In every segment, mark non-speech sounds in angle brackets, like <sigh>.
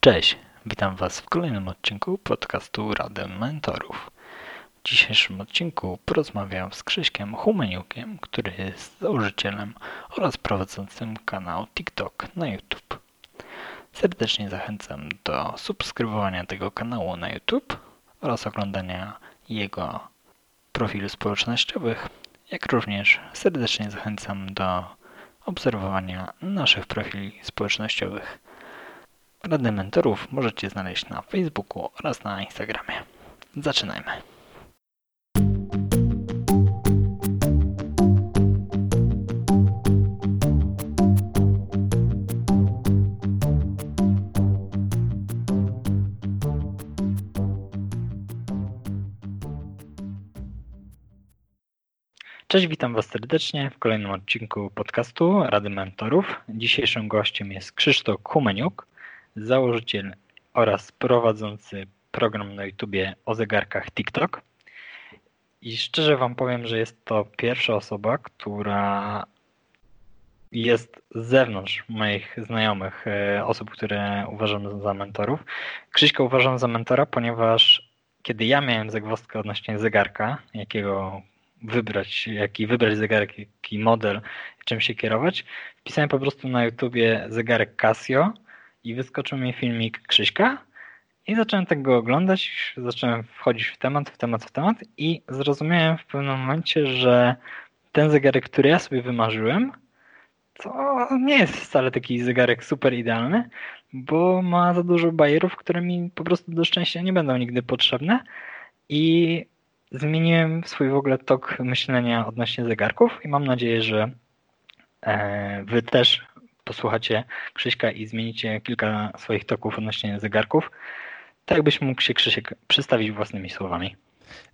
Cześć, witam Was w kolejnym odcinku podcastu Rady Mentorów. W dzisiejszym odcinku porozmawiam z Krzyśkiem Humeniukiem, który jest założycielem oraz prowadzącym kanał TikTok na YouTube. Serdecznie zachęcam do subskrybowania tego kanału na YouTube oraz oglądania jego profili społecznościowych, jak również serdecznie zachęcam do obserwowania naszych profili społecznościowych. Rady mentorów możecie znaleźć na Facebooku oraz na Instagramie. Zaczynajmy. Cześć, witam Was serdecznie w kolejnym odcinku podcastu Rady Mentorów. Dzisiejszym gościem jest Krzysztof Humeniuk, założyciel oraz prowadzący program na YouTubie o zegarkach TikTok. I szczerze Wam powiem, że jest to pierwsza osoba, która jest z zewnątrz moich znajomych, e, osób, które uważam za mentorów. Krzyśka uważam za mentora, ponieważ kiedy ja miałem zagwozdkę odnośnie zegarka, jakiego wybrać, jaki wybrać zegarek, jaki model, czym się kierować, wpisałem po prostu na YouTubie zegarek Casio i wyskoczył mi filmik Krzyśka. I zacząłem tego oglądać, zacząłem wchodzić w temat, w temat, w temat. I zrozumiałem w pewnym momencie, że ten zegarek, który ja sobie wymarzyłem, to nie jest wcale taki zegarek super idealny, bo ma za dużo bajerów, które mi po prostu do szczęścia nie będą nigdy potrzebne. I zmieniłem swój w ogóle tok myślenia odnośnie zegarków i mam nadzieję, że e, wy też posłuchacie Krzyśka i zmienicie kilka swoich toków odnośnie zegarków. Tak byś mógł się Krzysiek przedstawić własnymi słowami.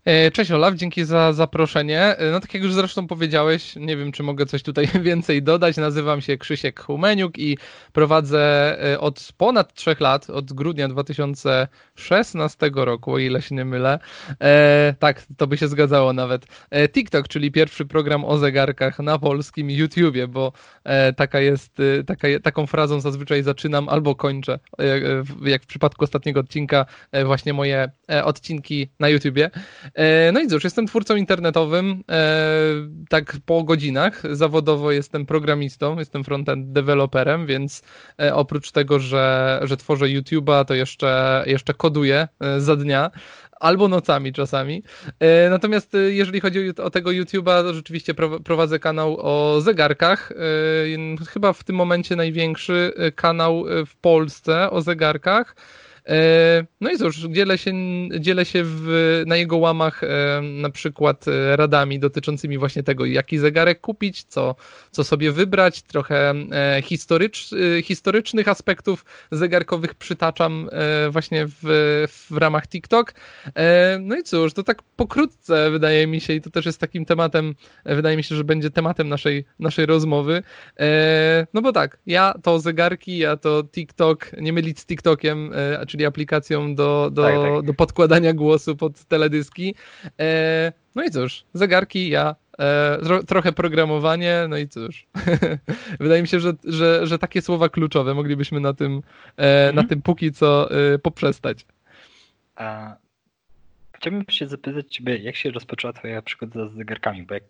E, cześć Olaf, dzięki za zaproszenie. E, no tak jak już zresztą powiedziałeś, nie wiem czy mogę coś tutaj <laughs> więcej dodać. Nazywam się Krzysiek Humeniuk i prowadzę e, od ponad trzech lat, od grudnia 2016 roku, o ile się nie mylę. E, tak, to by się zgadzało nawet. E, TikTok, czyli pierwszy program o zegarkach na polskim YouTubie, bo e, taka jest, taka, taką frazą zazwyczaj zaczynam albo kończę, jak w przypadku ostatniego odcinka, właśnie moje odcinki na YouTubie. E, no i cóż, jestem twórcą internetowym, e, tak po godzinach. Zawodowo jestem programistą, jestem frontend deweloperem, więc e, oprócz tego, że, że tworzę YouTube'a, to jeszcze, jeszcze koduję za dnia albo nocami czasami. Natomiast jeżeli chodzi o tego YouTube'a, to rzeczywiście prowadzę kanał o zegarkach. Chyba w tym momencie największy kanał w Polsce o zegarkach. E, no i cóż, dzielę się, dzielę się w, na jego łamach e, na przykład e, radami dotyczącymi właśnie tego, jaki zegarek kupić, co, co sobie wybrać, trochę historycz, historycznych aspektów zegarkowych przytaczam właśnie w, w ramach TikTok. No i cóż, to tak pokrótce wydaje mi się i to też jest takim tematem, wydaje mi się, że będzie tematem naszej, naszej rozmowy. No bo tak, ja to zegarki, ja to TikTok, nie mylić z TikTokiem, czyli aplikacją do, do, tak, tak. do podkładania głosu pod teledyski. E, no i cóż, zegarki, ja, e, tro, trochę programowanie, no i cóż. <laughs> Wydaje mi się, że, że, że takie słowa kluczowe moglibyśmy na tym, e, mhm. na tym póki co e, poprzestać. A chciałbym się zapytać Ciebie, jak się rozpoczęła Twoja przygoda z zegarkami, bo jak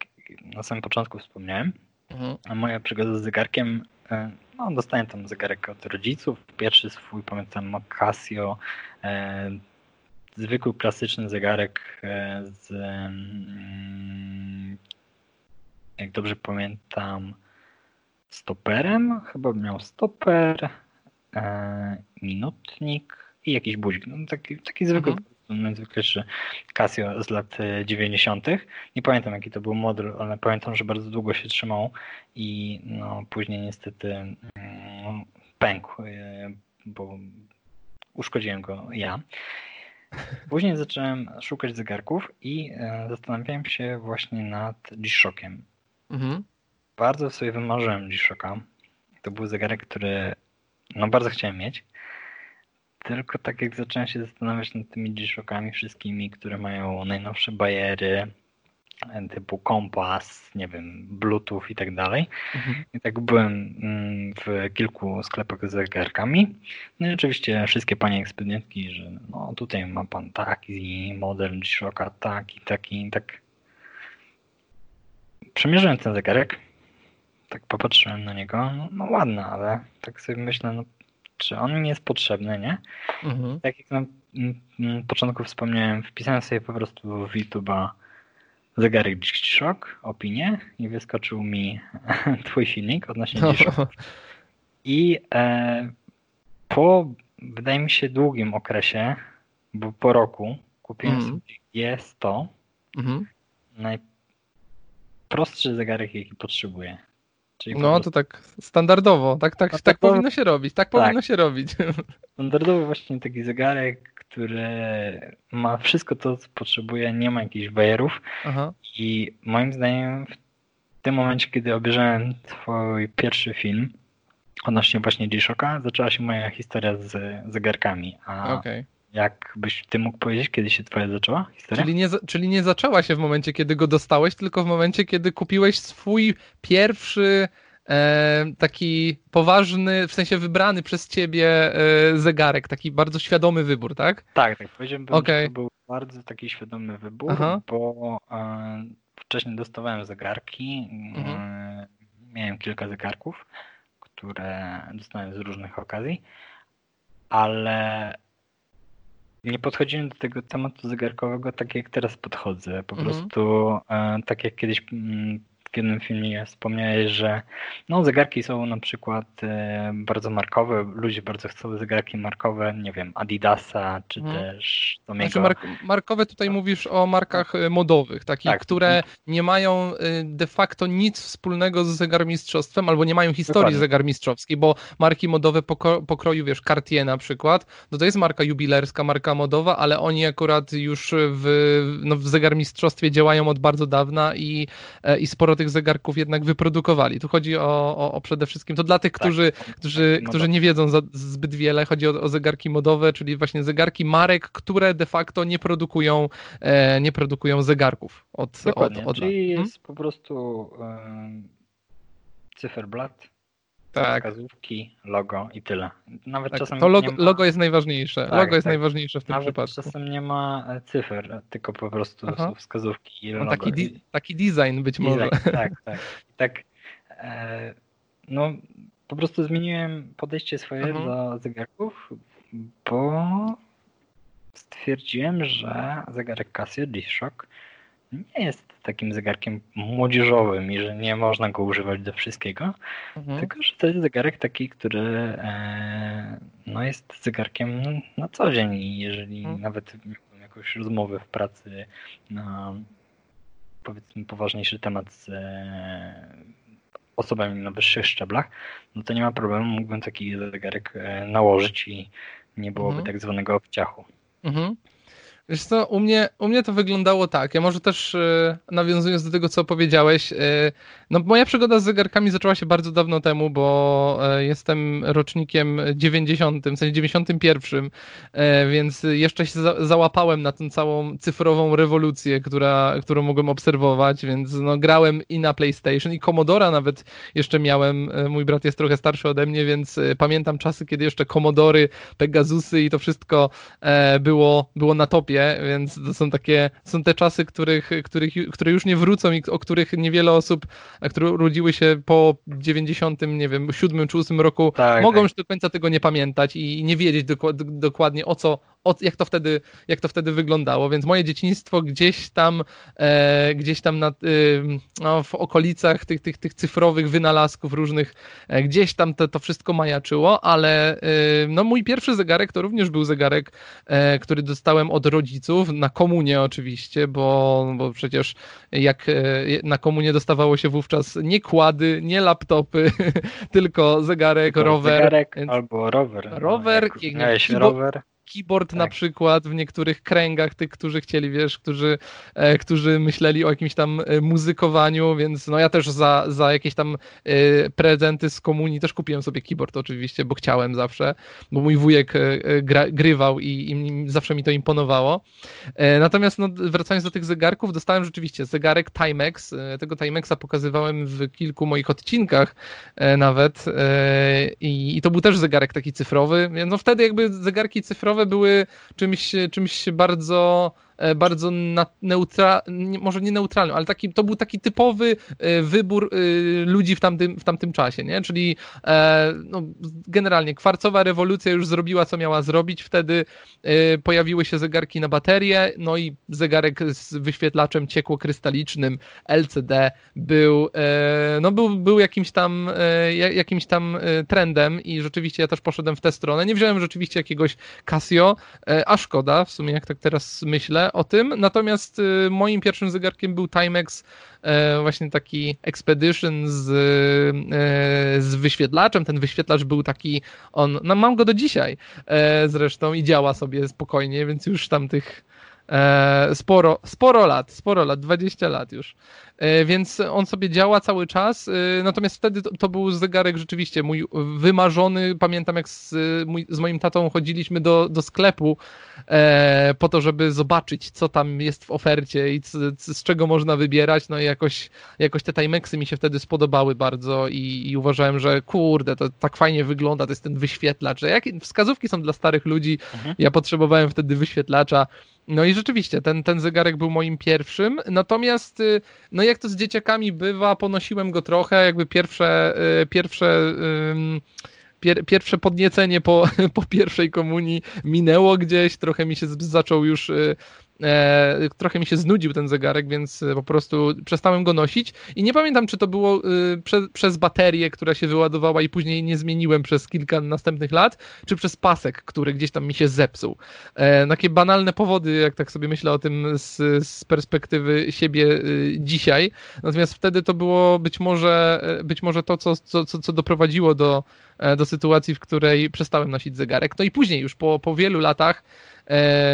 na samym początku wspomniałem, mhm. a moja przygoda z zegarkiem no, dostałem tam zegarek od rodziców. Pierwszy swój, pamiętam, Casio. E, zwykły, klasyczny zegarek e, z, mm, jak dobrze pamiętam, stoperem. Chyba miał stoper, e, minutnik i jakiś budzik. No, taki, taki zwykły mhm najzwyklejszy Casio z lat 90. E, Nie pamiętam jaki to był model, ale pamiętam, że bardzo długo się trzymał i no, później niestety mm, pękł, e, bo uszkodziłem go ja. Później zacząłem szukać zegarków i e, zastanawiałem się właśnie nad G-Shockiem. Mhm. Bardzo sobie wymarzyłem G-Shocka. To był zegarek, który no, bardzo chciałem mieć. Tylko tak jak zacząłem się zastanawiać nad tymi G-Shockami wszystkimi, które mają najnowsze bajery, typu kompas, nie wiem, bluetooth i tak dalej. Mhm. I tak byłem mm, w kilku sklepach z zegarkami. No i oczywiście wszystkie panie ekspedientki, że no tutaj ma pan taki model G-Shocka, taki, taki, tak. Przemierzyłem ten zegarek, tak popatrzyłem na niego, no, no ładny, ale tak sobie myślę, no czy on mi jest potrzebny, nie? Mhm. Tak jak na początku wspomniałem, wpisałem sobie po prostu w YouTube'a zegarek G-Shock, opinię i wyskoczył mi <laughs> twój silnik odnośnie no. G-Shock. I e, po, wydaje mi się, długim okresie, bo po roku kupiłem mm. sobie G100, mm. najprostszy zegarek, jaki potrzebuję. Czyli no to tak standardowo, tak, tak, no, tak, tak powinno się robić, tak, tak powinno się robić. <laughs> Standardowy właśnie taki zegarek, który ma wszystko to, co potrzebuje, nie ma jakichś bajerów i moim zdaniem w tym momencie, kiedy obejrzałem twój pierwszy film odnośnie właśnie G-Shocka, zaczęła się moja historia z zegarkami, a okay. Jak byś ty mógł powiedzieć, kiedy się twoja zaczęła historia? Czyli nie, czyli nie zaczęła się w momencie, kiedy go dostałeś, tylko w momencie, kiedy kupiłeś swój pierwszy e, taki poważny, w sensie wybrany przez ciebie e, zegarek, taki bardzo świadomy wybór, tak? Tak, tak. Powiedziałbym, okay. że to był bardzo taki świadomy wybór, Aha. bo e, wcześniej dostawałem zegarki, mhm. E, miałem kilka zegarków, które dostałem z różnych okazji, ale nie podchodziłem do tego tematu zegarkowego tak jak teraz podchodzę. Po mhm. prostu e, tak jak kiedyś mm, w jednym filmie wspomniałeś, że no, zegarki są na przykład e, bardzo markowe, ludzie bardzo chcą zegarki markowe, nie wiem, Adidasa, czy hmm. też Tomiego. Znaczy mark markowe tutaj mówisz o markach e, modowych, takich, tak. które nie mają e, de facto nic wspólnego z zegarmistrzostwem, albo nie mają historii Dokładnie. zegarmistrzowskiej, bo marki modowe poko pokroju, wiesz, Cartier na przykład, no to jest marka jubilerska, marka modowa, ale oni akurat już w, no, w zegarmistrzostwie działają od bardzo dawna i, i sporo tych tych zegarków jednak wyprodukowali. Tu chodzi o, o, o przede wszystkim, to dla tych, tak, którzy, tak, którzy, tak, którzy nie wiedzą za, zbyt wiele, chodzi o, o, zegarki modowe, czyli właśnie zegarki marek, które de facto nie produkują, e, nie produkują zegarków od, Dokładnie, od, od czyli jest hmm? po prostu e, cyferblat, tak. wskazówki, logo i tyle. Nawet tak, czasem to logo, ma... logo jest najważniejsze. Tak, logo jest tak. najważniejsze w tym Nawet przypadku. czasem nie ma e, cyfer, tylko po prostu Aha. są wskazówki i no, Taki, di taki design być design, może. Tak, <laughs> tak. tak e, no, po prostu zmieniłem podejście swoje Aha. do zegarków, bo stwierdziłem, że zegarek Casio G-Shock nie jest takim zegarkiem młodzieżowym i że nie można go używać do wszystkiego, mhm. tylko że to jest zegarek taki, który e, no jest zegarkiem na co dzień i jeżeli mhm. nawet miałbym jakąś rozmowę w pracy na powiedzmy poważniejszy temat z e, osobami na wyższych szczeblach, no to nie ma problemu, mógłbym taki zegarek e, nałożyć i nie byłoby mhm. tak zwanego obciachu. Mhm. Wiesz co, u mnie, u mnie to wyglądało tak. Ja może też e, nawiązując do tego, co powiedziałeś, e, no moja przygoda z zegarkami zaczęła się bardzo dawno temu, bo e, jestem rocznikiem 90, w sensie 91, e, więc jeszcze się za, załapałem na tę całą cyfrową rewolucję, która, którą mogłem obserwować, więc no, grałem i na PlayStation, i Commodora nawet jeszcze miałem. Mój brat jest trochę starszy ode mnie, więc pamiętam czasy, kiedy jeszcze Commodory, Pegasusy i to wszystko było, było na topie więc to są takie, są te czasy, których, których, które już nie wrócą i o których niewiele osób, które urodziły się po 90, nie wiem, 7 czy 8 roku, tak, mogą tak. już do końca tego nie pamiętać i nie wiedzieć dokładnie o co, o, jak, to wtedy, jak to wtedy wyglądało, więc moje dzieciństwo gdzieś tam, e, gdzieś tam na, e, no, w okolicach tych, tych, tych cyfrowych wynalazków różnych, e, gdzieś tam to, to wszystko majaczyło, ale e, no, mój pierwszy zegarek to również był zegarek, e, który dostałem od rodziców, na komunie oczywiście, bo, bo przecież jak e, na komunie dostawało się wówczas nie kłady, nie laptopy, <laughs> tylko zegarek, rower. Zegarek albo rower. Rower. No, jak, rower keyboard tak. na przykład w niektórych kręgach tych, którzy chcieli, wiesz, którzy, e, którzy myśleli o jakimś tam e, muzykowaniu, więc no ja też za, za jakieś tam e, prezenty z komunii też kupiłem sobie keyboard oczywiście, bo chciałem zawsze, bo mój wujek e, e, gra, grywał i, i, zawsze mi to imponowało. Natomiast no, wracając do tych zegarków, dostałem rzeczywiście zegarek Timex, tego Timexa pokazywałem w kilku moich odcinkach nawet i, i to był też zegarek taki cyfrowy, no wtedy jakby zegarki cyfrowe były czymś, czymś bardzo bardzo neutra, może nie neutralny, ale taki, to był taki typowy e, wybór e, ludzi w tamtym, w tamtym czasie, nie? Czyli no, generalnie kwarcowa rewolucja już zrobiła, co miała zrobić, wtedy pojawiły się zegarki na baterię, no i zegarek z wyświetlaczem ciekłokrystalicznym LCD był, no był, był jakimś tam jakimś tam trendem i rzeczywiście ja też poszedłem w tę stronę. Nie wziąłem rzeczywiście jakiegoś Casio, a szkoda, w sumie jak tak teraz myślę, o tym, natomiast y, moim pierwszym zegarkiem był Timex, e, właśnie taki Expedition z, e, z wyświetlaczem. Ten wyświetlacz był taki, on, no mam go do dzisiaj e, zresztą i działa sobie spokojnie, więc już tam tych sporo, sporo lat, sporo lat, 20 lat już. E, więc on sobie działa cały czas. E, natomiast wtedy to, to był zegarek rzeczywiście mój wymarzony. Pamiętam, jak z, mój, z moim tatą chodziliśmy do, do sklepu e, po to, żeby zobaczyć, co tam jest w ofercie i z, z czego można wybierać. No i jakoś, jakoś te Timexy mi się wtedy spodobały bardzo i, i uważałem, że kurde, to tak fajnie wygląda, to jest ten wyświetlacz. Jak, wskazówki są dla starych ludzi. Mhm. Ja potrzebowałem wtedy wyświetlacza. No i rzeczywiście, ten, ten zegarek był moim pierwszym. Natomiast y, no jak to z dzieciakami bywa, ponosiłem go trochę, jakby pierwsze, y, pierwsze pier, pierwsze podniecenie po, <laughs> po pierwszej komunii minęło gdzieś, trochę mi się zaczął już y, E, trochę mi się znudził ten zegarek, więc e, po prostu przestałem go nosić i nie pamiętam, czy to było e, prze, przez baterię, która się wyładowała i później nie zmieniłem przez kilka następnych lat, czy przez pasek, który gdzieś tam mi się zepsuł. takie banalne powody, jak tak sobie myślę o tym z, z perspektywy siebie dzisiaj. Natomiast wtedy to było być może, być może to, co, co, co doprowadziło do, do sytuacji, w której przestałem nosić zegarek. No i później już po, po wielu latach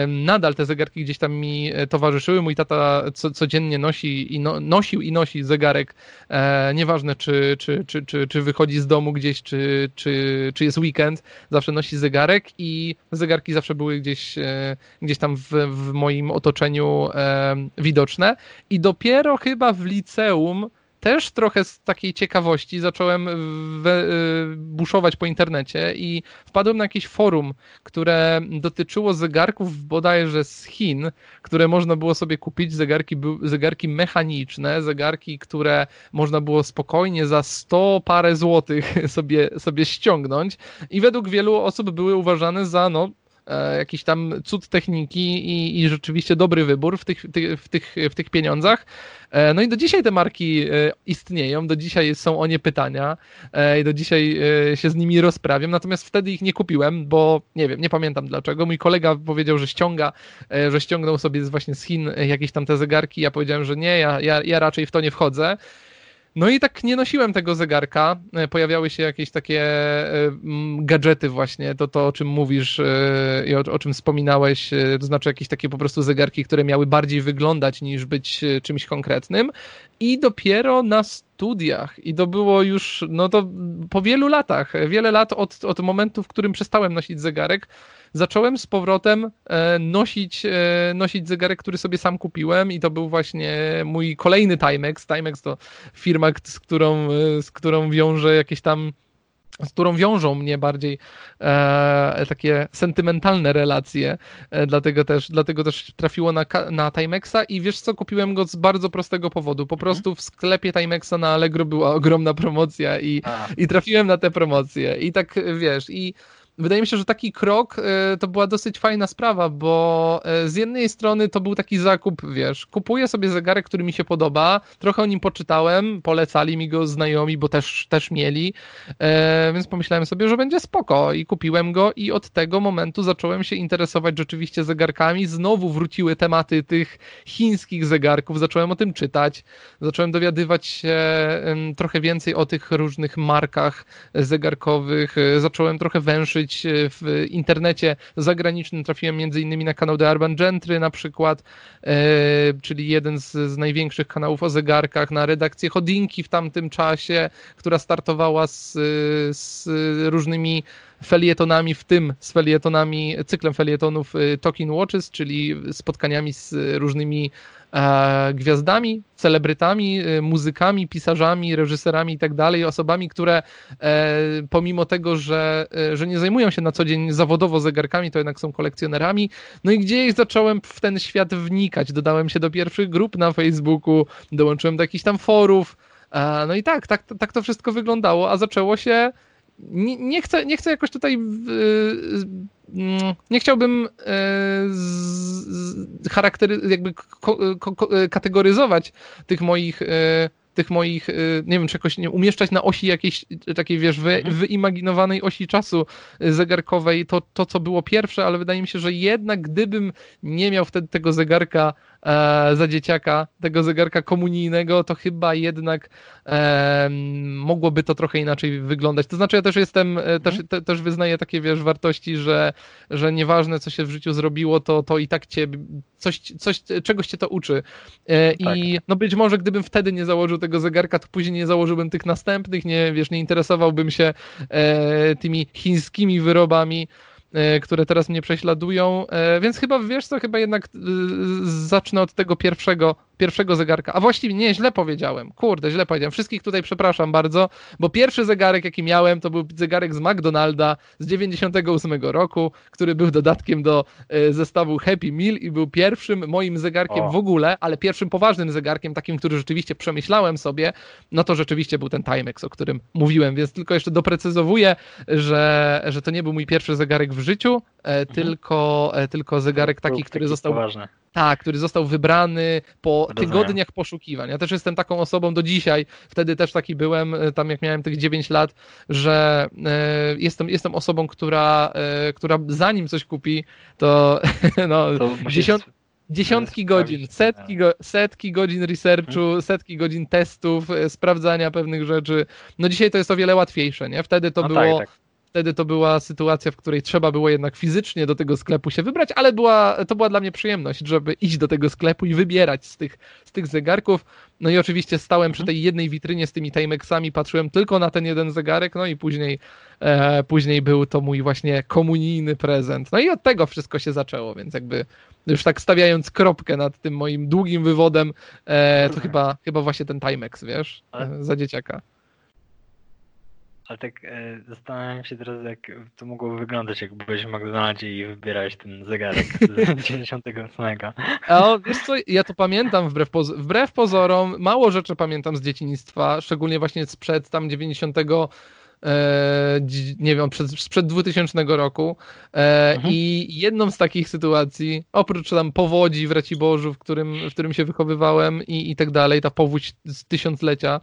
Nadal te zegarki gdzieś tam mi e, towarzyszyły. Mój tata co, codziennie nosi i no, nosił i nosi zegarek. E, nieważne, czy, czy, czy, czy, czy wychodzi z domu gdzieś, czy, czy, czy jest weekend, zawsze nosi zegarek i zegarki zawsze były gdzieś, e, gdzieś tam w, w moim otoczeniu widoczne. I dopiero chyba w liceum też trochę z takiej ciekawości zacząłem we, y, buszować po internecie i wpadłem na jakieś forum, które dotyczyło zegarków bodajże z Chin, które można było sobie kupić, zegarki, zegarki mechaniczne, zegarki, które można było spokojnie za 100 parę złotych <laughs> sobie, sobie ściągnąć. I według wielu osób były uważane za no, jakiś tam cud techniki i, i rzeczywiście dobry wybór w tych, w, tych, w tych pieniądzach. E, no i do dzisiaj te marki e, istnieją, do dzisiaj są o nie pytania i do dzisiaj się z nimi rozprawiam, natomiast wtedy ich nie kupiłem, bo nie wiem, nie pamiętam dlaczego. Mój kolega powiedział, że ściąga, że ściągnął sobie właśnie z Chin jakieś tam te zegarki, ja powiedziałem, że nie, ja, ja, ja raczej w to nie wchodzę. No i tak nie nosiłem tego zegarka. E, pojawiały się jakieś takie e, gadżety właśnie, to, to o czym mówisz e, i o, o, czym wspominałeś, to znaczy jakieś takie po prostu zegarki, które miały bardziej wyglądać niż być czymś konkretnym. I dopiero na studiach, i to było już, no to po wielu latach, wiele lat od, od momentu, w którym przestałem nosić zegarek, zacząłem z powrotem e, nosić, e, nosić zegarek, który sobie sam kupiłem i to był właśnie mój kolejny Timex. Timex to firma, z którą, e, z którą wiąże jakieś tam z którą wiążą mnie bardziej e, takie sentymentalne relacje, e, dlatego, też, dlatego też trafiło na, na Timexa i wiesz co, kupiłem go z bardzo prostego powodu, po mhm. prostu w sklepie Timexa na Allegro była ogromna promocja i, i trafiłem na tę promocję i tak wiesz, i wydaje mi się, że taki krok e, to była dosyć fajna sprawa, bo e, z jednej strony to był taki zakup, wiesz, kupuję sobie zegarek, który mi się podoba, trochę o nim poczytałem, polecali mi go znajomi, bo też, też mieli, e, więc pomyślałem sobie, że będzie spoko i kupiłem go i od tego momentu zacząłem się interesować rzeczywiście zegarkami, znowu wróciły tematy tych chińskich zegarków, zacząłem o tym czytać, zacząłem dowiadywać się trochę więcej o tych różnych markach zegarkowych, zacząłem trochę węszyć być w internecie zagranicznym. Trafiłem między innymi na kanał The Urban Gentry na przykład, czyli jeden z, z największych kanałów o zegarkach, na redakcję Chodinki w tamtym czasie, która startowała z, z różnymi felietonami, w tym z felietonami, cyklem felietonów Talking Watches, czyli spotkaniami z różnymi e, gwiazdami, celebrytami, e, muzykami, pisarzami, reżyserami i tak dalej, osobami, które e, pomimo tego, że, e, że nie zajmują się na co dzień zawodowo zegarkami, to jednak są kolekcjonerami. No i gdzieś zacząłem w ten świat wnikać. Dodałem się do pierwszych grup na Facebooku, dołączyłem do jakichś tam forów. E, no i tak, tak, tak to wszystko wyglądało, a zaczęło się nie, nie, chcę, nie chcę jakoś tutaj Mm, nie chciałbym e, charaktery, jakby kategoryzować tych moich tych moich, y, nie wiem, czy jakoś nie umieszczać na osi jakiejś takiej, wiesz, wy, mhm. wyimaginowanej osi czasu zegarkowej, to, to co było pierwsze, ale wydaje mi się, że jednak gdybym nie miał wtedy tego zegarka e, za dzieciaka, tego zegarka komunijnego, to chyba jednak e, mogłoby to trochę inaczej wyglądać. To znaczy ja też jestem, e, mhm. też, te, też wyznaję takie, wiesz, wartości, że, że nieważne co się w życiu zrobiło, to, to i tak cię coś, coś, czegoś cię to uczy. E, tak. I no być może gdybym wtedy nie założył tego zegarka, to później nie założyłbym tych następnych, nie, wiesz, nie interesowałbym się e, tymi chińskimi wyrobami, które teraz mnie prześladują, e, więc chyba, wiesz co, chyba jednak e, zacznę od tego pierwszego, pierwszego zegarka, a właściwie nie, źle powiedziałem, kurde, źle powiedziałem, wszystkich tutaj przepraszam bardzo, bo pierwszy zegarek, jaki miałem, to był zegarek z McDonalda z 98 roku, który był dodatkiem do zestawu Happy Meal i był pierwszym moim zegarkiem o. w ogóle, ale pierwszym poważnym zegarkiem, takim, który rzeczywiście przemyślałem sobie, no to rzeczywiście był ten Timex, o którym mówiłem, więc tylko jeszcze doprecyzowuję, że, że to nie był mój pierwszy zegarek w życiu, e, mhm. tylko, e, tylko zegarek taki, który został. Poważny. Tak, który został wybrany po Rozumiem. tygodniach poszukiwań. Ja też jestem taką osobą do dzisiaj, wtedy też taki byłem, e, tam jak miałem tych 9 lat, że jestem, jestem osobą, która, która zanim coś kupi, to, <laughs> no, to dziesiąt, dziesiątki godzin, setki, go, setki godzin researchu, mhm. setki godzin testów, sprawdzania pewnych rzeczy. No dzisiaj to jest o wiele łatwiejsze, nie? Wtedy to no było tak, tak. Wtedy to była sytuacja, w której trzeba było jednak fizycznie do tego sklepu się wybrać, ale była, to była dla mnie przyjemność, żeby iść do tego sklepu i wybierać z tych, z tych zegarków. No i oczywiście stałem przy mhm. tej jednej witrynie z tymi Timexami, patrzyłem tylko na ten jeden zegarek, no i później, e, później był to mój właśnie komunijny prezent. No i od tego wszystko się zaczęło, więc jakby już tak stawiając kropkę nad tym moim długim wywodem, e, to chyba, chyba właśnie ten Timex, wiesz, e, za dzieciaka. Ale tak e, zastanawiam się teraz, jak to mogło wyglądać, jak byłeś w McDonaldzie i wybierałeś ten zegarek z <laughs> 98. A o, wiesz co, ja to pamiętam wbrew, poz wbrew pozorom, mało rzeczy pamiętam z dzieciństwa, szczególnie właśnie sprzed tam 90 e, nie wiem, przed, sprzed 2000 roku e, mhm. i jedną z takich sytuacji, oprócz tam powodzi w Raciborzu, w którym, w którym się wychowywałem i, i tak dalej, ta powódź z tysiąclecia,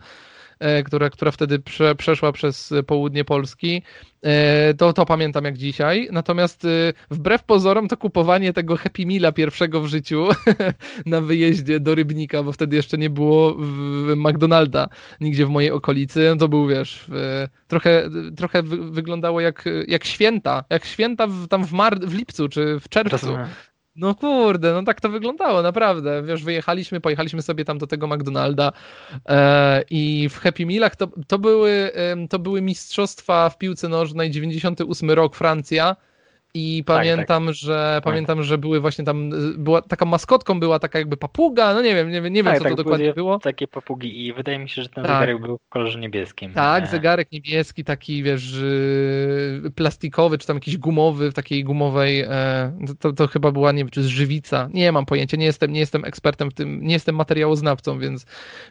która, która wtedy prze, przeszła przez południe Polski, e, to, to pamiętam jak dzisiaj. Natomiast e, wbrew pozorom to kupowanie tego Happy Meala pierwszego w życiu <laughs> na wyjeździe do Rybnika, bo wtedy jeszcze nie było McDonalda nigdzie w mojej okolicy, no to był wiesz, trochę, trochę wyglądało jak, jak święta, jak święta w, tam w, mar w lipcu czy w czerwcu. No kurde, no tak to wyglądało, naprawdę. Wiesz, wyjechaliśmy, pojechaliśmy sobie tam do tego McDonalda e, i w Happy Mealach to, to, były, to były mistrzostwa w piłce nożnej, 98 rok Francja i pamiętam, tak, tak. że tak. pamiętam, że były właśnie tam, była taka maskotką była taka jakby papuga, no nie wiem, nie, nie wiem tak, co to tak, dokładnie było. Takie papugi i wydaje mi się, że ten tak. zegarek był w kolorze niebieskim. Tak, nie. zegarek niebieski, taki wiesz, plastikowy, czy tam jakiś gumowy, w takiej gumowej, e, to, to chyba była, nie wiem, czy z żywica, nie mam pojęcia, nie jestem, nie jestem ekspertem w tym, nie jestem materiałoznawcą, więc,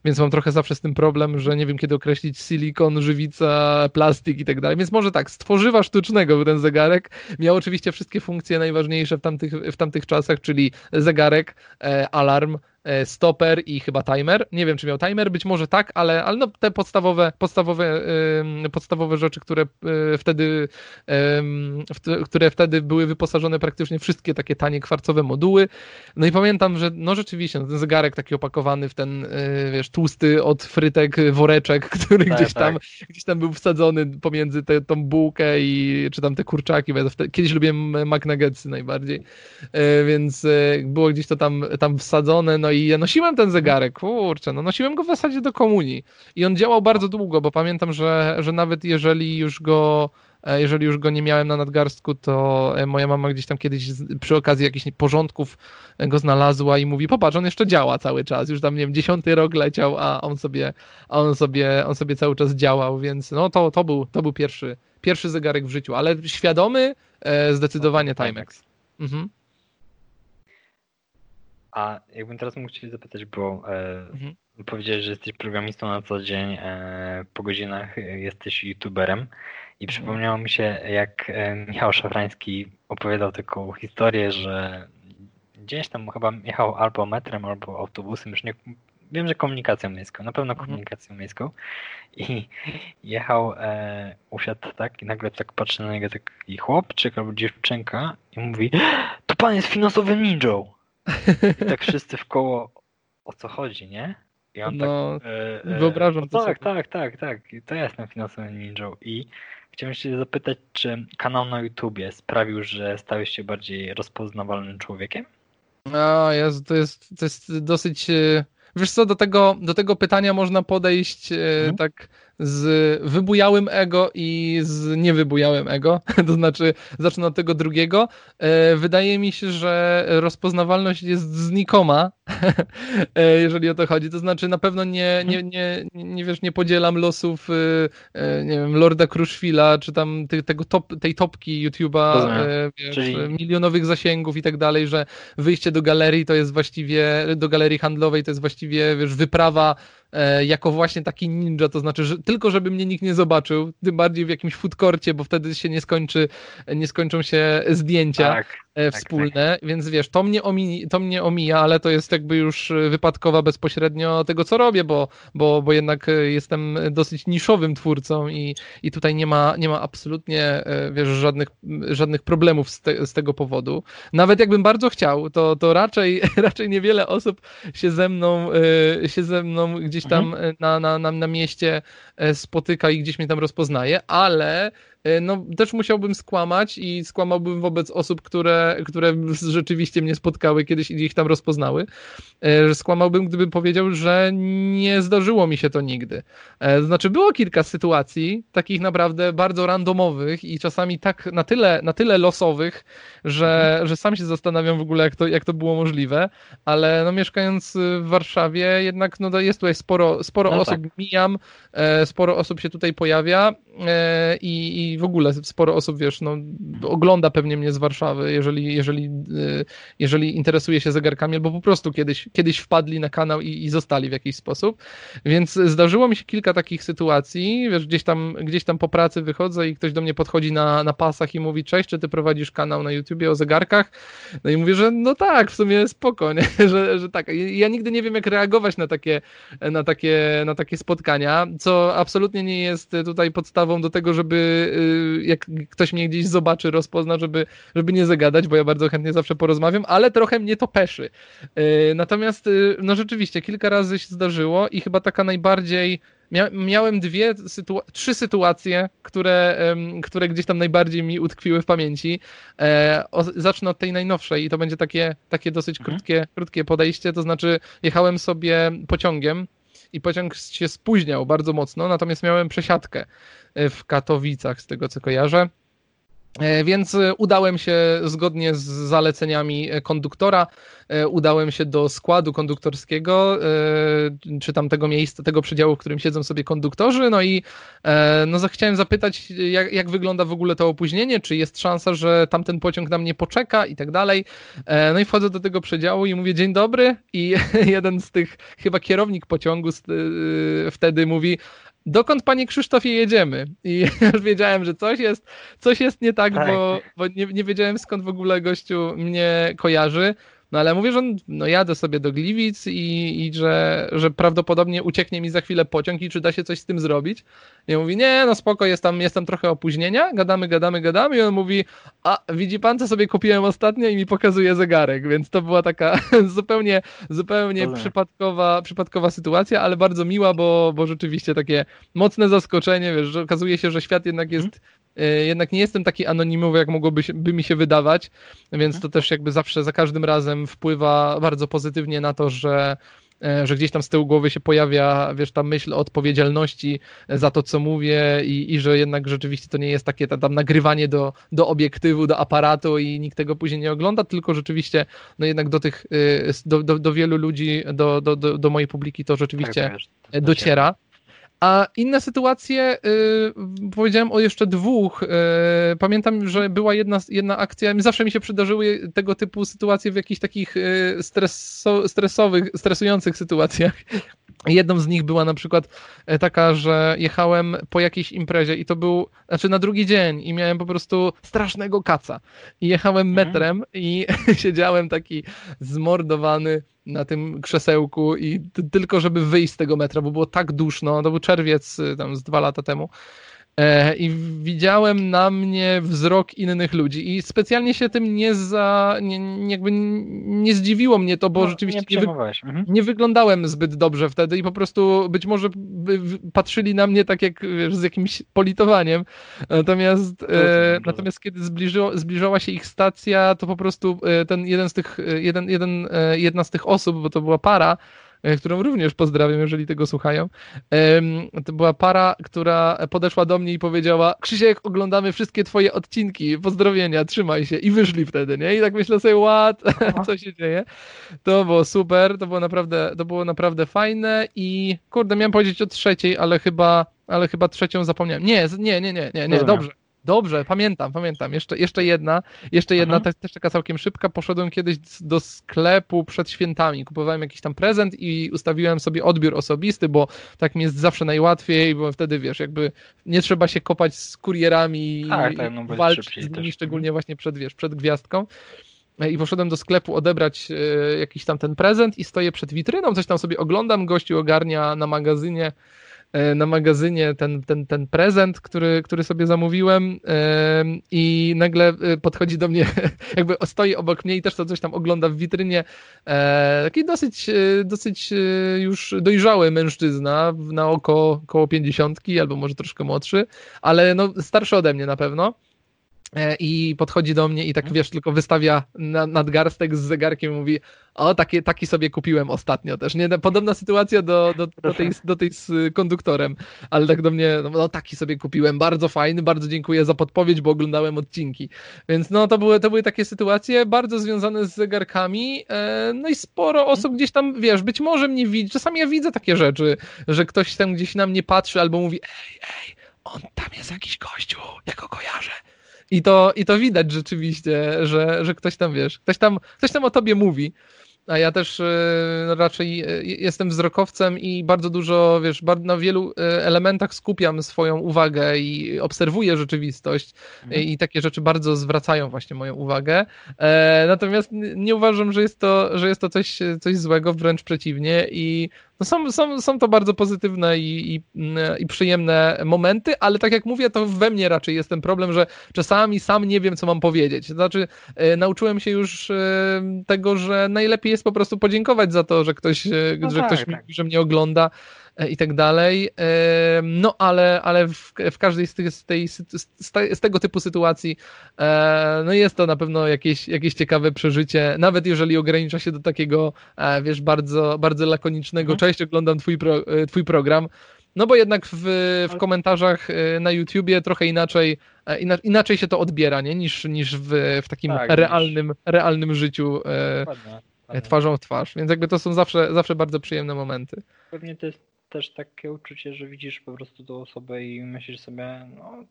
więc mam trochę zawsze z tym problem, że nie wiem kiedy określić silikon, żywica, plastik i tak dalej, więc może tak, stworzywa sztucznego był ten zegarek, miał oczywiście wszystkie funkcje najważniejsze w tamtych, w tamtych czasach, czyli zegarek, e, alarm, stoper i chyba timer. Nie wiem, czy miał timer, być może tak, ale, ale no, te podstawowe, podstawowe, podstawowe rzeczy, które e, wtedy, które wtedy były wyposażone praktycznie wszystkie takie tanie kwarcowe moduły. No i pamiętam, że no rzeczywiście, no, ten zegarek taki opakowany w ten, e, wiesz, tłusty od frytek woreczek, <laughs> który tak, gdzieś, tam, tak. gdzieś tam był wsadzony pomiędzy te, tą bułkę i czy tam te kurczaki. Kiedyś lubiłem McNuggetsy najbardziej, więc było gdzieś to tam, tam wsadzone, no i ja nosiłem ten zegarek, kurczę, no nosiłem go w zasadzie do komunii i on działał bardzo długo, bo pamiętam, że, że nawet jeżeli już go e, jeżeli już go nie miałem na nadgarstku, to e, moja mama gdzieś tam kiedyś przy okazji jakichś porządków go znalazła i mówi, popatrz, on jeszcze działa cały czas, już tam, nie wiem, dziesiąty rok leciał, a on sobie, a on sobie, on sobie cały czas działał, więc no to, to, był, to był pierwszy, pierwszy zegarek w życiu, ale świadomy e, zdecydowanie Timex. Mhm. A jakbym teraz mógł Cię zapytać, bo e, mhm. powiedziałeś, że jesteś programistą na co dzień, e, po godzinach jesteś youtuberem i mhm. przypomniało mi się, jak e, Michał Szafrański opowiadał taką historię, że gdzieś tam chyba jechał albo metrem, albo autobusem, już nie, wiem, że komunikacją miejską, na pewno mhm. komunikacją mhm. miejską i jechał, e, usiadł tak i nagle tak patrzy na niego taki chłopczyk albo dziewczynka i mówi, to pan jest finansowym ninją. I tak wszyscy w koło o co chodzi, nie? I on no, tak. E, e, wyobrażam no, Tak, tak, tak, tak. To ja jestem finansowym ninją. I chciałem się zapytać, czy kanał na YouTubie sprawił, że stałeś się bardziej rozpoznawalnym człowiekiem? No, jest, to, jest, to jest dosyć. E, wiesz co, do tego, do tego pytania można podejść mhm. tak z wybujałym ego i z niewybujałym ego, <laughs> to znaczy zacznę od tego drugiego. E, wydaje mi się, że rozpoznawalność jest znikoma, <laughs> e, jeżeli o to chodzi. To znaczy na pewno nie, nie, nie, nie, wiesz, nie podzielam losów e, nie wiem, Lorda Kruszwila, czy tam tego top, tej topki YouTube'a, wiesz, Czyli... milionowych zasięgów i tak dalej, że wyjście do galerii to jest właściwie, do galerii handlowej to jest właściwie, wiesz, wyprawa jako właśnie taki ninja, to znaczy, że tylko żeby mnie nikt nie zobaczył, tym bardziej w jakimś foodkorcie, bo wtedy się nie skończy, nie skończą się zdjęcia. Tak. E, tak, wspólne, tak. więc wiesz, to mnie, omija, to mnie omija, ale to jest jakby już wypadkowa bezpośrednio tego, co robię, bo, bo, bo jednak jestem dosyć niszowym twórcą i, i tutaj nie ma, nie ma absolutnie, e, wiesz, żadnych, żadnych problemów z, te, z tego powodu. Nawet jakbym bardzo chciał, to, to raczej, <laughs> raczej niewiele osób się ze mną, e, się ze mną gdzieś tam mhm. na, na, na, na mieście spotyka i gdzieś mnie tam rozpoznaje, ale E, no też musiałbym skłamać i skłamałbym wobec osób, które, które rzeczywiście mnie spotkały kiedyś i ich tam rozpoznały. E, skłamałbym, gdybym powiedział, że nie zdarzyło mi się to nigdy. E, znaczy było kilka sytuacji, takich naprawdę bardzo randomowych i czasami tak na tyle, na tyle losowych, że, że sam się zastanawiam w ogóle, jak to, jak to było możliwe, ale no mieszkając w Warszawie jednak no jest tutaj sporo, sporo no osób, tak. mijam, sporo osób się tutaj pojawia i, i w ogóle sporo osób, wiesz, no, ogląda pewnie mnie z Warszawy, jeżeli, jeżeli, y, jeżeli interesuje się zegarkami, albo po prostu kiedyś, kiedyś wpadli na kanał i, i zostali w jakiś sposób. Więc zdarzyło mi się kilka takich sytuacji, wiesz, gdzieś tam, gdzieś tam po pracy wychodzę i ktoś do mnie podchodzi na, na pasach i mówi, cześć, czy ty prowadzisz kanał na YouTubie o zegarkach? No i mówię, że no tak, w sumie spoko, nie? <laughs> Że, że tak. Ja nigdy nie wiem, jak reagować na takie, na takie, na takie spotkania, co absolutnie nie jest tutaj podstawą do tego, żeby jak ktoś mnie gdzieś zobaczy, rozpozna, żeby, żeby nie zagadać, bo ja bardzo chętnie zawsze porozmawiam, ale trochę mnie to peszy. E, natomiast, e, no rzeczywiście, kilka razy się zdarzyło i chyba taka najbardziej Mia miałem dwie, sytu trzy sytuacje, które, które gdzieś tam najbardziej mi utkwiły w pamięci. E, zacznę od tej najnowszej i to będzie takie, takie dosyć mhm. krótkie, krótkie podejście. To znaczy, jechałem sobie pociągiem i pociąg się spóźniał bardzo mocno, natomiast miałem przesiadkę w Katowicach, z tego co kojarzę. E, więc e, udałem się zgodnie z zaleceniami konduktora, e, udałem się do składu konduktorskiego, czy tam tego miejsca, tego przedziału, w którym siedzą sobie konduktorzy, no i no, chciałem zapytać, jak, jak wygląda w ogóle to opóźnienie, czy jest szansa, że tamten pociąg na mnie poczeka i tak dalej. No i wchodzę do tego przedziału i mówię dzień dobry i <laughs> jeden z tych, chyba kierownik pociągu wtedy mówi, dokąd panie Krzysztofie jedziemy? I <laughs> już wiedziałem, że coś jest, coś jest nie tak, tak. bo, bo nie, nie wiedziałem skąd w ogóle gościu mnie kojarzy. No ale mówię, że no, jadę sobie do Gliwic i, i że, że prawdopodobnie ucieknie mi za chwilę pociąg i czy da się coś z tym zrobić. I on mówi, nie, no spoko, jest tam, jest tam trochę opóźnienia, gadamy, gadamy, gadamy i on mówi, a widzi pan, co sobie kupiłem ostatnio i mi pokazuje zegarek, więc to była taka <laughs> zupełnie, zupełnie przypadkowa, przypadkowa sytuacja, ale bardzo miła, bo, bo rzeczywiście takie mocne zaskoczenie, wiesz, że okazuje się, że świat jednak jest mhm. Jednak nie jestem taki anonimowy, jak mogłoby się, by mi się wydawać, więc to mhm. też jakby zawsze za każdym razem wpływa bardzo pozytywnie na to, że e, że gdzieś tam z tyłu głowy się pojawia, wiesz, ta myśl o odpowiedzialności za to, co mówię i, i że jednak rzeczywiście to nie jest takie tam nagrywanie do, do obiektywu, do aparatu i nikt tego później nie ogląda, tylko rzeczywiście no jednak do tych, e, do, do, do wielu ludzi, do, do, do, do mojej publiki to rzeczywiście tak, dociera. A inne sytuacje, yy, powiedziałem o jeszcze dwóch. Yy, pamiętam, że była jedna, jedna akcja, zawsze mi się przydarzyły tego typu sytuacje w jakichś takich yy, streso, stresowych, stresujących sytuacjach. Jedną z nich była na przykład e, taka, że jechałem po jakiejś imprezie i to był, znaczy na drugi dzień i miałem po prostu strasznego kaca. I jechałem mhm. metrem i <laughs> siedziałem taki zmordowany na tym krzesełku i tylko żeby wyjść z tego metra, bo było tak duszno, to był czerwiec y, tam z dwa lata temu i widziałem na mnie wzrok innych ludzi i specjalnie się tym nie za, nie, jakby nie zdziwiło mnie to, bo no, rzeczywiście nie, wy, mhm. nie, wyglądałem zbyt dobrze wtedy i po prostu być może patrzyli na mnie tak jak wiesz, z jakimś politowaniem, natomiast e, natomiast kiedy zbliżyło, zbliżała się ich stacja, to po prostu e, ten jeden z tych, e, jeden, jeden, jedna z tych osób, bo to była para, E, którą również pozdrawiam, jeżeli tego słuchają. To była para, która podeszła do mnie i powiedziała: Krzysiek, oglądamy wszystkie twoje odcinki, pozdrowienia, trzymaj się. I wyszli wtedy, nie? I tak myślę sobie, what? <laughs> Co się dzieje? To było super, to było naprawdę, to było naprawdę fajne i kurde, miałem powiedzieć o trzeciej, ale chyba, ale chyba trzecią zapomniałem. Nie, nie, nie, nie, nie, nie dobrze. Dobrze, pamiętam, pamiętam. Jeszcze, jeszcze jedna, jeszcze jedna też, też taka całkiem szybka. Poszedłem kiedyś do sklepu przed świętami. Kupowałem jakiś tam prezent i ustawiłem sobie odbiór osobisty, bo tak mi jest zawsze najłatwiej, bo wtedy wiesz, jakby nie trzeba się kopać z kurierami tak, i tak, no, walczyć z nimi, szczególnie właśnie przed, wiesz, przed gwiazdką i poszedłem do sklepu odebrać e, jakiś tam ten prezent i stoję przed witryną, coś tam sobie oglądam, gościu ogarnia na magazynie E, na magazynie ten, ten, ten prezent, który, który sobie zamówiłem e, i nagle e, podchodzi do mnie, <laughs> jakby stoi obok mnie i też to coś tam ogląda w witrynie. Taki dosyć, dosyć już dojrzały mężczyzna, na oko około pięćdziesiątki albo może troszkę młodszy, ale no starszy ode mnie na pewno. E, i podchodzi do mnie i tak, wiesz, tylko wystawia nadgarstek z zegarkiem i mówi, o, taki, taki sobie kupiłem ostatnio też, nie? Podobna sytuacja do, do, do, tej, do tej z konduktorem, ale tak do mnie, no, no taki sobie kupiłem, bardzo fajny, bardzo dziękuję za podpowiedź, bo oglądałem odcinki. Więc no, to były, to były takie sytuacje bardzo związane z zegarkami, e, no i sporo osób gdzieś tam, wiesz, być może mnie widzi, czasami ja widzę takie rzeczy, że ktoś tam gdzieś na mnie patrzy albo mówi, ej, ej, on tam jest jakiś gościu, ja go kojarzę i to, I to widać rzeczywiście, że, że ktoś tam, wiesz, ktoś tam, ktoś tam o tobie mówi. A ja też e, raczej e, jestem wzrokowcem i bardzo dużo, wiesz, na wielu e, elementach skupiam swoją uwagę i obserwuję rzeczywistość mhm. i takie rzeczy bardzo zwracają właśnie moją uwagę. Natomiast nie uważam, że jest to, że jest to coś, coś złego, wręcz przeciwnie i no są, są, są to bardzo pozytywne i, i, i, przyjemne momenty, ale tak jak mówię, to we mnie raczej jest ten problem, że czasami sam nie wiem, co mam powiedzieć. Znaczy, e, nauczyłem się już e, tego, że najlepiej jest po prostu podziękować za to, że ktoś, e, no że tak, ktoś tak. Mi, że mnie ogląda i tak dalej. E, no ale, ale w, w każdej z, tych, z, tej, z, tego typu sytuacji e, no jest to na pewno jakieś, jakieś ciekawe przeżycie, nawet jeżeli ogranicza się do takiego, wiesz, bardzo, bardzo lakonicznego, mhm. cześć, oglądam twój, pro, twój program, no bo jednak w, w komentarzach na YouTubie trochę inaczej, inaczej się to odbiera, nie? Niż, niż w, w takim tak, realnym, niż... realnym życiu twarzą w twarz. Więc jakby to są zawsze, zawsze bardzo przyjemne momenty. Pewnie to jest też takie uczucie, że widzisz po prostu tą osobę i myślisz sobie, no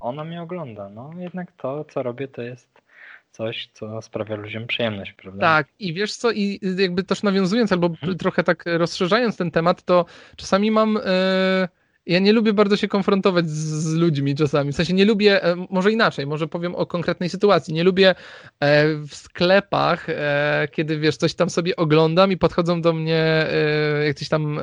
ona mnie ogląda, no jednak to, co robię, to jest coś, co sprawia ludziom przyjemność, prawda? Tak, i wiesz co, i jakby też nawiązując, albo hmm. trochę tak rozszerzając ten temat, to czasami mam... Yy ja nie lubię bardzo się konfrontować z, z, ludźmi czasami. W sensie nie lubię, e, może inaczej, może powiem o konkretnej sytuacji. Nie lubię e, w sklepach, e, kiedy wiesz, coś tam sobie oglądam i podchodzą do mnie jakiś tam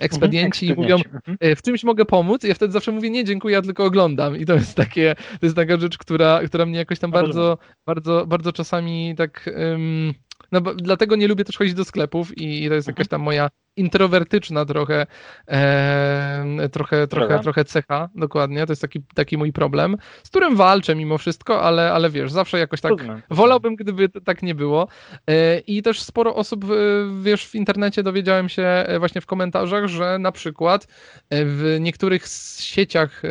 ekspedienci mhm, i mówią, mhm. w czymś mogę pomóc. I ja wtedy zawsze mówię, nie, dziękuję, ja tylko oglądam. I to jest takie, to jest taka rzecz, która, która mnie jakoś tam bardzo, bardzo, bardzo czasami tak. Um, no bo dlatego nie lubię też chodzić do sklepów i, i to jest jakaś tam moja introwertyczna trochę, e, trochę, trochę, trochę cecha, dokładnie, to jest taki, taki mój problem, z którym walczę mimo wszystko, ale, ale wiesz, zawsze jakoś tak, wolałbym, gdyby tak nie było. E, i też sporo osób, wiesz, w internecie dowiedziałem się e, właśnie w komentarzach, że na przykład e, w niektórych sieciach e,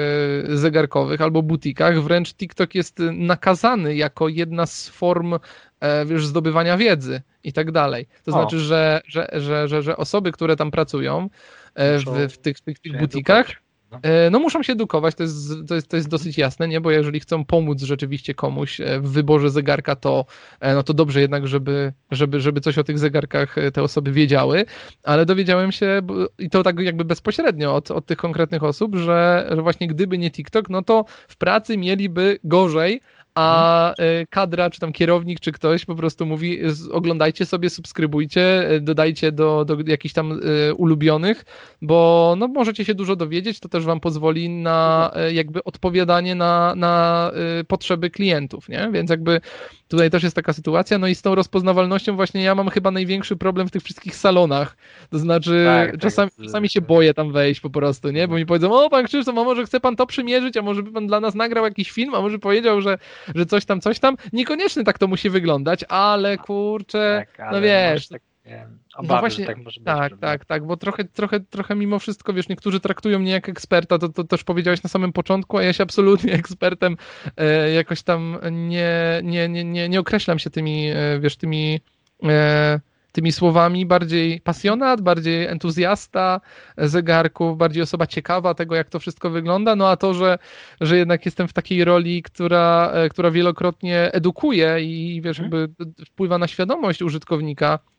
zegarkowych albo butikach wręcz TikTok jest nakazany jako jedna z form E, wiesz, zdobywania wiedzy i tak dalej. To znaczy, że, że, że, że, osoby, które tam pracują e, w, w tych, tych, tych butikach, no. E, no muszą się edukować, to jest, to, jest, to jest dosyć jasne, nie? Bo jeżeli chcą pomóc rzeczywiście komuś w wyborze zegarka, to, no to dobrze jednak, żeby, żeby, żeby coś o tych zegarkach te osoby wiedziały, ale dowiedziałem się, i to tak jakby bezpośrednio od, od tych konkretnych osób, że, że właśnie gdyby nie TikTok, no to w pracy mieliby gorzej, a mhm. y, kadra, czy tam kierownik, czy ktoś po prostu mówi, oglądajcie sobie, subskrybujcie, y, dodajcie do, do jakichś tam y, ulubionych, bo no, możecie się dużo dowiedzieć, to też wam pozwoli na jakby odpowiadanie na, na potrzeby klientów, nie? Więc jakby Tutaj też jest taka sytuacja, no i z tą rozpoznawalnością właśnie ja mam chyba największy problem w tych wszystkich salonach. To znaczy, tak, tak czasami, tak. czasami się boję tam wejść po prostu, nie? Bo mi powiedzą, o pan Krzysztof, a może chce pan to przymierzyć, a może by pan dla nas nagrał jakiś film, a może powiedział, że, że coś tam, coś tam. Niekoniecznie tak to musi wyglądać, ale kurczę, tak, ale no wiesz. Tak obawy, no właśnie, tak może być. Tak, prawda? tak, tak, bo trochę, trochę, trochę mimo wszystko, wiesz, niektórzy traktują mnie jak eksperta, to, to też powiedziałeś na samym początku, a ja się absolutnie <laughs> ekspertem e, jakoś tam nie, nie, nie, nie, nie określam się tymi, e, wiesz, tymi e, tymi słowami bardziej pasjonat, bardziej entuzjasta zegarków, bardziej osoba ciekawa tego, jak to wszystko wygląda, no a to, że, że jednak jestem w takiej roli, która, e, która wielokrotnie edukuje i wiesz, mhm. jakby wpływa na świadomość użytkownika, E,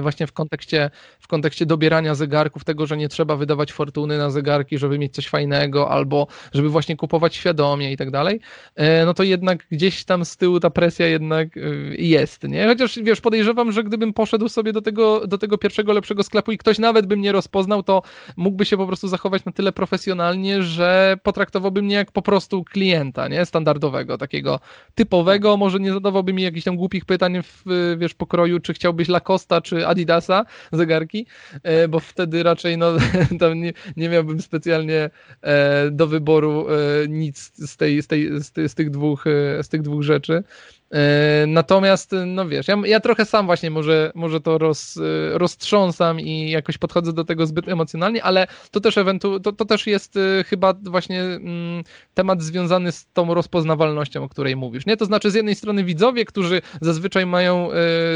właśnie w kontekście, w kontekście dobierania zegarków, tego, że nie trzeba wydawać fortuny na zegarki, żeby mieć coś fajnego, albo żeby właśnie kupować świadomie i tak dalej, e, no to jednak gdzieś tam z tyłu ta presja jednak e, jest, nie? Chociaż wiesz, podejrzewam, że gdybym poszedł sobie do tego, do tego pierwszego lepszego sklepu i ktoś nawet by mnie rozpoznał, to mógłby się po prostu zachować na tyle profesjonalnie, że potraktowałby mnie jak po prostu klienta, nie? Standardowego, takiego typowego, może nie zadawałby mi jakichś tam głupich pytań w, wiesz, pokroju, czy chciałbyś Lacoste czy Adidasa zegarki, e, bo wtedy raczej no, <laughs> tam nie, nie miałbym specjalnie e, do wyboru e, nic z, tej, z, tej, z, z, tych dwóch, z tych dwóch rzeczy. E, natomiast, no wiesz, ja, ja trochę sam właśnie może, może to roz, e, roztrząsam i jakoś podchodzę do tego zbyt emocjonalnie, ale to też ewentu, to, to też jest e, chyba właśnie mm, temat związany z tą rozpoznawalnością, o której mówisz. Nie? To znaczy z jednej strony widzowie, którzy zazwyczaj mają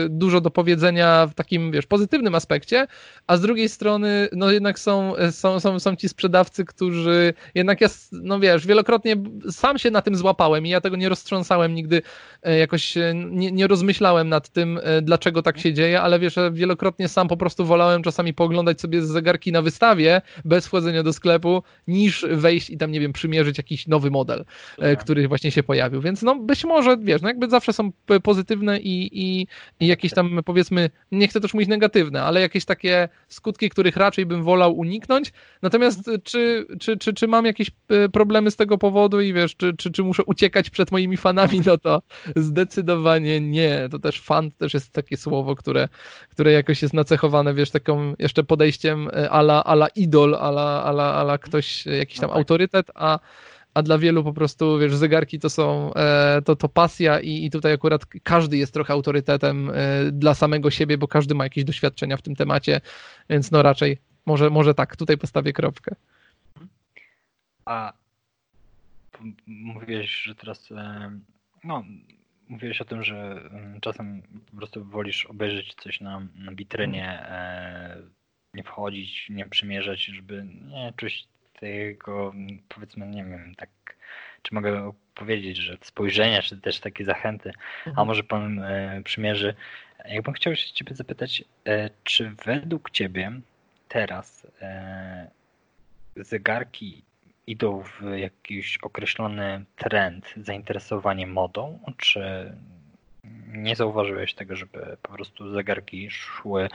dużo do powiedzenia w takim, wiesz, pozytywnym aspekcie, a z drugiej strony, no jednak są, są, są, są ci sprzedawcy, którzy jednak jest, no wiesz, wielokrotnie sam się na tym złapałem i ja tego nie roztrząsałem nigdy jakoś e, nie, nie, rozmyślałem nad tym, e, dlaczego tak się dzieje, ale wiesz, wielokrotnie sam po prostu wolałem czasami pooglądać sobie zegarki na wystawie bez wchodzenia do sklepu, niż wejść i tam, nie wiem, przymierzyć jakiś nowy model, tak. który właśnie się pojawił. Więc no być może, wiesz, no jakby zawsze są pozytywne i, i, i jakieś tam powiedzmy, nie chcę też mówić negatywne, ale jakieś takie skutki, których raczej bym wolał uniknąć. Natomiast czy, czy, czy, czy mam jakieś problemy z tego powodu i wiesz, czy, czy, czy muszę uciekać przed moimi fanami, no to Zdecydowanie nie. To też fan też jest takie słowo, które, które jakoś jest nacechowane, wiesz, taką jeszcze podejściem e, ala, ala idol, ala, ala, ala ktoś, jakiś tam no tak. autorytet, a a dla wielu po prostu, wiesz, zegarki to są, e, to, to pasja i, i tutaj akurat każdy jest trochę autorytetem e, dla samego siebie, bo każdy ma jakieś doświadczenia w tym temacie, więc no raczej może, może tak, tutaj postawię kropkę. A mówiłeś, że teraz no, mówiłeś o tym, że mm, czasem po prostu wolisz obejrzeć coś na, na witrynie, e, nie wchodzić, nie przymierzać, żeby nie czuć tego, powiedzmy, nie wiem, tak, czy mogę powiedzieć, że spojrzenia, czy też takie zachęty, mhm. a może pan e, przymierzy. Jakbym chciał się ciebie zapytać, e, czy według ciebie teraz e, zegarki idą w jakiś określony trend, zainteresowanie modą, czy nie zauważyłeś tego, żeby po prostu zegarki szły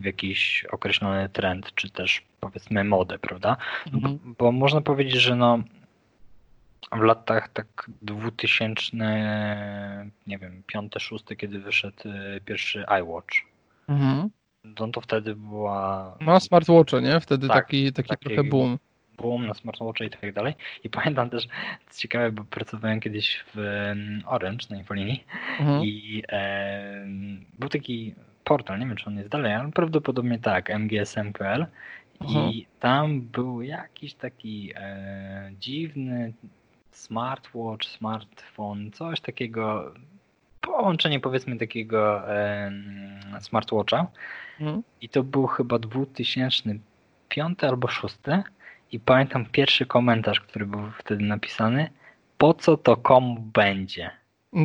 w jakiś określony trend, czy też powiedzmy modę, prawda? Mhm. Bo, bo można powiedzieć, że no w latach tak 2000, nie wiem, 5, 6, kiedy wyszedł y, pierwszy iWatch. Mhm. No to wtedy była. No, smartwatche, nie? Wtedy tak, taki, taki, taki trochę boom. Boom na smartwatche i tak dalej. I pamiętam też, co ciekawe, bo pracowałem kiedyś w Orange na infolinii mhm. i e, był taki portal, nie wiem czy on jest dalej, ale prawdopodobnie tak, MGSM.pl i mhm. tam był jakiś taki e, dziwny smartwatch, smartfon, coś takiego, połączenie powiedzmy takiego e, smartwatcha mhm. i to był chyba 2005 albo 6 i pamiętam pierwszy komentarz, który był wtedy napisany, po co to komu będzie?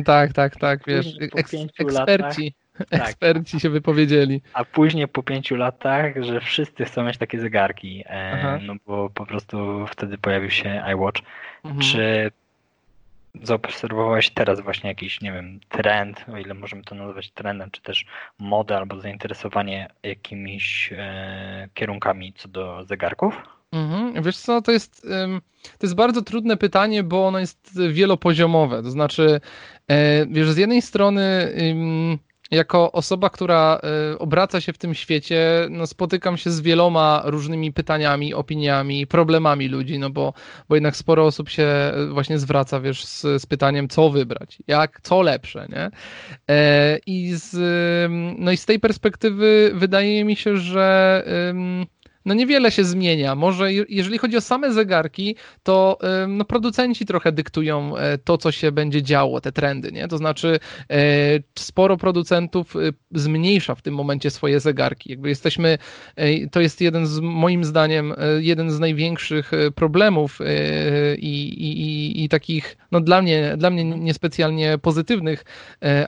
Tak, tak, tak, wiesz, eks eksperci. Tak. Eksperci się wypowiedzieli. A później po pięciu latach, że wszyscy chcą mieć takie zegarki, e, no bo po prostu wtedy pojawił się iWatch. Mhm. Czy zaobserwowałeś teraz właśnie jakiś, nie wiem, trend, o ile możemy to nazwać trendem, czy też modę albo zainteresowanie jakimiś e, kierunkami co do zegarków? Mhm. Wiesz co, to jest, to jest bardzo trudne pytanie, bo ono jest wielopoziomowe. To znaczy, e, wiesz, z jednej strony jako osoba, która y, obraca się w tym świecie, no spotykam się z wieloma różnymi pytaniami, opiniami, problemami ludzi, no bo, bo jednak sporo osób się y, właśnie zwraca, wiesz, z, z pytaniem, co wybrać, jak, co lepsze, nie? E, I z, no i z tej perspektywy wydaje mi się, że no niewiele się zmienia. Może jeżeli chodzi o same zegarki, to no, producenci trochę dyktują e, to, co się będzie działo, te trendy, nie? To znaczy e, sporo producentów y, zmniejsza w tym momencie swoje zegarki. Jakby jesteśmy, e, to jest jeden z, moim zdaniem, jeden z największych problemów i, i, i takich, no dla mnie, dla mnie niespecjalnie pozytywnych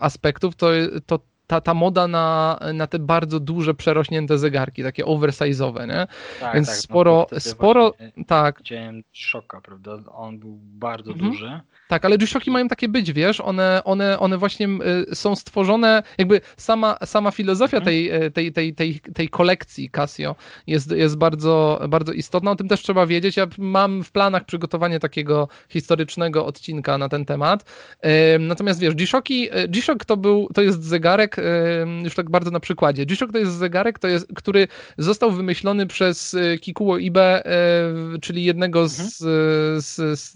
aspektów, to, to ta, ta moda na, na te bardzo duże, przerośnięte zegarki, takie oversize'owe, nie? Tak, Więc tak, sporo, no sporo, tak. Widziałem szoka, prawda? On był bardzo mhm. duży tak, ale G-Shocki mają takie być, wiesz, one, one, one właśnie y, są stworzone, jakby sama, sama filozofia mhm. tej, y, tej, tej, tej, tej kolekcji Casio jest, jest bardzo, bardzo istotna, o tym też trzeba wiedzieć. Ja mam w planach przygotowanie takiego historycznego odcinka na ten temat. Natomiast wiesz, G-Shocki, y, G-Shock to był, to jest zegarek, już tak bardzo na przykładzie, G-Shock to jest zegarek, to jest, który został wymyślony przez Kikuo Ibe, czyli jednego z, mhm. z, z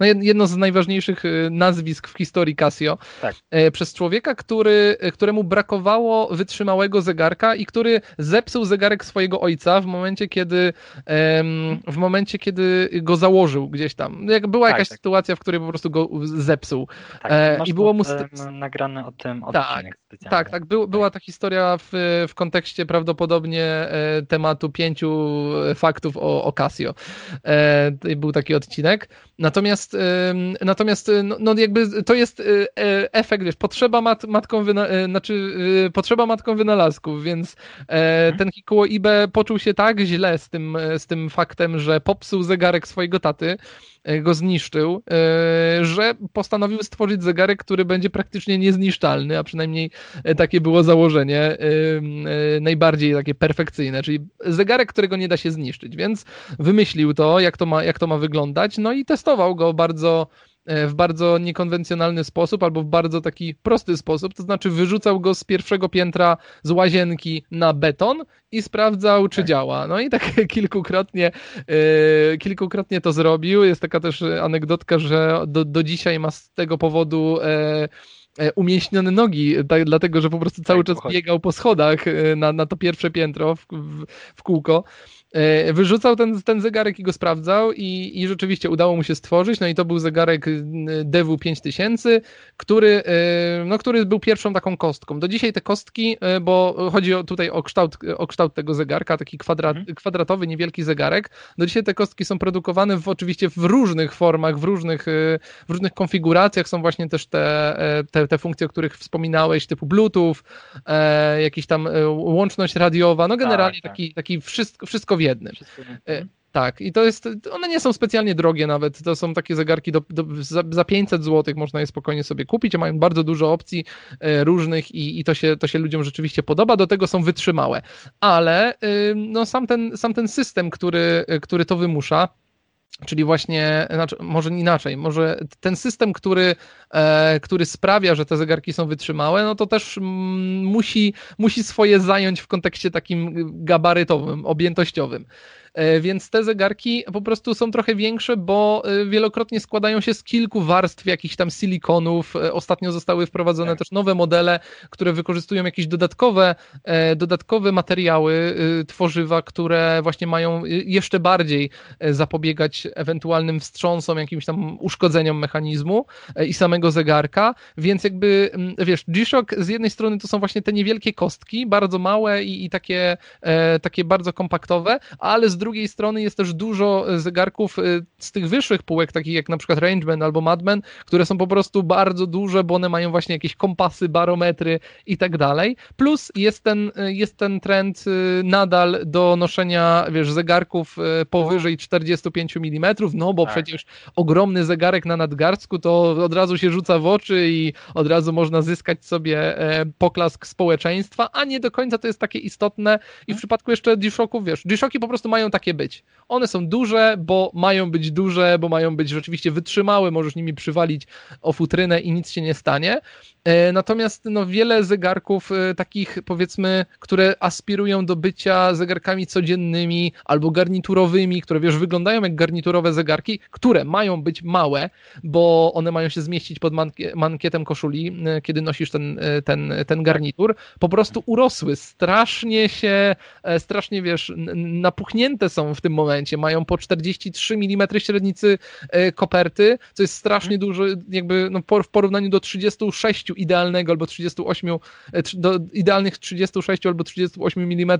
no jedno z najważniejszych najważniejszych y, nazwisk w historii Casio. Tak. E, przez człowieka, który, e, któremu brakowało wytrzymałego zegarka i który zepsuł zegarek swojego ojca w momencie, kiedy w momencie, kiedy go założył gdzieś tam. Jak była tak, jakaś tak. sytuacja, w której po prostu go zepsuł. Tak, e, I było mu nagrane o tym tak, tak, tak, był, była ta historia w, w kontekście prawdopodobnie tematu pięciu faktów o, o Casio. Był taki odcinek. Natomiast Natomiast y, no, no, jakby to jest y, e, efekt, wiesz, potrzeba mat, matką, wyna, e, znaczy y, potrzeba matką wynalazków, więc e, mhm. ten Hikuo Ibe poczuł się tak źle z tym, z tym faktem, że popsuł zegarek swojego taty, go zniszczył, że postanowił stworzyć zegarek, który będzie praktycznie niezniszczalny, a przynajmniej takie było założenie najbardziej takie perfekcyjne, czyli zegarek, którego nie da się zniszczyć, więc wymyślił to, jak to ma, jak to ma wyglądać, no i testował go bardzo E, w bardzo niekonwencjonalny sposób albo w bardzo taki prosty sposób, to znaczy wyrzucał go z pierwszego piętra z łazienki na beton i sprawdzał, czy tak. działa. No i tak <laughs> kilkukrotnie, yy, kilkukrotnie to zrobił. Jest taka też anegdotka, że do, do dzisiaj ma z tego powodu yy, umieśnione nogi, tak, dlatego że po prostu cały tak, czas biegał po schodach na, na to pierwsze piętro w, w, w kółko. E, wyrzucał ten, ten zegarek i go sprawdzał i, i rzeczywiście udało mu się stworzyć, no i to był zegarek DW 5000, który, e, no, który był pierwszą taką kostką. Do dzisiaj te kostki, e, bo chodzi tutaj o kształt, o kształt tego zegarka, taki kwadrat, mhm. kwadratowy, niewielki zegarek, do dzisiaj te kostki są produkowane w, oczywiście w różnych formach, w różnych, w różnych konfiguracjach, są właśnie też te, te, te funkcje, o których wspominałeś, typu Bluetooth, jakiś tam łączność radiowa, no generalnie tak, tak. taki, taki wszystko, wszystko w jednym. E, Tak, i to jest, one nie są specjalnie drogie nawet, to są takie zegarki do, do, za, za 500 zł można je spokojnie sobie kupić, mają bardzo dużo opcji e, różnych i, i to, się, to się ludziom rzeczywiście podoba, do tego są wytrzymałe, ale no, sam, ten, sam ten system, który, który to wymusza, Czyli właśnie, znaczy, może inaczej, może ten system, który, e, który sprawia, że te zegarki są wytrzymałe, no to też mm, musi, musi swoje zająć w kontekście takim gabarytowym, objętościowym. E, więc te zegarki po prostu są trochę większe, bo e, wielokrotnie składają się z kilku warstw jakichś tam silikonów. E, ostatnio zostały wprowadzone tak. też nowe modele, które wykorzystują jakieś dodatkowe, dodatkowe materiały, tworzywa, które właśnie mają jeszcze bardziej zapobiegać ewentualnym wstrząsom, jakimś tam uszkodzeniom mechanizmu i samego zegarka, więc jakby, wiesz, G-Shock z jednej strony to są właśnie te niewielkie kostki, bardzo małe i, i takie, takie bardzo kompaktowe, ale z drugiej strony jest też dużo e, zegarków e, z tych wyższych półek, takich jak na przykład Rangeman albo Madman, które są po prostu bardzo duże, bo one mają właśnie jakieś kompasy, barometry i tak dalej. Plus jest ten, e, jest ten trend nadal do noszenia, wiesz, zegarków powyżej 45 mm, no bo tak. przecież ogromny zegarek na nadgarstku to od razu się rzuca w oczy i od razu można zyskać sobie poklask społeczeństwa, a nie do końca to jest takie istotne i w mhm. przypadku jeszcze G-Shocków, wiesz, G-Shocki po prostu mają takie być. One są duże, bo mają być duże, bo mają być rzeczywiście wytrzymałe, możesz nimi przywalić o futrynę i nic się nie stanie. E, natomiast no, wiele zegarków e, takich powiedzmy, które aspirują do bycia zegarkami codziennymi albo garniturowymi, które wiesz, wyglądają jak garniturowe zegarki, które mają być małe, bo one mają się zmieścić pod mankietem koszuli, e, kiedy nosisz ten, ten, ten garnitur, po prostu urosły, strasznie się, strasznie wiesz, napuchnięte są w tym momencie, mają po 43 mm średnicy koperty, co jest strasznie mhm. dużo, jakby no, w porównaniu do 36 idealnego albo 38, e, do idealnych 36 albo 38 mm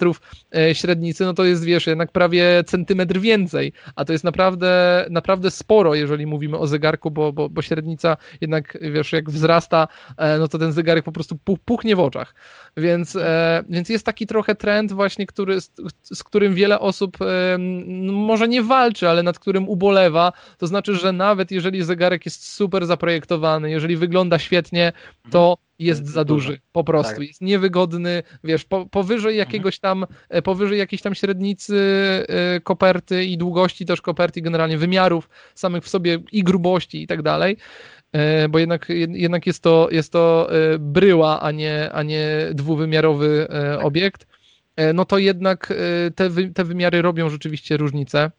e, średnicy, no to jest, wiesz, jednak prawie centymetr więcej, a to jest naprawdę, naprawdę sporo, jeżeli mówimy o zegarku, bo, bo, bo średnica jednak, wiesz, jak wzrasta, e, no to ten zegarek po prostu puchnie w oczach. Więc, więc jest taki trochę trend właśnie, który, z, z którym wiele osób może nie walczy, ale nad którym ubolewa, to znaczy, że nawet jeżeli zegarek jest super zaprojektowany, jeżeli wygląda świetnie, to jest za duży, po prostu. Tak. Jest niewygodny, wiesz, po, powyżej mhm. jakiegoś tam, e, powyżej jakiejś tam średnicy y, koperty i długości też koperty, generalnie wymiarów samych w sobie i grubości i tak dalej, y, bo jednak, jednak jest to, jest to bryła, a nie, a nie dwuwymiarowy tak. obiekt, no to jednak te, wy, te wymiary robią rzeczywiście różnicę.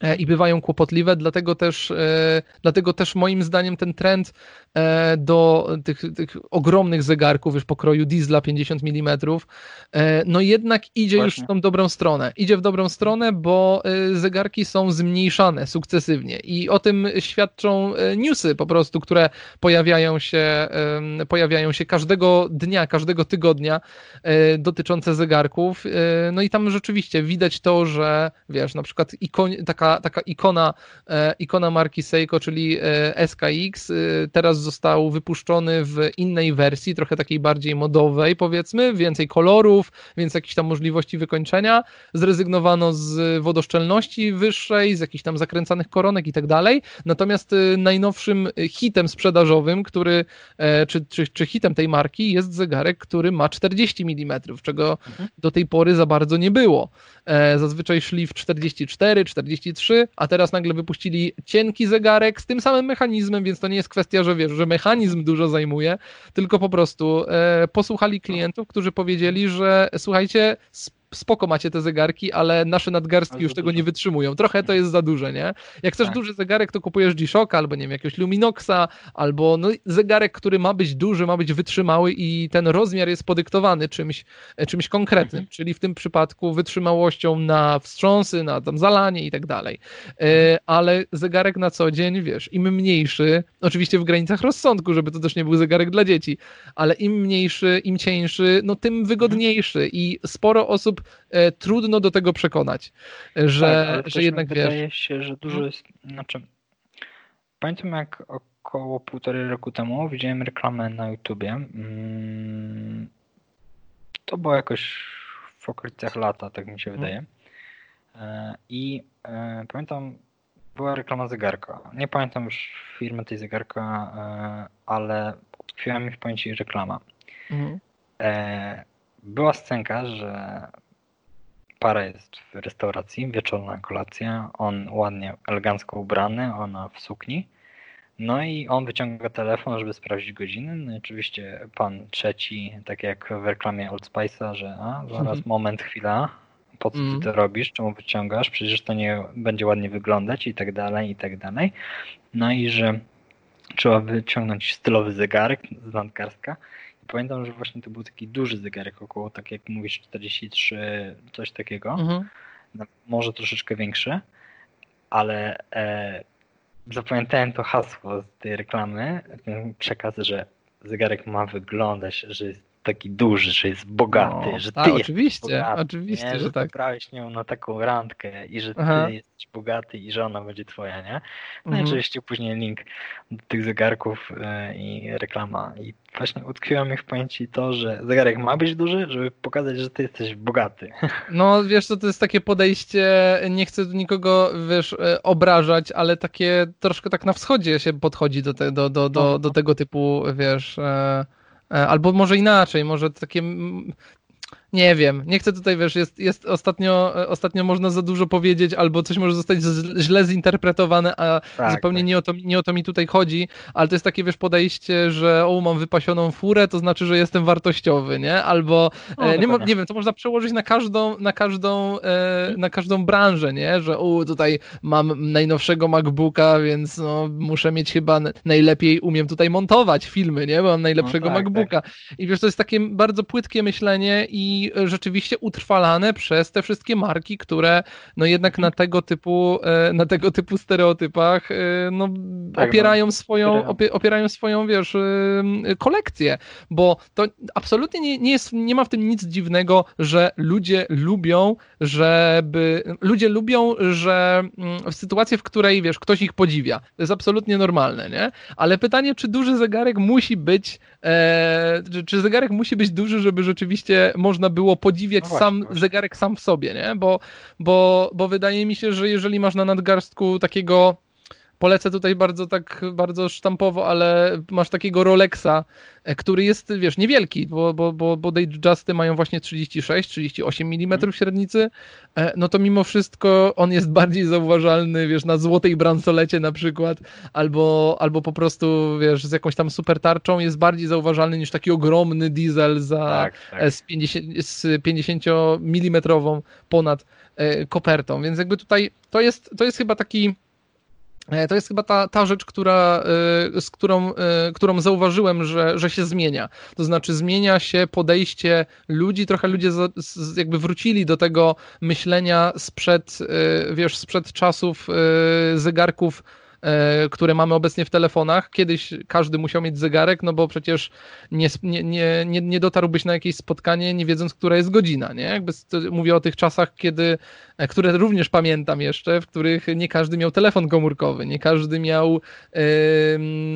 E, i bywają kłopotliwe, dlatego też, e, dlatego też moim zdaniem ten trend e, do tych, tych ogromnych zegarków już pokroju diesla 50 mm, no jednak idzie Właśnie. już w tą dobrą stronę. Idzie w dobrą stronę, bo zegarki są zmniejszane sukcesywnie i o tym świadczą newsy po prostu, które pojawiają się, pojawiają się każdego dnia, każdego tygodnia dotyczące zegarków. No i tam rzeczywiście widać to, że wiesz, na przykład ikon, taka taka, ikona, e, ikona marki Seiko, czyli e, SKX, e, teraz został wypuszczony w innej wersji, trochę takiej bardziej modowej, powiedzmy, więcej kolorów, więc jakichś tam możliwości wykończenia. Zrezygnowano z wodoszczelności wyższej, z jakichś tam zakręcanych koronek i tak dalej. Natomiast najnowszym hitem sprzedażowym, który, czy, czy, czy hitem tej marki jest zegarek, który ma 40 mm, czego mhm. do tej pory za bardzo nie było. Zazwyczaj szli w 44, 43 3, a teraz nagle wypuścili cienki zegarek z tym samym mechanizmem, więc to nie jest kwestia, że wiesz, że mechanizm dużo zajmuje, tylko po prostu e, posłuchali klientów, którzy powiedzieli, że słuchajcie, spoko macie te zegarki, ale nasze nadgarstki już tego nie wytrzymują. Trochę to jest za duże, nie? Jak chcesz tak. duży zegarek, to kupujesz G-Shocka albo nie wiem, jakiegoś Luminoxa, albo no, zegarek, który ma być duży, ma być wytrzymały i ten rozmiar jest podyktowany czymś, e, czymś konkretnym, mhm. czyli w tym przypadku wytrzymałością na wstrząsy, na tam zalanie i tak dalej. E, mhm. ale zegarek na co dzień, wiesz, im mniejszy, oczywiście w granicach rozsądku, żeby to też nie był zegarek dla dzieci, ale im mniejszy, im cieńszy, no tym wygodniejszy i sporo osób e, trudno do tego przekonać, że, tak, że jednak wydaje wiesz. się, że dużo jest, znaczy pamiętam jak około półtorej roku temu widziałem reklamę na YouTubie. Mm, to było jakoś w okolicach lata, tak mi się mhm. wydaje. I pamiętam, była reklama zegarka. Nie pamiętam już firmy tej zegarka, ale utkwiła mi w pamięci reklama. Mhm. Była scenka, że para jest w restauracji, wieczorna kolacja, on ładnie, elegancko ubrany, ona w sukni. No i on wyciąga telefon, żeby sprawdzić godziny. No i oczywiście pan trzeci, tak jak w reklamie Old Spice'a, że a, zaraz, mhm. moment, chwila, po co ty mm. to robisz, czemu wyciągasz, przecież to nie będzie ładnie wyglądać i tak dalej, i tak dalej. No i że trzeba wyciągnąć stylowy zegarek z nadgarstka pamiętam, że właśnie to był taki duży zegarek, około, tak jak mówisz, 43, coś takiego. Mhm. No, może troszeczkę większy, ale e, zapamiętałem to hasło z tej reklamy, ten przekaz, że zegarek ma wyglądać, że jest taki duży, że jest bogaty, no, że ty a, oczywiście, bogaty, oczywiście, nie? że, że tak. Brałeś nią na taką randkę i że Aha. ty jesteś bogaty i że ona będzie twoja, nie? No mhm. i oczywiście później link do tych zegarków yy, i reklama. I właśnie utkwiło mi w pamięci to, że zegarek ma być duży, żeby pokazać, że ty jesteś bogaty. <laughs> No wiesz co, to jest takie podejście, nie chcę nikogo, wiesz, e, obrażać, ale takie troszkę tak na wschodzie się podchodzi do, te, do, do, do, no, do no. tego typu, wiesz... E, albo może inaczej, może takie nie wiem, nie chcę tutaj, wiesz, jest, jest ostatnio, e, ostatnio można za dużo powiedzieć, albo coś może zostać źle zinterpretowane, a tak, zupełnie tak. Nie, o to, nie o to mi tutaj chodzi, ale to jest takie, wiesz, podejście, że o, mam wypasioną furę, to znaczy, że jestem wartościowy, nie? Albo, no, nie, nie, wiem, to można przełożyć na każdą, na każdą, e, na każdą branżę, nie? Że o, tutaj mam najnowszego MacBooka, więc no, muszę mieć chyba najlepiej, umiem tutaj montować filmy, nie? Bo mam najlepszego no, tak, MacBooka. I wiesz, to jest takie bardzo płytkie myślenie i rzeczywiście utrwalane przez te wszystkie marki, które no jednak na tego typu, e, na tego typu stereotypach e, no, tak, opierają, no, swoją, opierają swoją, wiesz, e, kolekcję, bo to absolutnie nie, nie, jest, nie ma w tym nic dziwnego, że ludzie lubią, żeby, ludzie lubią, że mm, w sytuacji, w której, wiesz, ktoś ich podziwia, to jest absolutnie normalne, nie? Ale pytanie, czy duży zegarek musi być, e, czy, czy zegarek musi być duży, żeby rzeczywiście można było podziwiać no sam właśnie. zegarek sam w sobie, nie? Bo, bo, bo wydaje mi się, że jeżeli masz na nadgarstku takiego polecę tutaj bardzo tak, bardzo sztampowo, ale masz takiego Rolexa, e, który jest, wiesz, niewielki, bo, bo, bo, bo Datejusty mają właśnie 36, 38 mm średnicy, e, no to mimo wszystko on jest bardziej zauważalny, wiesz, na złotej bransolecie na przykład, albo, albo po prostu, wiesz, z jakąś tam super tarczą jest bardziej zauważalny niż taki ogromny diesel za, tak, tak. E, z 50, z 50 mm ponad kopertą, więc jakby tutaj to jest, to jest chyba taki to jest chyba ta, ta rzecz, która, e, z którą, e, którą zauważyłem, że, że się zmienia. To znaczy zmienia się podejście ludzi, trochę ludzie z, z, jakby wrócili do tego myślenia sprzed, wiesz, sprzed czasów zegarków E, które mamy obecnie w telefonach. Kiedyś każdy musiał mieć zegarek, no bo przecież nie, nie, nie, nie dotarłbyś na jakieś spotkanie, nie wiedząc, która jest godzina, nie? Jakby mówię o tych czasach, kiedy, e, które również pamiętam jeszcze, w których nie każdy miał telefon komórkowy, nie każdy miał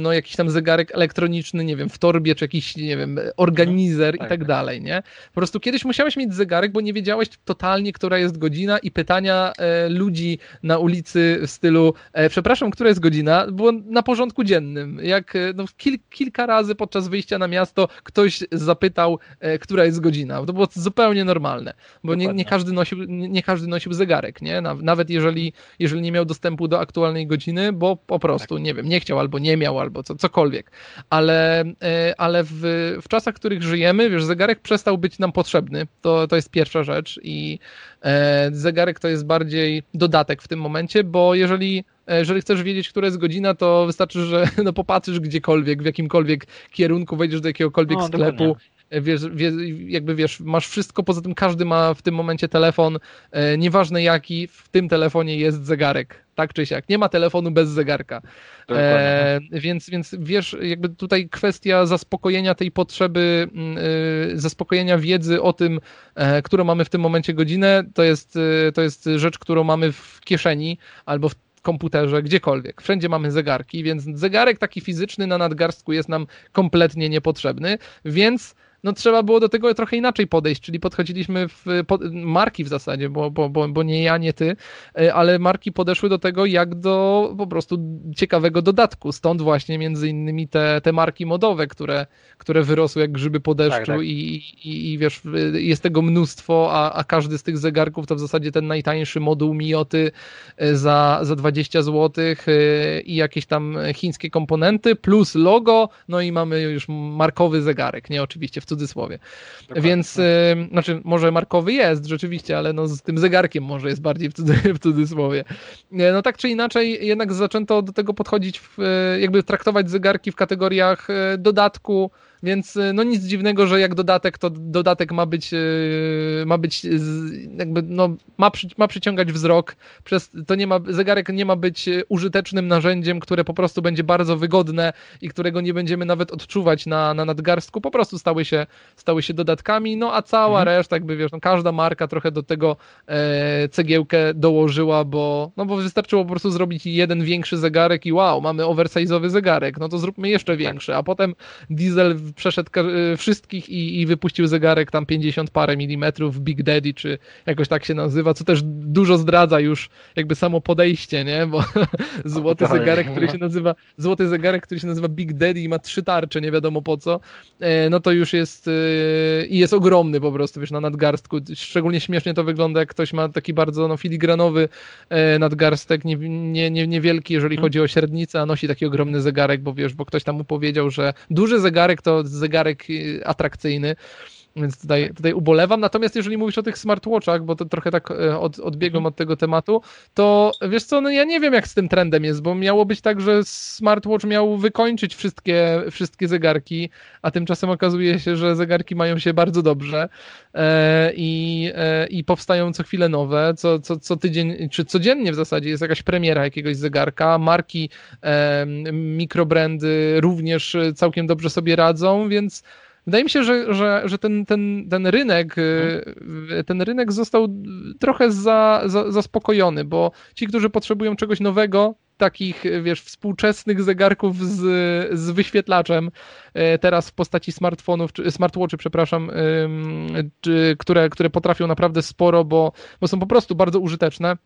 no, jakiś tam zegarek elektroniczny, nie wiem, w torbie, czy jakiś, nie wiem, organizer no, i tak, tak dalej, nie? Po prostu kiedyś musiałeś mieć zegarek, bo nie wiedziałeś totalnie, która jest godzina i pytania e, ludzi na ulicy w stylu, e, przepraszam, która jest jest godzina, było na porządku dziennym. Jak e, no, kil, kilka razy podczas wyjścia na miasto ktoś zapytał, e, która jest godzina. To było zupełnie normalne, bo nie, nie, każdy nosił, nie, każdy nosił zegarek, nie? Nawet jeżeli, jeżeli nie miał dostępu do aktualnej godziny, bo po prostu, tak. nie wiem, nie chciał albo nie miał, albo co, cokolwiek. Ale, e, ale w, w czasach, w których żyjemy, wiesz, zegarek przestał być nam potrzebny. To, to jest pierwsza rzecz i zegarek to jest bardziej dodatek w tym momencie, bo jeżeli E, jeżeli chcesz wiedzieć, która jest godzina, to wystarczy, że <laughs> no, popatrzysz gdziekolwiek, w jakimkolwiek kierunku, wejdziesz do jakiegokolwiek no, sklepu, dokładnie. E, wiesz, wie, jakby wiesz, masz wszystko, poza tym każdy ma w tym momencie telefon, e, nieważne jaki, w tym telefonie jest zegarek, tak czy siak. Nie ma telefonu bez zegarka. E, więc, więc wiesz, jakby tutaj kwestia zaspokojenia tej potrzeby, e, zaspokojenia wiedzy o tym, e, którą mamy w tym momencie godzinę, to jest, to jest rzecz, którą mamy w kieszeni albo w komputerze, gdziekolwiek. Wszędzie mamy zegarki, więc zegarek taki fizyczny na nadgarstku jest nam kompletnie niepotrzebny, więc no trzeba było do tego trochę inaczej podejść, czyli podchodziliśmy w marki w zasadzie, bo, bo, bo, bo nie ja, nie ty, e, ale marki podeszły do tego jak do po prostu ciekawego dodatku. Stąd właśnie między innymi te, te marki modowe, które, które wyrosły jak grzyby po deszczu tak, tak. I, i, i wiesz, jest tego mnóstwo, a, a każdy z tych zegarków to w zasadzie ten najtańszy moduł Mioty e, za, za 20 zł e, i jakieś tam chińskie komponenty, plus logo, no i mamy już markowy zegarek, nie oczywiście w cudzysłowie. Dokładnie. Więc, y, znaczy, może markowy jest rzeczywiście, ale no z tym zegarkiem może jest bardziej w, w cudzysłowie. No tak czy inaczej, jednak zaczęto do tego podchodzić, w, jakby traktować zegarki w kategoriach y, dodatku, więc y, no nic dziwnego, że jak dodatek, to dodatek ma być, y, ma być jakby, no, ma, przy, ma przyciągać wzrok. Przez, to nie ma, zegarek nie ma być y, użytecznym narzędziem, które po prostu będzie bardzo wygodne i którego nie będziemy nawet odczuwać na, na nadgarstku. Po prostu stały się, stały się dodatkami, no a cała mhm. reszta, jakby wiesz, no, każda marka trochę do tego e, cegiełkę dołożyła, bo, no bo wystarczyło po prostu zrobić jeden większy zegarek i wow, mamy oversize'owy zegarek, no to zróbmy jeszcze tak. większy, a potem diesel przeszedł y, wszystkich i, i wypuścił zegarek tam 50 parę milimetrów, Big Daddy, czy jakoś tak się nazywa, co też dużo zdradza już jakby samo podejście, nie? Bo <laughs> złoty zegarek, który się nazywa złoty zegarek, który się nazywa Big Daddy i ma trzy tarcze, nie wiadomo po co, e, no to już jest y, i jest ogromny po prostu, wiesz, na nadgarstku. Szczególnie śmiesznie to wygląda, jak ktoś ma taki bardzo no, filigranowy e, nadgarstek, nie, nie, nie, niewielki, jeżeli mhm. chodzi o średnicę, a nosi taki ogromny zegarek, bo wiesz, bo ktoś tam mu powiedział, że duży zegarek to zegarek y, atrakcyjny. Więc tutaj, tutaj ubolewam. Natomiast jeżeli mówisz o tych smartwatchach, bo to trochę tak e, od, odbiegłem mhm. od tego tematu, to wiesz co, no ja nie wiem jak z tym trendem jest, bo miało być tak, że smartwatch miał wykończyć wszystkie, wszystkie zegarki, a tymczasem okazuje się, że zegarki mają się bardzo dobrze e, i, e, i powstają co chwilę nowe, co, co, co tydzień, czy codziennie w zasadzie jest jakaś premiera jakiegoś zegarka, marki, mikrobrandy również całkiem dobrze sobie radzą, więc Wydaje mi się, że, że, że ten, ten, ten rynek y, ten rynek został trochę za, za, zaspokojony, bo ci, którzy potrzebują czegoś nowego, takich, wiesz, współczesnych zegarków z, z wyświetlaczem, y, teraz w postaci smartfonów, czy smartwatchy, przepraszam, czy, które, które potrafią naprawdę sporo, bo, bo są po prostu bardzo użyteczne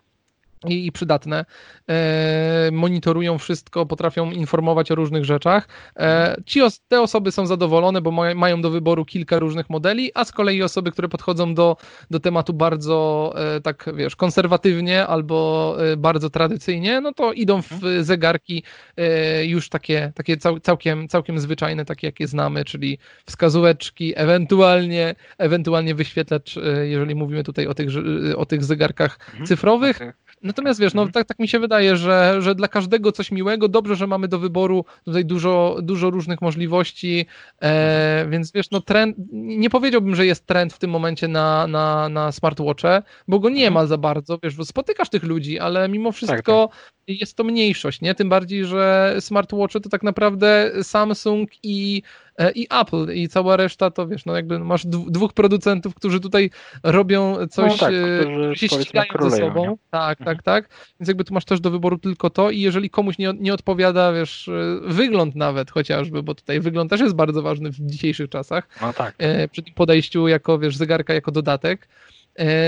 i, i przydatne. E, monitorują wszystko, potrafią informować o różnych rzeczach. E, ci os te osoby są zadowolone, bo ma mają do wyboru kilka różnych modeli, a z kolei osoby, które podchodzą do, do tematu bardzo e, tak, wiesz, konserwatywnie albo e, bardzo tradycyjnie, no to idą w mhm. zegarki e, już takie, takie cał całkiem, całkiem zwyczajne, takie jakie znamy, czyli wskazóweczki, ewentualnie, ewentualnie wyświetlacz, e, jeżeli mówimy tutaj o tych, o tych zegarkach mhm. cyfrowych. Natomiast wiesz, no mhm. tak, tak mi się wydaje, że, że dla każdego coś miłego, dobrze, że mamy do wyboru tutaj dużo, dużo różnych możliwości, e, więc wiesz, no trend, nie powiedziałbym, że jest trend w tym momencie na, na, na smartwatche, bo go nie mhm. ma za bardzo, wiesz, spotykasz tych ludzi, ale mimo wszystko tak, tak jest to mniejszość, nie? Tym bardziej, że smartwatche to tak naprawdę Samsung i, e, i Apple i cała reszta to wiesz, no jakby masz dwóch producentów, którzy tutaj robią coś, no tak, e, którzy się ścigają ze sobą. Nie? Tak, mhm. tak, tak. Więc jakby tu masz też do wyboru tylko to i jeżeli komuś nie, nie odpowiada, wiesz, e, wygląd nawet chociażby, bo tutaj wygląd też jest bardzo ważny w dzisiejszych czasach. No tak. Przy tym podejściu jako, wiesz, zegarka jako dodatek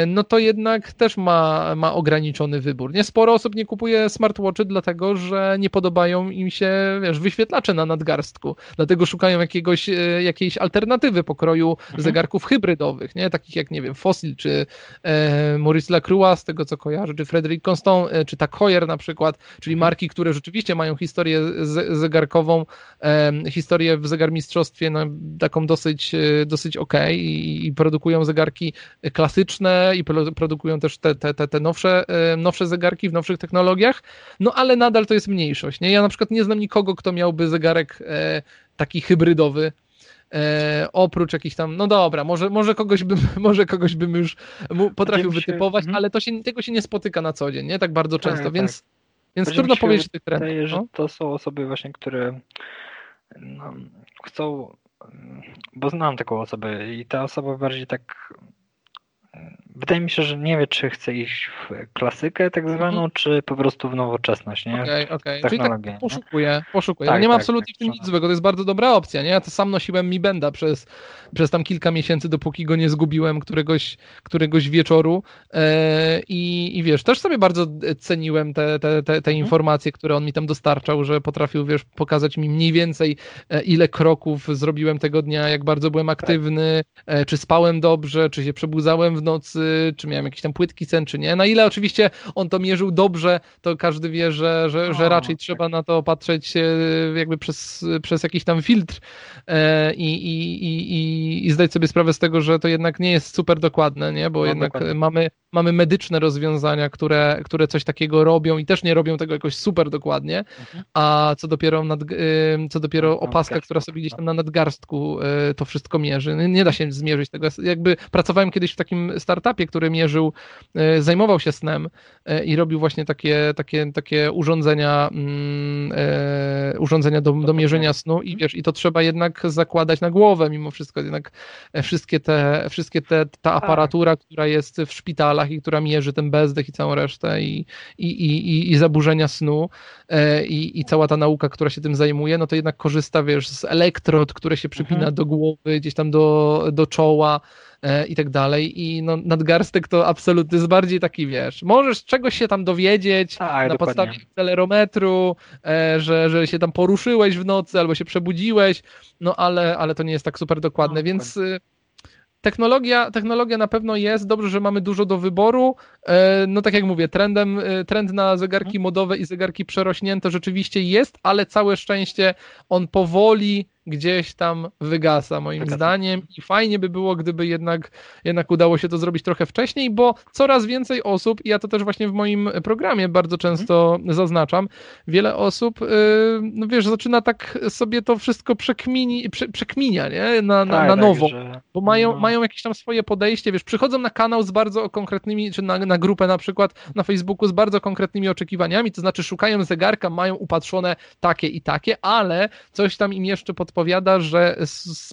no to jednak też ma, ma ograniczony wybór. Nie sporo osób nie kupuje smartwatchy, dlatego że nie podobają im się wiesz, wyświetlacze na nadgarstku, dlatego szukają jakiegoś, e, jakiejś alternatywy pokroju mhm. zegarków hybrydowych, nie? takich jak, nie wiem, Fossil, czy e, Maurice Lacroix, z tego co kojarzę, czy Frederic Constant, e, czy Tak Heuer na przykład, czyli mhm. marki, które rzeczywiście mają historię z, zegarkową, e, historię w zegarmistrzostwie no, taką dosyć, e, dosyć ok i, i produkują zegarki klasyczne, i produkują też te, te, te, te nowsze, e, nowsze zegarki w nowszych technologiach, no ale nadal to jest mniejszość. Nie? Ja na przykład nie znam nikogo, kto miałby zegarek e, taki hybrydowy, E, oprócz jakichś tam, no dobra, może, może, kogoś, bym, <laughs> może kogoś bym już potrafił wytypować, się, ale to się, tego się nie spotyka na co dzień, nie? Tak bardzo tak, często, tak, więc, tak. więc trudno powiedzieć tych. Wydaje, no? że to są osoby właśnie, które no, chcą, bo znam taką osobę i ta osoba bardziej tak Um, wydaje mi się, że nie wie, czy chce iść w klasykę tak zwaną, mhm. czy po prostu w nowoczesność, nie? Okej, okay, okej. Okay. Czyli tak poszukuję, poszukuję. Tak, no nie ma tak, absolutnie tak, w tym nic złego, to jest bardzo dobra opcja, nie? Ja to sam nosiłem Mi Benda przez, przez tam kilka miesięcy, dopóki go nie zgubiłem któregoś, któregoś wieczoru e, i, i wiesz, też sobie bardzo ceniłem te, te, te, te mhm. informacje, które on mi tam dostarczał, że potrafił, wiesz, pokazać mi mniej więcej e, ile kroków zrobiłem tego dnia, jak bardzo byłem aktywny, e, czy spałem dobrze, czy się przebudzałem w nocy, czy miałem jakiś tam płytki sen, czy nie. Na ile oczywiście on to mierzył dobrze, to każdy wie, że, że, że raczej tak. trzeba na to patrzeć e, jakby przez, przez jakiś tam filtr i, i, i, i zdać sobie sprawę z tego, że to jednak nie jest super dokładne, nie? bo no, jednak dokładnie. mamy, mamy medyczne rozwiązania, które, które coś takiego robią i też nie robią tego jakoś super dokładnie, mhm. a co dopiero, nad, co dopiero opaska, która sobie gdzieś tam na nadgarstku to wszystko mierzy. Nie da się zmierzyć tego. Jakby pracowałem kiedyś w takim startupie, który mierzył, zajmował się snem i robił właśnie takie, takie, takie urządzenia, mm, urządzenia do, do mierzenia snu i wiesz, i to trzeba jednak zakładać na głowę mimo wszystko, jednak wszystkie te, wszystkie te, ta tak. aparatura, która jest w szpitalach i która mierzy ten bezdech i całą resztę i, i, i, i zaburzenia snu e, i, i cała ta nauka, która się tym zajmuje, no to jednak korzysta, wiesz, z elektrod, które się przypina mhm. do głowy, gdzieś tam do, do czoła, e, i tak dalej. I no, nadgarstek to absolutnie jest bardziej taki, wiesz, możesz czegoś się tam dowiedzieć tak, na dokładnie. podstawie akcelerometru, e, że, że się tam poruszyłeś w nocy albo się przebudziłeś, no ale, ale to nie jest tak super dokładne, no, więc dokładnie technologia, technologia na pewno jest, dobrze, że mamy dużo do wyboru. E, no tak jak mówię, trendem, e, trend na zegarki mhm. modowe i zegarki przerośnięte rzeczywiście jest, ale całe szczęście on powoli gdzieś tam wygasa moim zdaniem i fajnie by było, gdyby jednak, jednak udało się to zrobić trochę wcześniej, bo coraz więcej osób, i ja to też właśnie w moim programie bardzo często mhm. zaznaczam, wiele osób, y, no wiesz, zaczyna tak sobie to wszystko przekmini, prze, przekminia, nie? Na, na, tak, na tak, nowo, bo mają, no. mają jakieś tam swoje podejście, wiesz, przychodzą na kanał z bardzo konkretnymi, czy na, na grupę na przykład na Facebooku z bardzo konkretnymi oczekiwaniami, to znaczy szukają zegarka, mają upatrzone takie i takie, ale coś tam im jeszcze podpowiada odpowiada, że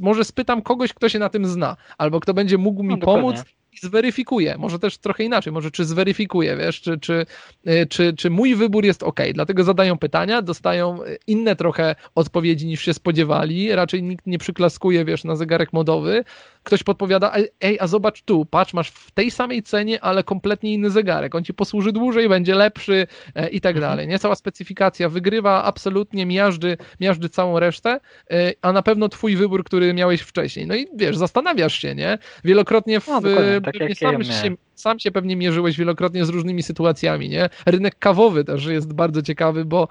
może spytam kogoś, kto się na tym zna, albo kto będzie mógł mi no, pomóc zweryfikuje, może też trochę inaczej, może czy zweryfikuje, wiesz, czy, czy, y, czy, czy mój wybór jest ok. Dlatego zadają pytania, dostają inne trochę odpowiedzi niż się spodziewali, raczej nikt nie przyklaskuje, wiesz, na zegarek modowy, ktoś podpowiada, ej, a zobacz tu, patrz, masz w tej samej cenie, ale kompletnie inny zegarek, on ci posłuży dłużej, będzie lepszy e, i tak mhm. dalej, nie? Cała specyfikacja wygrywa absolutnie, miażdży, miażdży całą resztę, e, a na pewno twój wybór, który miałeś wcześniej. No i wiesz, zastanawiasz się, nie? Wielokrotnie w, no, tak sam, ja się, sam się pewnie mierzyłeś wielokrotnie z różnymi sytuacjami, nie? Rynek kawowy też jest bardzo ciekawy, bo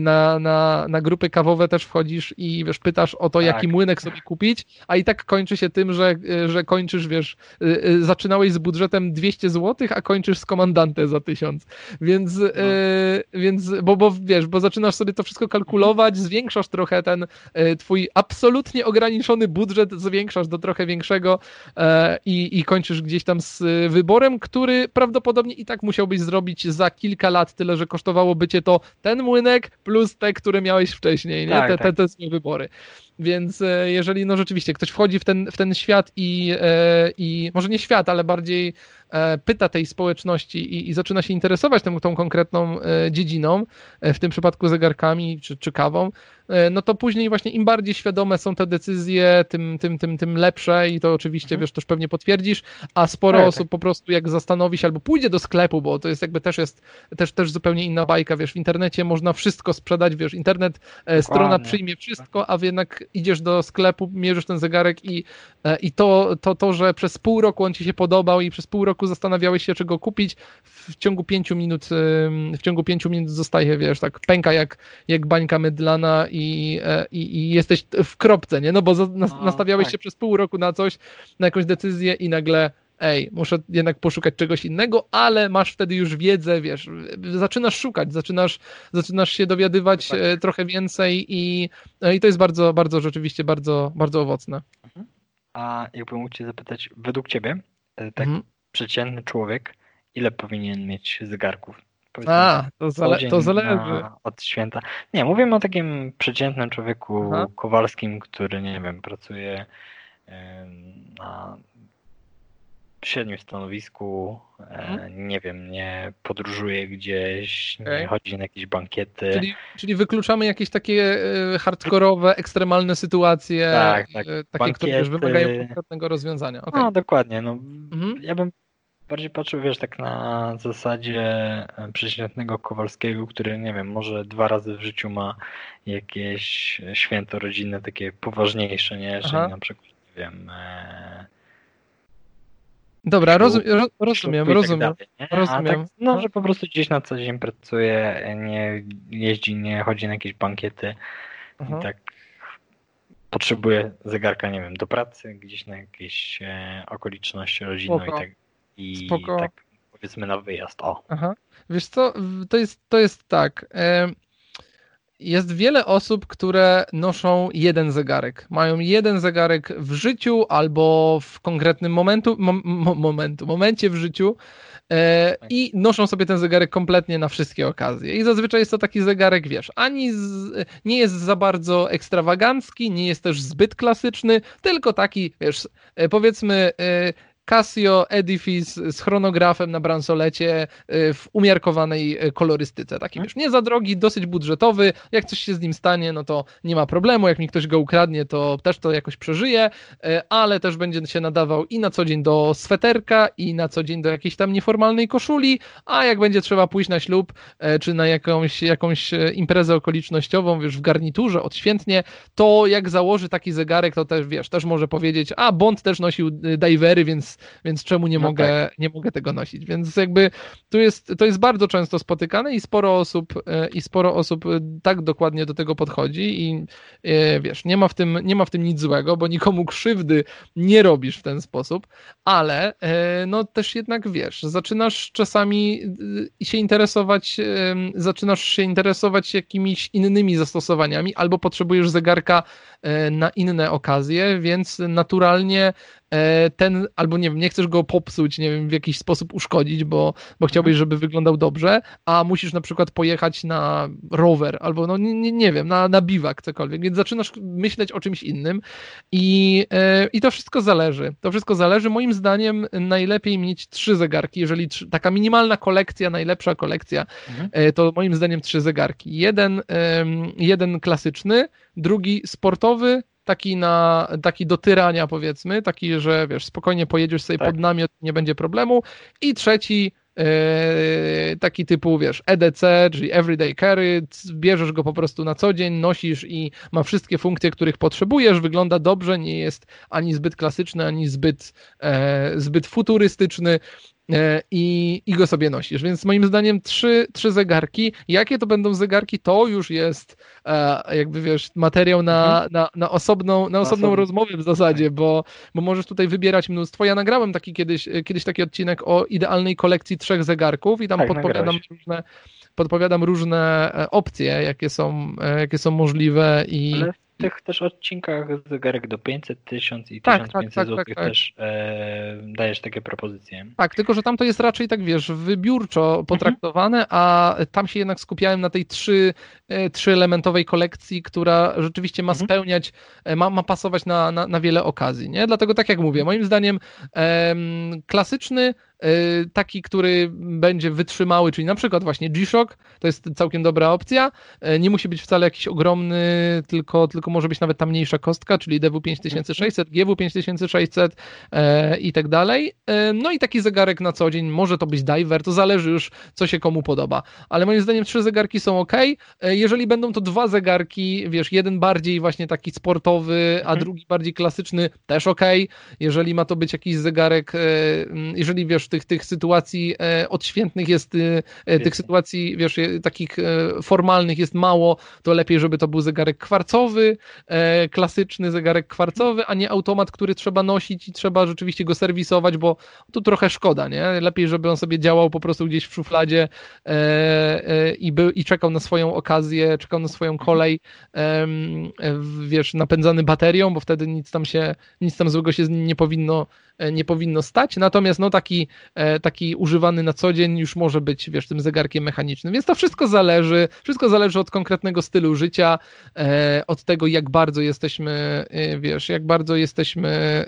na, na, na grupy kawowe też wchodzisz i wiesz, pytasz o to, tak. jaki młynek sobie kupić, a i tak kończy się tym, że, że kończysz, wiesz, y, y, zaczynałeś z budżetem 200 zł, a kończysz z komandantę za 1000. Więc, no. y, więc bo, bo wiesz, bo zaczynasz sobie to wszystko kalkulować, zwiększasz trochę ten y, twój absolutnie ograniczony budżet, zwiększasz do trochę większego e, i, i kończysz gdzieś tam z wyborem, który prawdopodobnie i tak musiałbyś zrobić za kilka lat, tyle, że kosztowałoby cię to ten młynek, plus te, które miałeś wcześniej, nie? Tak, te, tak. te, te swoje wybory. Więc e, jeżeli no rzeczywiście ktoś wchodzi w ten, w ten świat i, e, i może nie świat, ale bardziej pyta tej społeczności i, i zaczyna się interesować tą, tą konkretną dziedziną, w tym przypadku zegarkami czy, czy kawą, no to później właśnie im bardziej świadome są te decyzje, tym, tym, tym, tym lepsze i to oczywiście, mhm. wiesz, też pewnie potwierdzisz, a sporo tak, osób tak. po prostu jak zastanowi się albo pójdzie do sklepu, bo to jest jakby też jest też, też zupełnie inna bajka, wiesz, w internecie można wszystko sprzedać, wiesz, internet, Dokładnie. strona przyjmie wszystko, a jednak idziesz do sklepu, mierzysz ten zegarek i, e, i to, to, to, że przez pół roku on ci się podobał i przez pół roku zastanawiałeś się, czego kupić, w ciągu pięciu minut, w ciągu pięciu minut zostaje, wiesz, tak pęka jak, jak bańka mydlana i, e, i, i jesteś w kropce, nie? No bo nastawiałeś tak. się przez pół roku na coś, na jakąś decyzję i nagle ej, muszę jednak poszukać czegoś innego, ale masz wtedy już wiedzę, wiesz, zaczynasz szukać, zaczynasz, zaczynasz się dowiadywać tak. E, trochę więcej i, e, i to jest bardzo, bardzo rzeczywiście bardzo, bardzo owocne. Mhm. A jakbym mógł cię zapytać, według ciebie, tak mhm. Przeciętny człowiek, ile powinien mieć zegarków? A, to, zale to zależy. Od święta. Nie, mówimy o takim przeciętnym człowieku Aha. Kowalskim, który, nie wiem, pracuje na średnim stanowisku, e, Mhm. nie wiem, nie podróżuje gdzieś, Okej. nie chodzi na jakieś bankiety. Czyli, czyli wykluczamy jakieś takie e, hardkorowe, ekstremalne sytuacje, Tak, tak. e, takie, które już Bankiety. wymagają konkretnego rozwiązania. Okej. No, dokładnie. No, Mhm. Ja bym bardziej patrzył, wiesz, tak na zasadzie przeciętnego Kowalskiego, który, nie wiem, może dwa razy w życiu ma jakieś święto rodzinne, takie poważniejsze, nie? Czyli Aha. na przykład, nie wiem, e, Dobra, rozum, ro, rozumiem, tak rozumiem. dalej, rozumiem. tak, no, No. że po prostu gdzieś na co dzień pracuje, nie jeździ, nie chodzi na jakieś bankiety Aha. i tak potrzebuje zegarka, nie wiem, do pracy, gdzieś na jakieś e, okoliczności rodzinne i tak, i Spoko. tak powiedzmy na wyjazd, o. Aha. Wiesz co, to jest, to jest tak. em, Jest wiele osób, które noszą jeden zegarek. Mają jeden zegarek w życiu albo w konkretnym momentu, mom, mo- momentu, momencie w życiu e, Tak. i noszą sobie ten zegarek kompletnie na wszystkie okazje. I zazwyczaj jest to taki zegarek, wiesz, ani z, nie jest za bardzo ekstrawagancki, nie jest też zbyt klasyczny, tylko taki, wiesz, e, powiedzmy e, Casio Edifice z chronografem na bransolecie y, w umiarkowanej y, kolorystyce. Taki Mhm. wiesz, nie za drogi, dosyć budżetowy. Jak coś się z nim stanie, no to nie ma problemu. Jak mi ktoś go ukradnie, to też to jakoś przeżyje, y, ale też będzie się nadawał i na co dzień do sweterka, i na co dzień do jakiejś tam nieformalnej koszuli, a jak będzie trzeba pójść na ślub, czy na jakąś, jakąś imprezę okolicznościową, wiesz, w garniturze, odświętnie, to jak założy taki zegarek, to też, wiesz, też może powiedzieć, a Bond też nosił y, divery, więc więc czemu nie, No mogę, nie mogę tego nosić. Więc jakby tu jest, to jest bardzo często spotykane i sporo osób, e, i sporo osób e, tak dokładnie do tego podchodzi i e, wiesz, nie ma w tym, nie ma w tym nic złego, bo nikomu krzywdy nie robisz w ten sposób, ale no też jednak wiesz, zaczynasz czasami się interesować, zaczynasz się interesować jakimiś innymi zastosowaniami albo potrzebujesz zegarka na inne okazje, więc naturalnie e, ten, albo nie wiem, nie chcesz go popsuć, nie wiem, w jakiś sposób uszkodzić, bo, bo chciałbyś, żeby wyglądał dobrze, a musisz na przykład pojechać na rower, albo no nie, nie, wiem, na, na biwak, cokolwiek, więc zaczynasz myśleć o czymś innym i, e, i to wszystko zależy. To wszystko zależy. Moim zdaniem najlepiej mieć trzy zegarki, jeżeli trzy, taka minimalna kolekcja, najlepsza kolekcja, Mhm. e, to moim zdaniem trzy zegarki. Jeden, jeden klasyczny, drugi sportowy, taki na taki do tyrania powiedzmy, taki, że wiesz, spokojnie pojedziesz sobie Tak. pod namiot, nie będzie problemu. I trzeci e, taki typu, wiesz, EDC, czyli Everyday Carry, bierzesz go po prostu na co dzień, nosisz i ma wszystkie funkcje, których potrzebujesz, wygląda dobrze, nie jest ani zbyt klasyczny, ani zbyt, e, zbyt futurystyczny i, i go sobie nosisz. Więc moim zdaniem trzy, trzy zegarki. Jakie to będą zegarki, to już jest e, jakby wiesz, materiał na, na, na osobną, na osobną rozmowę w zasadzie, bo, bo możesz tutaj wybierać mnóstwo. Ja nagrałem taki kiedyś, e, kiedyś taki odcinek o idealnej kolekcji trzech zegarków i tam Tak, podpowiadam nagrałeś. różne podpowiadam różne e, opcje, jakie są, e, jakie są możliwe i Ale tych też odcinkach zegarek do 500, 1000 i Tak, tak, 1500 tak, zł tak, tak. też e, dajesz takie propozycje. Tak, tylko że tam to jest raczej tak, wiesz, wybiórczo potraktowane, a tam się jednak skupiałem na tej trzy, e, trzyelementowej kolekcji, która rzeczywiście ma Mhm. spełniać, e, ma, ma pasować na, na, na wiele okazji, nie? Dlatego tak jak mówię, moim zdaniem em, klasyczny, taki, który będzie wytrzymały, czyli na przykład właśnie G-Shock, to jest całkiem dobra opcja, E, nie musi być wcale jakiś ogromny, tylko, tylko może być nawet ta mniejsza kostka, czyli DW5600, GW5600 e, i tak dalej. No i taki zegarek na co dzień, może to być diver, to zależy już, co się komu podoba. Ale moim zdaniem trzy zegarki są ok. Jeżeli będą to dwa zegarki, wiesz, jeden bardziej właśnie taki sportowy, a Mhm. drugi bardziej klasyczny, też ok. Jeżeli ma to być jakiś zegarek, e, m, jeżeli wiesz, tych, tych sytuacji e, odświętnych jest, e, e, tych sytuacji, wiesz, takich formalnych jest mało, to lepiej, żeby to był zegarek kwarcowy, klasyczny zegarek kwarcowy, a nie automat, który trzeba nosić i trzeba rzeczywiście go serwisować, bo tu trochę szkoda, nie? Lepiej, żeby on sobie działał po prostu gdzieś w szufladzie i, był, i czekał na swoją okazję, czekał na swoją kolej, wiesz, napędzany baterią, bo wtedy nic tam się, nic tam złego się z nim nie powinno nie powinno stać, natomiast no taki, taki używany na co dzień już może być, wiesz, tym zegarkiem mechanicznym, więc to wszystko zależy, wszystko zależy od konkretnego stylu życia, od tego jak bardzo jesteśmy, wiesz, jak bardzo jesteśmy,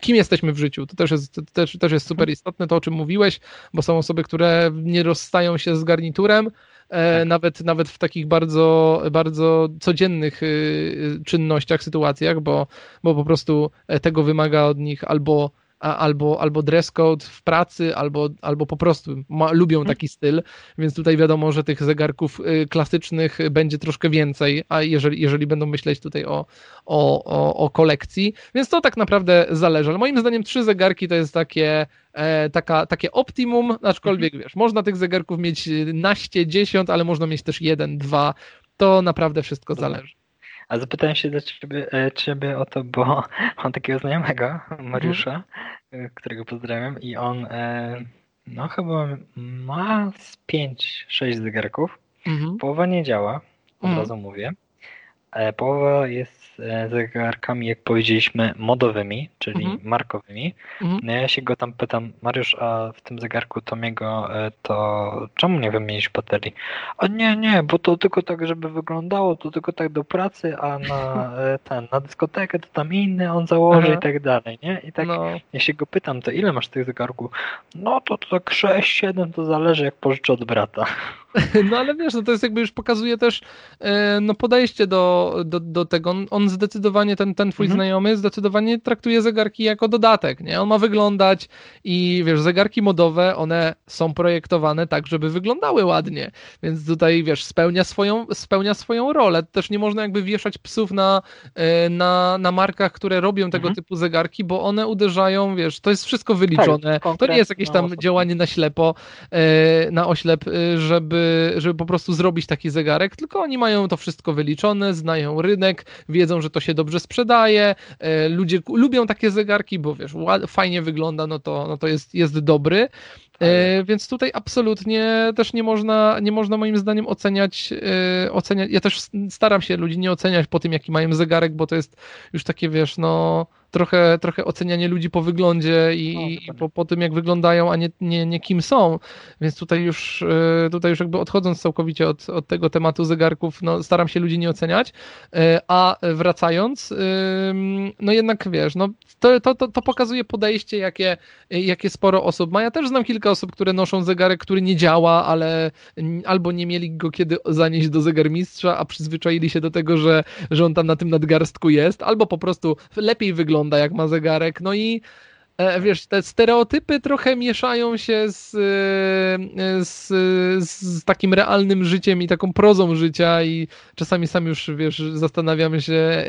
kim jesteśmy w życiu, to też jest, to też, też jest super istotne, to o czym mówiłeś, bo są osoby, które nie rozstają się z garniturem, E, tak. nawet, nawet w takich bardzo, bardzo codziennych y, czynnościach, sytuacjach, bo, bo po prostu tego wymaga od nich albo albo, albo dress code w pracy, albo, albo po prostu ma, lubią mhm. taki styl, więc tutaj wiadomo, że tych zegarków y, klasycznych będzie troszkę więcej, a jeżeli, jeżeli będą myśleć tutaj o, o, o, o kolekcji, więc to tak naprawdę zależy, ale moim zdaniem trzy zegarki to jest takie e, taka, takie optimum, aczkolwiek mhm. wiesz, można tych zegarków mieć naście, dziesiąt, ale można mieć też jeden, dwa, to naprawdę wszystko zależy. A zapytałem się do ciebie, e, ciebie o to, bo <laughs> mam takiego znajomego, Mariusza, mhm. którego pozdrawiam i on e, no chyba ma z 5-6 zegarków. Mhm. Połowa nie działa, od mhm. razu mówię. Połowa jest zegarkami, jak powiedzieliśmy, modowymi, czyli mhm. markowymi. Mhm. No ja się go tam pytam, Mariusz, a w tym zegarku Tomiego e, to czemu nie wymienić baterii? A nie, nie, bo to tylko tak, żeby wyglądało, to tylko tak do pracy, a na <laughs> e, ten, na dyskotekę to tam inny on założy Aha. i tak dalej, nie? I tak no. ja się go pytam, to ile masz tych zegarków? No to, to tak 6-7 to zależy jak pożyczę od brata. <laughs> No ale wiesz, no to jest jakby już pokazuje też e, no podejście do, do, do tego. On zdecydowanie, ten, ten twój mhm. znajomy zdecydowanie traktuje zegarki jako dodatek, nie? On ma wyglądać i wiesz, zegarki modowe, one są projektowane tak, żeby wyglądały ładnie, więc tutaj wiesz, spełnia swoją, spełnia swoją rolę. Też nie można jakby wieszać psów na, e, na, na markach, które robią tego mhm. typu zegarki, bo one uderzają, wiesz, to jest wszystko wyliczone. Tak, to nie jest jakieś tam działanie na ślepo, e, na oślep, żeby żeby, po prostu zrobić taki zegarek, tylko oni mają to wszystko wyliczone, znają rynek, wiedzą, że to się dobrze sprzedaje, e, ludzie lubią takie zegarki, bo wiesz, fajnie wygląda, no to, no to jest, jest dobry. E, więc tutaj absolutnie też nie można, nie można moim zdaniem oceniać, e, oceniać. Ja też staram się ludzi nie oceniać po tym, jaki mają zegarek, bo to jest już takie, wiesz, no trochę, trochę ocenianie ludzi po wyglądzie i, i po, po, tym, jak wyglądają, a nie, nie, nie kim są. Więc tutaj już, e, tutaj już jakby odchodząc całkowicie od, od tego tematu zegarków, no, staram się ludzi nie oceniać. E, a wracając, no jednak wiesz, no, to, to, to, to pokazuje podejście, jakie, jakie sporo osób ma. Ja też znam kilka osób, które noszą zegarek, który nie działa, ale albo nie mieli go kiedy zanieść do zegarmistrza, a przyzwyczaili się do tego, że, że on tam na tym nadgarstku jest, albo po prostu lepiej wygląda wygląda jak ma zegarek. No i wiesz, te stereotypy trochę mieszają się z, e, z, z, takim realnym życiem i taką prozą życia i czasami sam już, wiesz, zastanawiam się, e,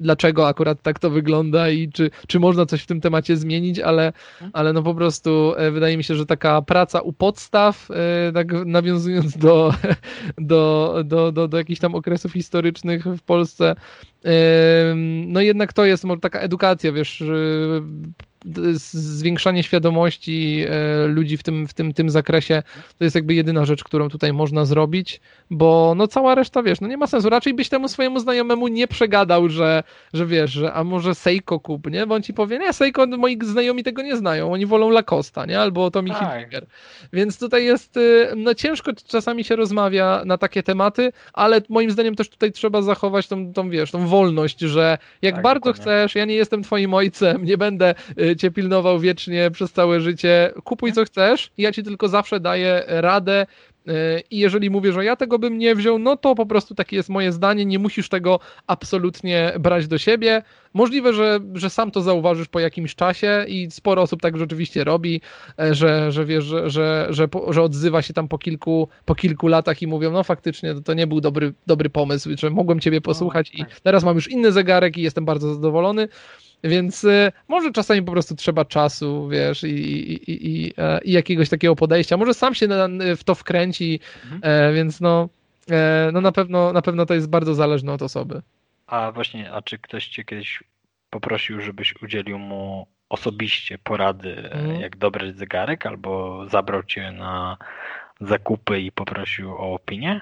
dlaczego akurat tak to wygląda i czy, czy można coś w tym temacie zmienić, ale, ale no po prostu wydaje mi się, że taka praca u podstaw, tak nawiązując do, <laughs> do, do, do, do jakichś tam okresów historycznych w Polsce, no jednak to jest taka edukacja, wiesz, zwiększanie świadomości e, ludzi w tym, w tym, tym zakresie to jest jakby jedyna rzecz, którą tutaj można zrobić, bo no cała reszta, wiesz, no nie ma sensu. Raczej byś temu swojemu znajomemu nie przegadał, że, że wiesz, że a może Seiko kup, nie? Bo on ci powie, nie, Seiko, moi znajomi tego nie znają, oni wolą Lacosta, nie? Albo Tommy tak. Hilfiger. Więc tutaj jest, y, no ciężko czasami się rozmawia na takie tematy, ale moim zdaniem też tutaj trzeba zachować tą, tą wiesz, tą wolność, że jak tak, bardzo dokładnie. chcesz, ja nie jestem twoim ojcem, nie będę y, cię pilnował wiecznie przez całe życie. Kupuj co chcesz, ja ci tylko zawsze daję radę. E, I jeżeli mówię, że ja tego bym nie wziął, no to po prostu takie jest moje zdanie. Nie musisz tego absolutnie brać do siebie. Możliwe, że, że sam to zauważysz po jakimś czasie i sporo osób tak rzeczywiście robi, e, że, że wiesz, że, że, że, że odzywa się tam po kilku, po kilku latach i mówią, no faktycznie to, to nie był dobry, dobry pomysł, że mogłem ciebie posłuchać i tak. teraz mam już inny zegarek i jestem bardzo zadowolony. Więc y, może czasami po prostu trzeba czasu, wiesz, i, i, i, e, i jakiegoś takiego podejścia. Może sam się na, w to wkręci, mhm. e, więc no, e, no na, pewno, na pewno to jest bardzo zależne od osoby. A właśnie, a czy ktoś cię kiedyś poprosił, żebyś udzielił mu osobiście porady, mhm. jak dobrać zegarek, albo zabrał cię na zakupy i poprosił o opinię?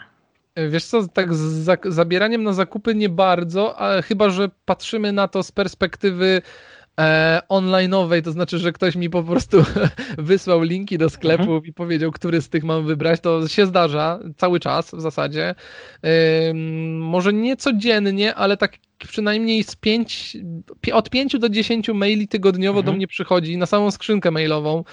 Wiesz co, tak z zabieraniem na zakupy nie bardzo, ale chyba, że patrzymy na to z perspektywy e, online'owej, to znaczy, że ktoś mi po prostu <laughs> wysłał linki do sklepów mhm. i powiedział, który z tych mam wybrać, to się zdarza cały czas w zasadzie. E, może nie codziennie, ale tak przynajmniej z pięć, od 5 do 10 maili tygodniowo mhm. do mnie przychodzi na samą skrzynkę mailową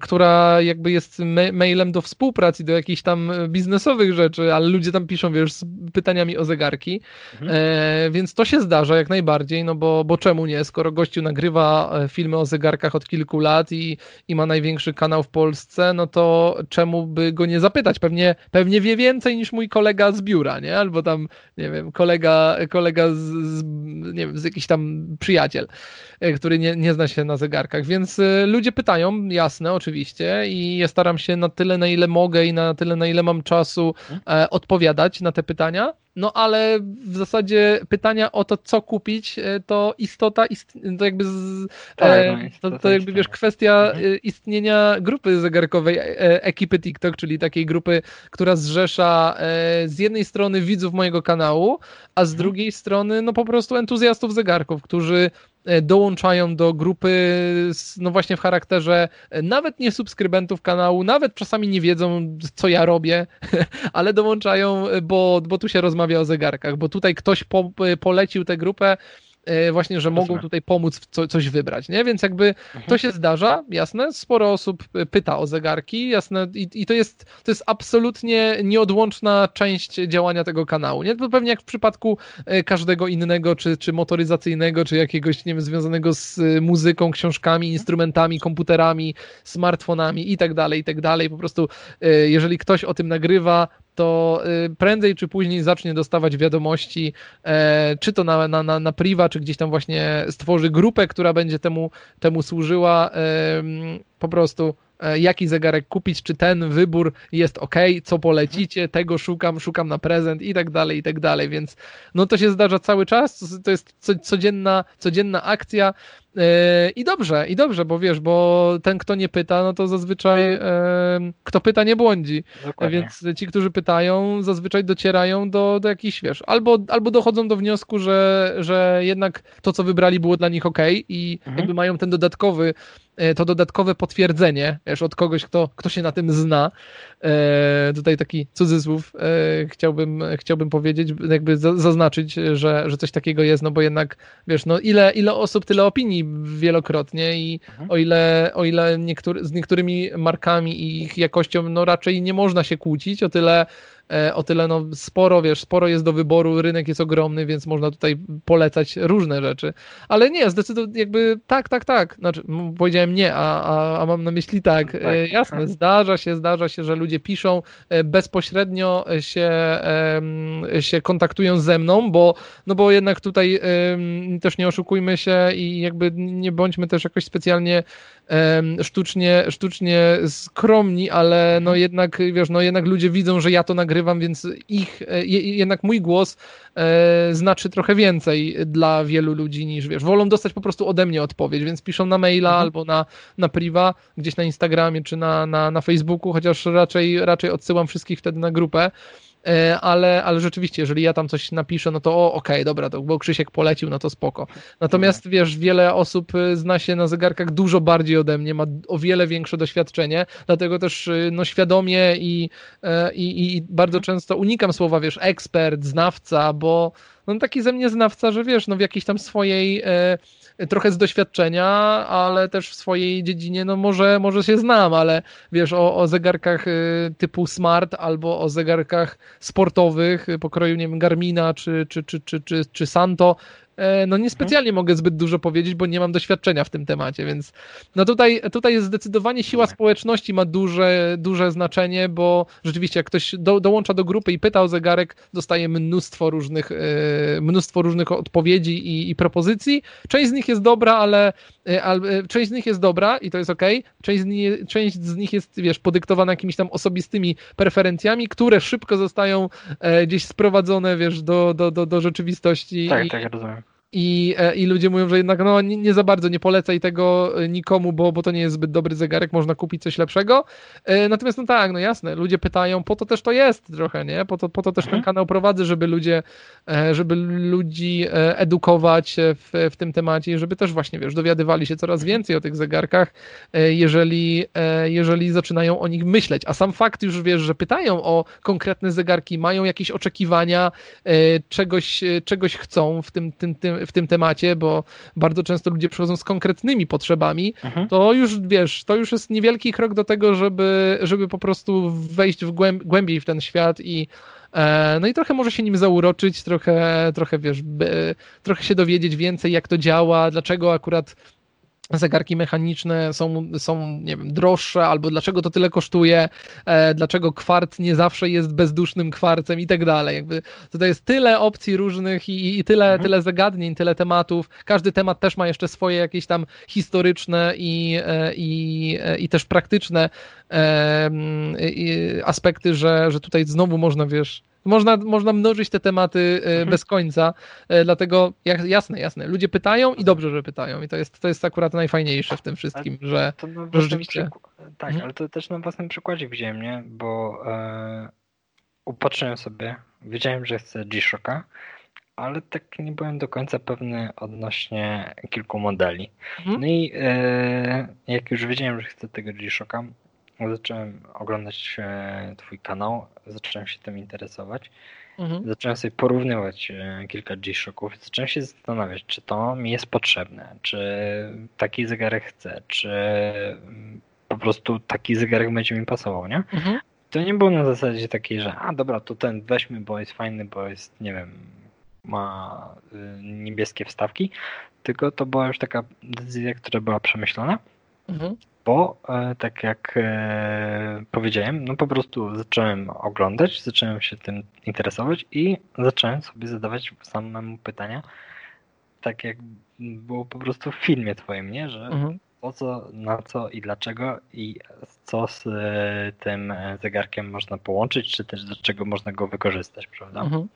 która jakby jest mailem do współpracy, do jakichś tam biznesowych rzeczy, ale ludzie tam piszą, wiesz, z pytaniami o zegarki, mhm. E, więc to się zdarza jak najbardziej, no bo, bo czemu nie, skoro gościu nagrywa e, filmy o zegarkach od kilku lat i, i ma największy kanał w Polsce, no to czemu by go nie zapytać? Pewnie, pewnie wie więcej niż mój kolega z biura, nie? Albo tam, nie wiem, kolega, kolega z, z nie wiem, z jakiś tam przyjaciel, e, który nie, nie zna się na zegarkach, więc ludzie pytają, jasne, oczywiście, i ja staram się na tyle, na ile mogę i na tyle, na ile mam czasu mhm. e, odpowiadać na te pytania. No ale w zasadzie pytania o to, co kupić, e, to istota, ist, to jakby, z, tak, e, no, to, to jakby wiesz, kwestia mhm. E, istnienia grupy zegarkowej ekipy TikTok, czyli takiej grupy, która zrzesza z jednej strony widzów mojego kanału, a z mhm. drugiej strony no po prostu entuzjastów zegarków, którzy dołączają do grupy, no właśnie w charakterze nawet nie subskrybentów kanału, nawet czasami nie wiedzą, co ja robię, <laughs> ale dołączają, bo, bo tu się rozmawia o zegarkach, bo tutaj ktoś po, polecił tę grupę e, właśnie, że mogą tutaj pomóc co, coś wybrać, nie? Więc jakby mhm. to się zdarza, jasne, sporo osób pyta o zegarki, jasne, i, i to, jest, to jest absolutnie nieodłączna część działania tego kanału, nie? To pewnie jak w przypadku e, każdego innego, czy, czy motoryzacyjnego, czy jakiegoś, nie wiem, związanego z e, muzyką, książkami, instrumentami, komputerami, smartfonami i tak dalej, i tak dalej, po prostu jeżeli ktoś o tym nagrywa, to y, prędzej czy później zacznie dostawać wiadomości, e, czy to na, na, na, na priwa, czy gdzieś tam właśnie stworzy grupę, która będzie temu, temu służyła. Po prostu e, jaki zegarek kupić, czy ten wybór jest ok, co polecicie, tego szukam, szukam na prezent i tak dalej, i tak dalej, więc no to się zdarza cały czas, to jest codzienna, codzienna akcja, I dobrze, i dobrze, bo wiesz, bo ten, kto nie pyta, no to zazwyczaj kto pyta, nie błądzi. Dokładnie. Więc ci, którzy pytają, zazwyczaj docierają do, do jakichś, wiesz, albo, albo dochodzą do wniosku, że, że jednak to, co wybrali, było dla nich ok i mhm. jakby mają ten dodatkowy e, to dodatkowe potwierdzenie, wiesz, od kogoś, kto, kto się na tym zna. E, tutaj taki cudzysłów e, chciałbym, chciałbym powiedzieć, jakby zaznaczyć, że, że coś takiego jest, no bo jednak, wiesz, no ile, ile osób, tyle opinii wielokrotnie i mhm. o ile, o ile niektóry, z niektórymi markami i ich jakością no raczej nie można się kłócić, o tyle o tyle no sporo, wiesz, sporo jest do wyboru, rynek jest ogromny, więc można tutaj polecać różne rzeczy. Ale nie, zdecydowanie jakby tak, tak, tak. Znaczy, powiedziałem nie, a, a, a mam na myśli tak. tak. E, jasne, zdarza się, zdarza się, że ludzie piszą e, bezpośrednio się, się kontaktują ze mną, bo no bo jednak tutaj też nie oszukujmy się i jakby nie bądźmy też jakoś specjalnie sztucznie, sztucznie skromni, ale no jednak, wiesz, no jednak ludzie widzą, że ja to nagrywam, więc ich, e, jednak mój głos e, znaczy trochę więcej dla wielu ludzi niż, wiesz, wolą dostać po prostu ode mnie odpowiedź, więc piszą na maila mhm. albo na, na priva, gdzieś na Instagramie czy na, na, na Facebooku, chociaż raczej, raczej odsyłam wszystkich wtedy na grupę, ale, ale rzeczywiście, jeżeli ja tam coś napiszę, no to o, okej, okay, dobra, to bo Krzysiek polecił, no to spoko. Natomiast wiesz, wiele osób y, zna się na zegarkach dużo bardziej ode mnie, ma o wiele większe doświadczenie, dlatego też y, no świadomie i, e, i, i bardzo często unikam słowa, wiesz, ekspert, znawca, bo no taki ze mnie znawca, że wiesz, no w jakiejś tam swojej e, trochę z doświadczenia, ale też w swojej dziedzinie, no może, może się znam, ale wiesz, o, o zegarkach y, typu smart albo o zegarkach sportowych pokroju, nie wiem, Garmina czy, czy, czy, czy, czy, czy Santo, no niespecjalnie mogę zbyt dużo powiedzieć, bo nie mam doświadczenia w tym temacie, więc no tutaj, tutaj jest zdecydowanie siła społeczności ma duże, duże znaczenie, bo rzeczywiście jak ktoś do, dołącza do grupy i pyta o zegarek, dostaje mnóstwo różnych, e, mnóstwo różnych odpowiedzi i, i propozycji. Część z nich jest dobra, ale, e, ale część z nich jest dobra i to jest ok. Część z, nich, część z nich jest, wiesz, podyktowana jakimiś tam osobistymi preferencjami, które szybko zostają gdzieś sprowadzone, wiesz, do, do, do, do rzeczywistości. Tak, i, tak, rozumiem i, e, I ludzie mówią, że jednak no, nie, nie, za bardzo nie polecaj tego e, nikomu, bo, bo to nie jest zbyt dobry zegarek, można kupić coś lepszego. E, natomiast no tak, no jasne, ludzie pytają, po to też to jest trochę, nie? Po to, po to też ten mhm. kanał prowadzę, żeby ludzie, żeby ludzi edukować w, w tym temacie, żeby też właśnie, wiesz, dowiadywali się coraz mhm. więcej o tych zegarkach, jeżeli, jeżeli zaczynają o nich myśleć. A sam fakt już, wiesz, że pytają o konkretne zegarki, mają jakieś oczekiwania, czegoś, czegoś chcą w tym, tym, tym w tym temacie, bo bardzo często ludzie przychodzą z konkretnymi potrzebami, mhm. to już wiesz, to już jest niewielki krok do tego, żeby, żeby po prostu wejść w głęb, głębiej w ten świat i e, no i trochę może się nim zauroczyć, trochę, trochę wiesz, trochę się dowiedzieć więcej, jak to działa, dlaczego akurat zegarki mechaniczne są, są nie wiem, droższe, albo dlaczego to tyle kosztuje, e, dlaczego kwart nie zawsze jest bezdusznym kwarcem i tak dalej. Jakby tutaj jest tyle opcji różnych i, i tyle, mhm. tyle zagadnień, tyle tematów. Każdy temat też ma jeszcze swoje jakieś tam historyczne i, e, i, e, i też praktyczne aspekty, że, że tutaj znowu można, wiesz, można, można mnożyć te tematy e, mhm. bez końca, e, dlatego jasne, jasne, ludzie pytają i dobrze, że pytają i to jest, to jest akurat najfajniejsze w tym wszystkim, że, że rzeczywiście... Tak, mhm. ale to też na własnym przykładzie widziałem, nie? Bo e, upatrzyłem sobie, wiedziałem, że chcę G-Shocka, ale tak nie byłem do końca pewny odnośnie kilku modeli. Mhm. No i e, jak już wiedziałem, że chcę tego G-Shocka, zacząłem oglądać e, Twój kanał, zacząłem się tym interesować. Mhm. Zacząłem sobie porównywać e, kilka G-Shocków. Zacząłem się zastanawiać, czy to mi jest potrzebne, czy taki zegarek chcę, czy mm, po prostu taki zegarek będzie mi pasował, nie? Mhm. To nie było na zasadzie takiej, że a dobra, to ten weźmy, bo jest fajny, bo jest, nie wiem, ma y, niebieskie wstawki, tylko to była już taka decyzja, która była przemyślana. Mhm bo e, tak jak e, powiedziałem, no po prostu zacząłem oglądać, zacząłem się tym interesować i zacząłem sobie zadawać samemu pytania, tak jak było po prostu w filmie twoim, nie? Że mhm. po co, na co i dlaczego i co z e, tym zegarkiem można połączyć, czy też do czego można go wykorzystać, prawda? Mhm.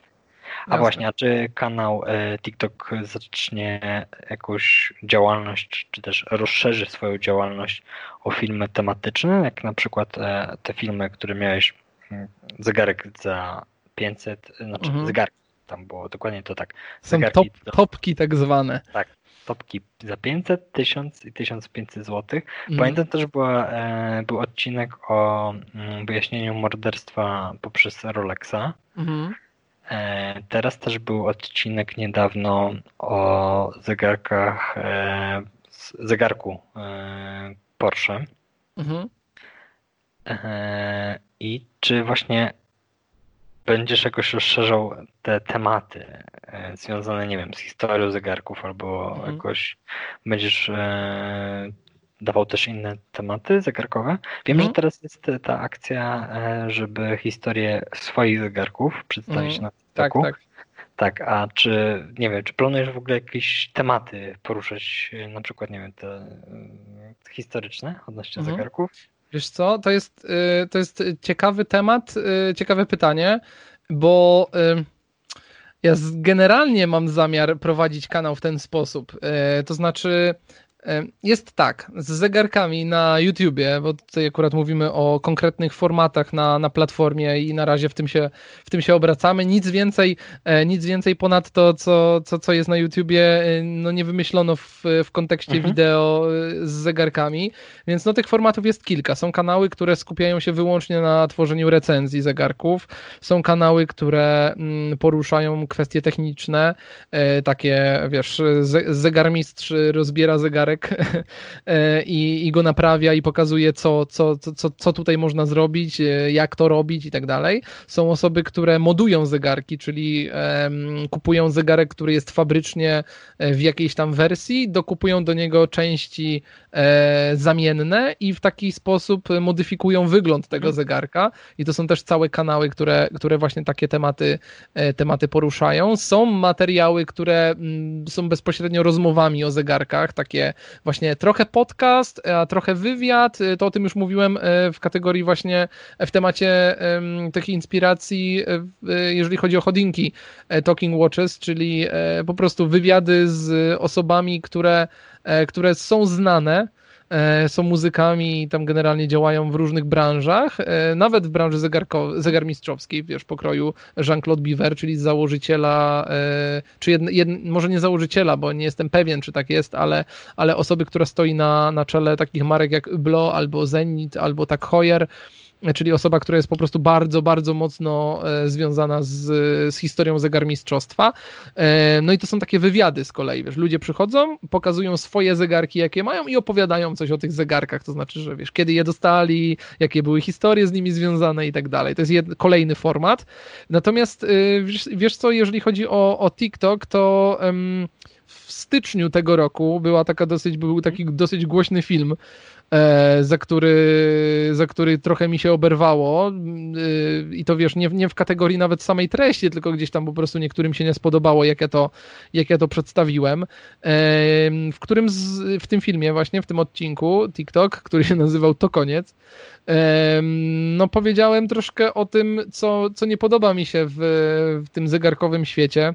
A właśnie, a czy kanał e, TikTok zacznie jakąś działalność, czy też rozszerzy swoją działalność o filmy tematyczne, jak na przykład e, te filmy, które miałeś, mm, zegarek za 500, znaczy mhm. zegarki, tam było dokładnie to tak. Zegarki Są top, topki tak zwane. Tak, topki za 500, 1000 i 1500 zł. Mhm. Pamiętam też była, e, był odcinek o mm, wyjaśnieniu morderstwa poprzez Rolexa. Mhm. E, teraz też był odcinek niedawno o zegarkach, e, zegarku e, Porsche. Mhm. I czy właśnie będziesz jakoś rozszerzał te tematy związane, nie wiem, z historią zegarków, albo mhm. jakoś będziesz dawał też inne tematy zegarkowe. Wiem, że mhm. teraz jest ta akcja, e, żeby historię swoich zegarków przedstawić mm. na TikToku. Tak, tak. Tak, a czy, nie wiem, czy planujesz w ogóle jakieś tematy poruszać, e, na przykład, nie wiem, te e, historyczne odnośnie mhm. zegarków? Wiesz co, to jest, to jest ciekawy temat, ciekawe pytanie, bo ja generalnie mam zamiar prowadzić kanał w ten sposób. To znaczy, jest tak, z zegarkami na YouTubie, bo tutaj akurat mówimy o konkretnych formatach na, na platformie i na razie w tym, się, w tym się obracamy. Nic więcej, e, nic więcej ponad to, co, co, co jest na YouTubie, e, no nie wymyślono w, w kontekście mhm. wideo e, z zegarkami, więc no tych formatów jest kilka. Są kanały, które skupiają się wyłącznie na tworzeniu recenzji zegarków, są kanały, które mm, poruszają kwestie techniczne, takie wiesz, zegarmistrz rozbiera zegarek <laughs> E, i, i go naprawia i pokazuje, co, co, co, co tutaj można zrobić, e, jak to robić i tak dalej. Są osoby, które modują zegarki, czyli kupują zegarek, który jest fabrycznie e, w jakiejś tam wersji, dokupują do niego części zamienne i w taki sposób modyfikują wygląd tego mhm. zegarka i to są też całe kanały, które, które właśnie takie tematy, tematy poruszają. Są materiały, które mm, są bezpośrednio rozmowami o zegarkach, takie właśnie trochę podcast, a trochę wywiad, to o tym już mówiłem w kategorii właśnie w temacie takiej inspiracji, jeżeli chodzi o chodinki Talking Watches, czyli po prostu wywiady z osobami, które, które są znane, są muzykami i tam generalnie działają w różnych branżach, e, nawet w branży zegarko, zegarmistrzowskiej, wiesz, pokroju Jean-Claude Biver, czyli założyciela, e, czy jed, jed, może nie założyciela, bo nie jestem pewien, czy tak jest, ale, ale osoby, która stoi na, na czele takich marek jak Hublot, albo Zenit, albo tak Heuer, czyli osoba, która jest po prostu bardzo, bardzo mocno e, związana z, z historią zegarmistrzostwa. E, no i to są takie wywiady z kolei, wiesz, ludzie przychodzą, pokazują swoje zegarki, jakie mają i opowiadają coś o tych zegarkach, to znaczy, że wiesz, kiedy je dostali, jakie były historie z nimi związane i tak dalej. To jest jed, kolejny format. Natomiast e, wiesz, wiesz, co, jeżeli chodzi o, o TikTok, to um, w styczniu tego roku była taka dosyć, był taki dosyć głośny film, za który, za który trochę mi się oberwało. E, i to wiesz, nie, nie w kategorii nawet samej treści, tylko gdzieś tam po prostu niektórym się nie spodobało, jak ja to, jak ja to przedstawiłem, e, w którym z, w tym filmie właśnie, w tym odcinku TikTok, który się nazywał To Koniec, no powiedziałem troszkę o tym, co, co nie podoba mi się w, w tym zegarkowym świecie,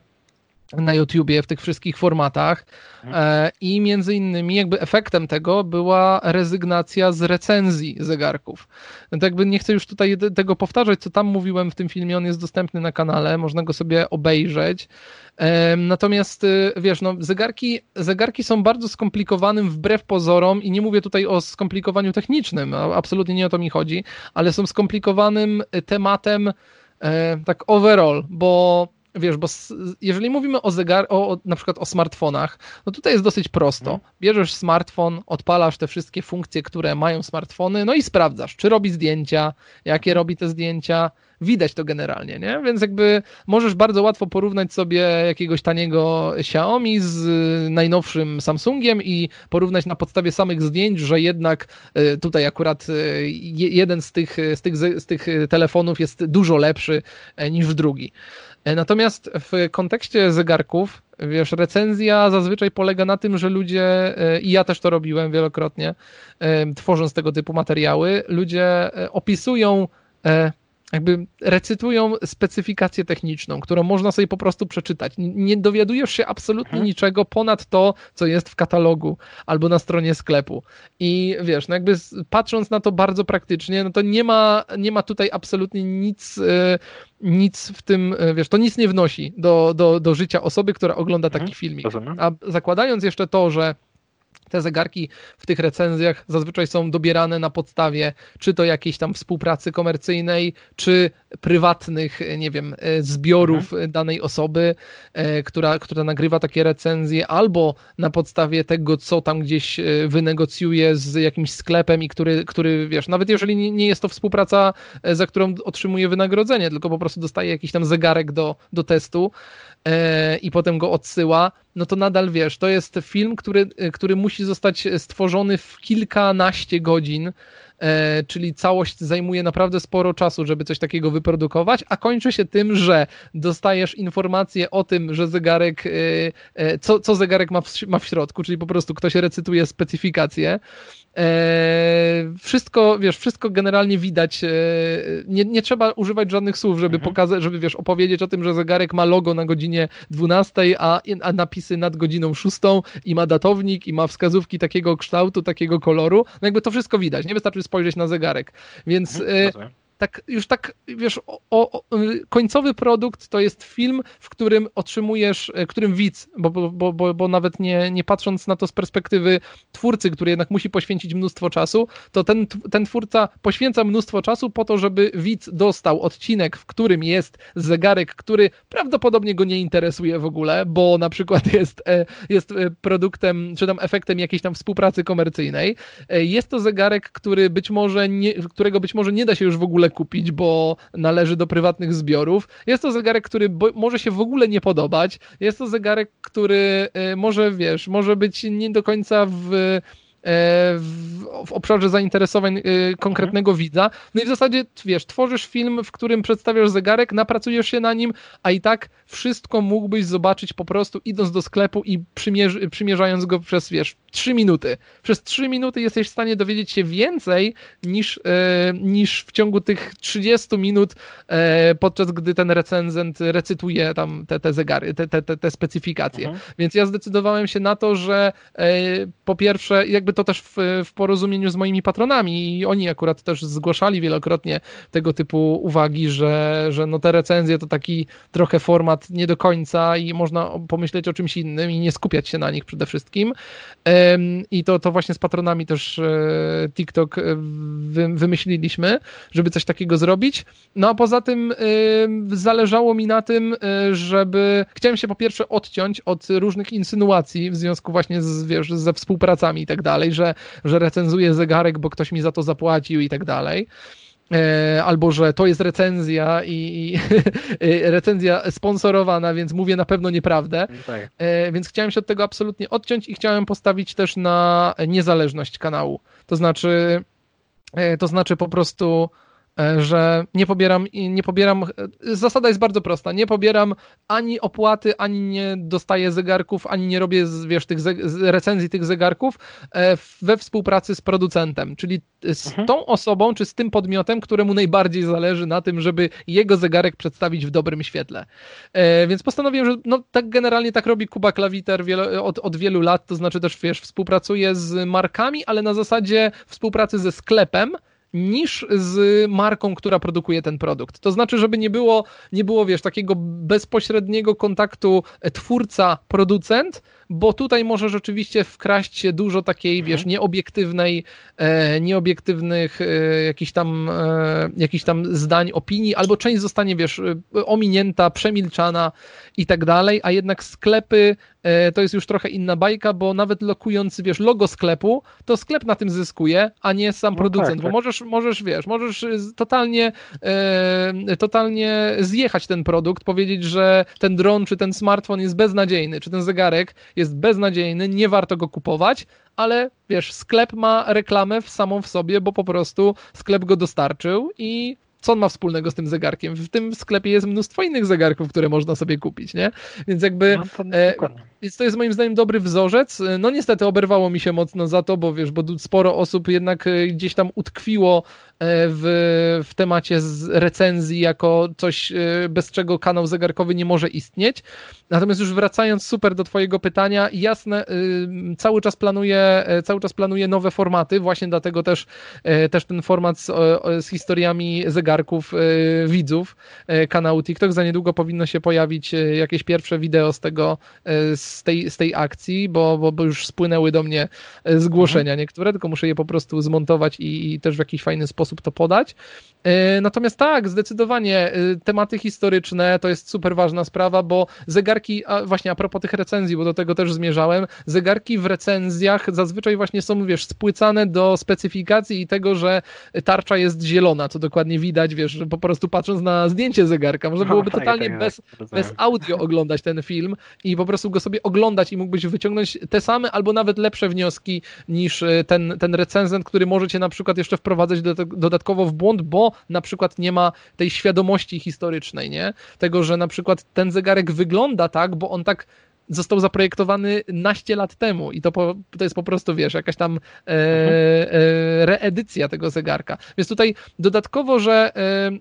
na YouTubie w tych wszystkich formatach mhm. e, i między innymi jakby efektem tego była rezygnacja z recenzji zegarków. No to jakby nie chcę już tutaj tego powtarzać, co tam mówiłem w tym filmie, on jest dostępny na kanale, można go sobie obejrzeć. Natomiast y, wiesz, no, zegarki, zegarki są bardzo skomplikowanym wbrew pozorom i nie mówię tutaj o skomplikowaniu technicznym, absolutnie nie o to mi chodzi, ale są skomplikowanym tematem e, tak overall, bo wiesz, bo jeżeli mówimy o zegar, o, o, na przykład o smartfonach, no tutaj jest dosyć prosto. Mhm. Bierzesz smartfon, odpalasz te wszystkie funkcje, które mają smartfony, no i sprawdzasz, czy robi zdjęcia, jakie robi te zdjęcia, widać to generalnie, nie? Więc jakby możesz bardzo łatwo porównać sobie jakiegoś taniego Xiaomi z najnowszym Samsungiem i porównać na podstawie samych zdjęć, że jednak e, tutaj akurat e, jeden z tych, z tych, z tych telefonów jest dużo lepszy niż drugi. Natomiast w kontekście zegarków, wiesz, recenzja zazwyczaj polega na tym, że ludzie, i ja też to robiłem wielokrotnie, tworząc tego typu materiały, ludzie opisują jakby recytują specyfikację techniczną, którą można sobie po prostu przeczytać. Nie dowiadujesz się absolutnie mhm. niczego ponad to, co jest w katalogu albo na stronie sklepu. I wiesz, no jakby patrząc na to bardzo praktycznie, no to nie ma, nie ma tutaj absolutnie nic, e, nic w tym, e, wiesz, to nic nie wnosi do, do, do życia osoby, która ogląda taki mhm. filmik. A zakładając jeszcze to, że te zegarki w tych recenzjach zazwyczaj są dobierane na podstawie czy to jakiejś tam współpracy komercyjnej, czy prywatnych, nie wiem, e, zbiorów mhm. danej osoby, e, która, która nagrywa takie recenzje, albo na podstawie tego, co tam gdzieś e, wynegocjuje z jakimś sklepem i który, który wiesz, nawet jeżeli nie jest to współpraca, za którą otrzymuje wynagrodzenie, tylko po prostu dostaje jakiś tam zegarek do, do testu, i potem go odsyła, no to nadal wiesz, to jest film, który, e, który musi zostać stworzony w kilkanaście godzin, e, czyli całość zajmuje naprawdę sporo czasu, żeby coś takiego wyprodukować, a kończy się tym, że dostajesz informację o tym, że zegarek, co, co zegarek ma w, ma w środku, czyli po prostu ktoś recytuje specyfikację, E, wszystko, wiesz, wszystko generalnie widać. E, nie, nie trzeba używać żadnych słów, żeby mhm. pokazać, żeby, wiesz, opowiedzieć o tym, że zegarek ma logo na godzinie 12, a, a napisy nad godziną 6 i ma datownik i ma wskazówki takiego kształtu, takiego koloru. No jakby to wszystko widać. Nie wystarczy spojrzeć na zegarek. Więc mhm, e, tak już tak, wiesz, o, o, końcowy produkt to jest film, w którym otrzymujesz, e, którym widz, bo, bo, bo, bo nawet nie, nie patrząc na to z perspektywy twórcy, który jednak musi poświęcić mnóstwo czasu, to ten, ten twórca poświęca mnóstwo czasu po to, żeby widz dostał odcinek, w którym jest zegarek, który prawdopodobnie go nie interesuje w ogóle, bo na przykład <laughs> jest, e, jest e, produktem, czy tam efektem jakiejś tam współpracy komercyjnej. Jest to zegarek, który być może nie, którego być może nie da się już w ogóle kupić, bo należy do prywatnych zbiorów. Jest to zegarek, który może się w ogóle nie podobać. Jest to zegarek, który y, może, wiesz, może być nie do końca w w, w, obszarze zainteresowań e, konkretnego mhm. widza. No i w zasadzie, wiesz, tworzysz film, w którym przedstawiasz zegarek, napracujesz się na nim, a i tak wszystko mógłbyś zobaczyć po prostu idąc do sklepu i przymierz, przymierzając go przez, wiesz, 3 minuty. Przez 3 minuty jesteś w stanie dowiedzieć się więcej niż, e, niż w ciągu tych 30 minut, e, podczas gdy ten recenzent recytuje tam te, te zegary, te, te, te specyfikacje. Mhm. Więc ja zdecydowałem się na to, że e, po pierwsze, jakby to też w, w porozumieniu z moimi patronami i oni akurat też zgłaszali wielokrotnie tego typu uwagi, że, że no te recenzje to taki trochę format nie do końca i można pomyśleć o czymś innym i nie skupiać się na nich przede wszystkim. I to, to właśnie z patronami też e, TikTok e, wymyśliliśmy, żeby coś takiego zrobić. No a poza tym zależało mi na tym, e, żeby chciałem się po pierwsze odciąć od różnych insynuacji w związku właśnie z, wiesz, ze współpracami i tak dalej, że, że recenzuję zegarek, bo ktoś mi za to zapłacił i tak dalej. E, albo że to jest recenzja i, i <laughs> recenzja sponsorowana, więc mówię na pewno nieprawdę. Tak. E, więc chciałem się od tego absolutnie odciąć i chciałem postawić też na niezależność kanału. To znaczy, e, to znaczy po prostu E, że nie pobieram, nie pobieram, e, zasada jest bardzo prosta, nie pobieram ani opłaty, ani nie dostaję zegarków, ani nie robię, wiesz, tych recenzji tych zegarków e, we współpracy z producentem, czyli z mhm. tą osobą, czy z tym podmiotem, któremu najbardziej zależy na tym, żeby jego zegarek przedstawić w dobrym świetle. Więc postanowiłem, że no, tak generalnie tak robi Kuba Klawiter od, od wielu lat, to znaczy też, wiesz, współpracuje z markami, ale na zasadzie współpracy ze sklepem, niż z marką, która produkuje ten produkt. To znaczy, żeby nie było, nie było wiesz, takiego bezpośredniego kontaktu twórca-producent, bo tutaj może rzeczywiście wkraść się dużo takiej, mhm. wiesz, nieobiektywnej, e, nieobiektywnych e, jakichś tam, e, jakichś tam zdań, opinii, albo część zostanie, wiesz, e, ominięta, przemilczana i tak dalej, a jednak sklepy e, to jest już trochę inna bajka, bo nawet lokując, wiesz, logo sklepu, to sklep na tym zyskuje, a nie sam no producent, tak, bo tak. możesz, możesz, wiesz, możesz totalnie, e, totalnie zjechać ten produkt, powiedzieć, że ten dron, czy ten smartfon jest beznadziejny, czy ten zegarek jest beznadziejny, nie warto go kupować, ale wiesz, sklep ma reklamę w samą w sobie, bo po prostu sklep go dostarczył i co on ma wspólnego z tym zegarkiem? W tym sklepie jest mnóstwo innych zegarków, które można sobie kupić, nie? Więc jakby. No, e, więc to jest moim zdaniem dobry wzorzec. No niestety oberwało mi się mocno za to, bo wiesz, bo sporo osób jednak e, gdzieś tam utkwiło E, w, w temacie z recenzji jako coś, bez czego kanał zegarkowy nie może istnieć. Natomiast już wracając super do Twojego pytania, jasne, cały czas planuję, cały czas planuję nowe formaty, właśnie dlatego też, też ten format z, z historiami zegarków widzów kanału TikTok. Za niedługo powinno się pojawić jakieś pierwsze wideo z tego, z tej, z tej akcji, bo, bo, bo już spłynęły do mnie zgłoszenia mhm. niektóre, tylko muszę je po prostu zmontować i, i też w jakiś fajny sposób sposób to podać. E, natomiast tak, zdecydowanie e, tematy historyczne to jest super ważna sprawa, bo zegarki, a właśnie a propos tych recenzji, bo do tego też zmierzałem, zegarki w recenzjach zazwyczaj właśnie są, wiesz, spłycane do specyfikacji i tego, że tarcza jest zielona, co dokładnie widać, wiesz, po prostu patrząc na zdjęcie zegarka, można <laughs> byłoby tak, totalnie tak, bez, bez audio oglądać ten film i po prostu go sobie oglądać i mógłbyś wyciągnąć te same albo nawet lepsze wnioski niż e, ten, ten recenzent, który możecie na przykład jeszcze wprowadzać do, dodatkowo w błąd, bo na przykład nie ma tej świadomości historycznej, nie? Tego, że na przykład ten zegarek wygląda tak, bo on tak został zaprojektowany naście lat temu i to, po, to jest po prostu, wiesz, jakaś tam e, e, reedycja tego zegarka. Więc tutaj dodatkowo, że, e, e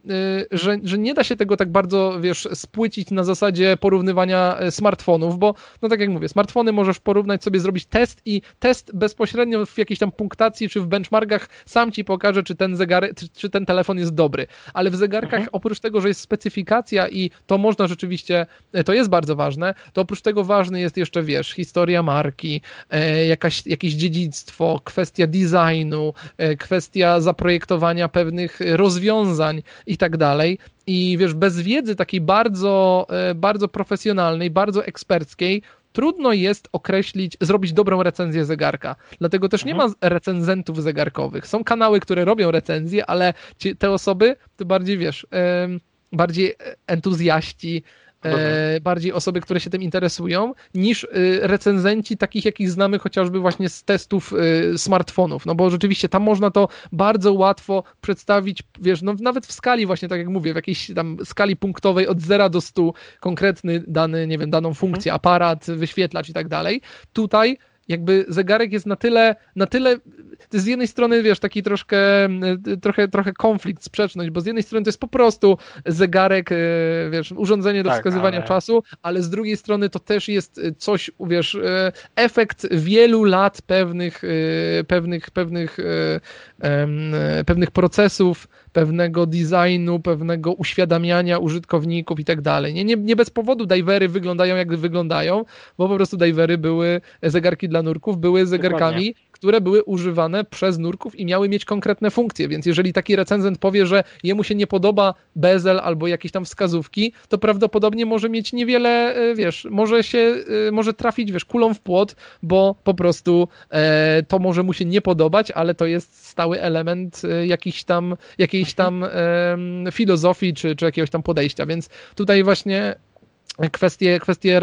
że, że nie da się tego tak bardzo, wiesz, spłycić na zasadzie porównywania e, smartfonów, bo, no tak jak mówię, smartfony możesz porównać sobie, zrobić test i test bezpośrednio w jakiejś tam punktacji czy w benchmarkach sam ci pokaże, czy ten zegarek, czy, czy ten telefon jest dobry. Ale w zegarkach, mhm. oprócz tego, że jest specyfikacja i to można rzeczywiście, e, to jest bardzo ważne, to oprócz tego ważne ważny jest jeszcze, wiesz, historia marki, e, jakaś, jakieś dziedzictwo, kwestia designu, e, kwestia zaprojektowania pewnych rozwiązań i tak dalej. I wiesz, bez wiedzy takiej bardzo, e, bardzo profesjonalnej, bardzo eksperckiej, trudno jest określić, zrobić dobrą recenzję zegarka. Dlatego też nie mhm. ma recenzentów zegarkowych. Są kanały, które robią recenzje, ale te osoby to bardziej, wiesz, bardziej entuzjaści, e, bardziej osoby, które się tym interesują, niż y, recenzenci takich, jakich znamy chociażby właśnie z testów y, smartfonów, no bo rzeczywiście tam można to bardzo łatwo przedstawić, wiesz, no nawet w skali właśnie, tak jak mówię, w jakiejś tam skali punktowej od 0 do 100 konkretny dany, nie wiem, daną funkcję, aparat, wyświetlacz i tak dalej. Tutaj jakby zegarek jest na tyle, na tyle, z jednej strony, wiesz, taki troszkę, trochę, trochę konflikt, sprzeczność, bo z jednej strony to jest po prostu zegarek, wiesz, urządzenie do tak, wskazywania ale... czasu, ale z drugiej strony to też jest coś, wiesz, efekt wielu lat pewnych, pewnych, pewnych, pewnych procesów, pewnego designu, pewnego uświadamiania użytkowników i tak dalej. Nie, nie, nie bez powodu divery wyglądają jak wyglądają, bo po prostu divery były, zegarki dla nurków były zegarkami, Dokładnie które były używane przez nurków i miały mieć konkretne funkcje, więc jeżeli taki recenzent powie, że jemu się nie podoba bezel albo jakieś tam wskazówki, to prawdopodobnie może mieć niewiele, e, wiesz, może się, e, może trafić, wiesz, kulą w płot, bo po prostu e, to może mu się nie podobać, ale to jest stały element e, jakichś tam, jakiejś tam e, filozofii czy, czy jakiegoś tam podejścia, więc tutaj właśnie kwestie, kwestie,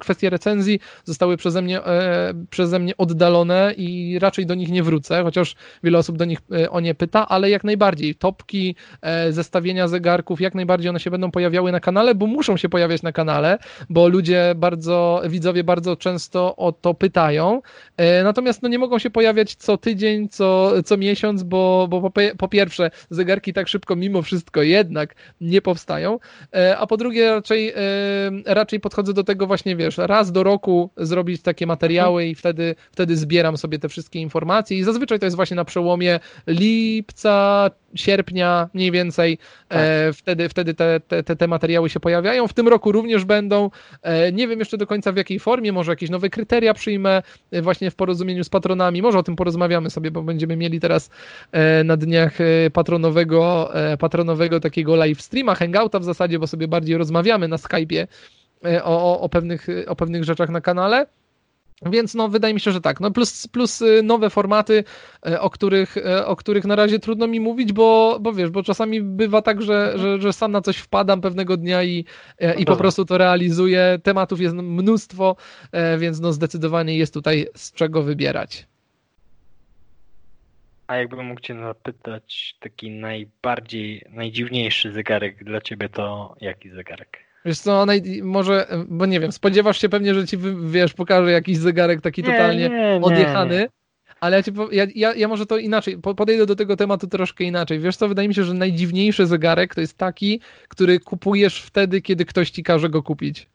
kwestie recenzji zostały przeze mnie, e, przeze mnie oddalone i raczej do nich nie wrócę, chociaż wiele osób do nich e, o nie pyta, ale jak najbardziej topki, e, zestawienia zegarków, jak najbardziej one się będą pojawiały na kanale, bo muszą się pojawiać na kanale, bo ludzie bardzo, widzowie bardzo często o to pytają, natomiast no nie mogą się pojawiać co tydzień, co, co miesiąc, bo, bo po, pierwsze zegarki tak szybko mimo wszystko jednak nie powstają, a po drugie raczej raczej podchodzę do tego właśnie, wiesz, raz do roku zrobić takie materiały i wtedy, wtedy zbieram sobie te wszystkie informacje i zazwyczaj to jest właśnie na przełomie lipca, sierpnia mniej więcej, tak. e, wtedy, wtedy te, te, te, materiały się pojawiają. W tym roku również będą. E, nie wiem jeszcze do końca w jakiej formie, może jakieś nowe kryteria przyjmę e, właśnie w porozumieniu z patronami. Może o tym porozmawiamy sobie, bo będziemy mieli teraz e, na dniach e, patronowego, e, patronowego takiego live streama, hangouta w zasadzie, bo sobie bardziej rozmawiamy na Skype'ie o, o, pewnych, o pewnych rzeczach na kanale. Więc no, wydaje mi się, że tak. No plus, plus y, nowe formaty, y, o których, y, o których na razie trudno mi mówić, bo, bo wiesz, bo czasami bywa tak, że, że, że sam na coś wpadam pewnego dnia i, i po prostu to realizuję. Tematów jest mnóstwo, więc no zdecydowanie jest tutaj z czego wybierać. A jakbym mógł Cię zapytać, taki najbardziej, najdziwniejszy zegarek dla Ciebie to jaki zegarek? Wiesz co, może, bo nie wiem, spodziewasz się pewnie, że ci, wiesz, pokaże jakiś zegarek taki nie, totalnie nie, nie, odjechany, ale ja, ci, ja, ja, ja może to inaczej, podejdę do tego tematu troszkę inaczej. Wiesz co, wydaje mi się, że najdziwniejszy zegarek to jest taki, który kupujesz wtedy, kiedy ktoś ci każe go kupić.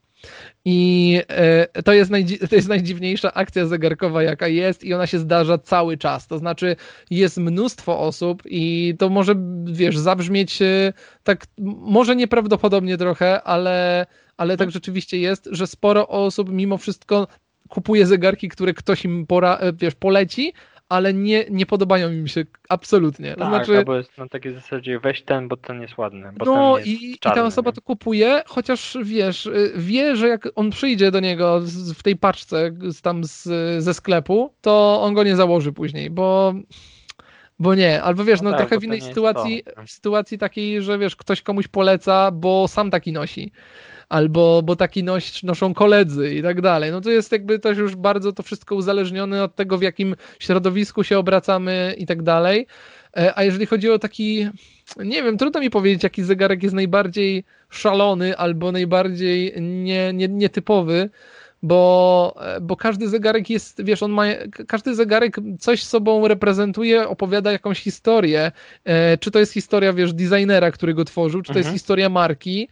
I e, to jest, to jest najdziwniejsza akcja zegarkowa, jaka jest, i ona się zdarza cały czas. To znaczy, jest mnóstwo osób, i to może, wiesz, zabrzmieć e, tak, może nieprawdopodobnie trochę, ale, ale tak rzeczywiście jest, że sporo osób mimo wszystko kupuje zegarki, które ktoś im pora, e, wiesz, poleci, ale nie, nie podobają mi się absolutnie. Tak, znaczy, albo jest na takiej zasadzie weź ten, bo ten jest ładny. no i, i ta osoba to kupuje, chociaż wiesz, y, wie, że jak on przyjdzie do niego w tej paczce tam z, ze sklepu, to on go nie założy później, bo bo nie, albo wiesz, no, no tak, trochę w innej sytuacji, w sytuacji takiej, że wiesz, ktoś komuś poleca, bo sam taki nosi albo bo taki noś, noszą koledzy i tak dalej. No to jest jakby też już bardzo to wszystko uzależnione od tego, w jakim środowisku się obracamy i tak dalej. E, a jeżeli chodzi o taki, nie wiem, trudno mi powiedzieć, jaki zegarek jest najbardziej szalony albo najbardziej nie, nie, nietypowy, bo, e, bo każdy zegarek jest, wiesz, on ma, każdy zegarek coś sobą reprezentuje, opowiada jakąś historię. E, czy to jest historia, wiesz, designera, który go tworzył, czy to mhm. jest historia marki,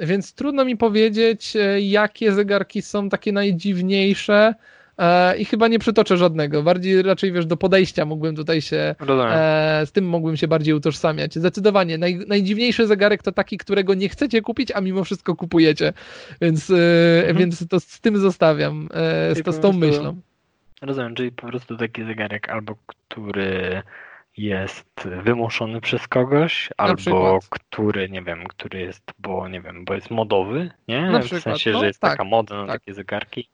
więc trudno mi powiedzieć, e, jakie zegarki są takie najdziwniejsze. E, I chyba nie przytoczę żadnego. Bardziej raczej wiesz, do podejścia mógłbym tutaj się. E, z tym mógłbym się bardziej utożsamiać. Zdecydowanie. Naj, najdziwniejszy zegarek to taki, którego nie chcecie kupić, a mimo wszystko kupujecie. Więc, mhm. więc to z tym zostawiam. z, to, z tą myślą. Rozumiem, czyli po prostu taki zegarek albo który jest wymuszony przez kogoś, albo przykład. który, nie wiem, który jest, bo nie wiem, bo jest modowy, nie? Na w przykład. sensie, no, że jest tak, taka moda na tak. takie zegarki.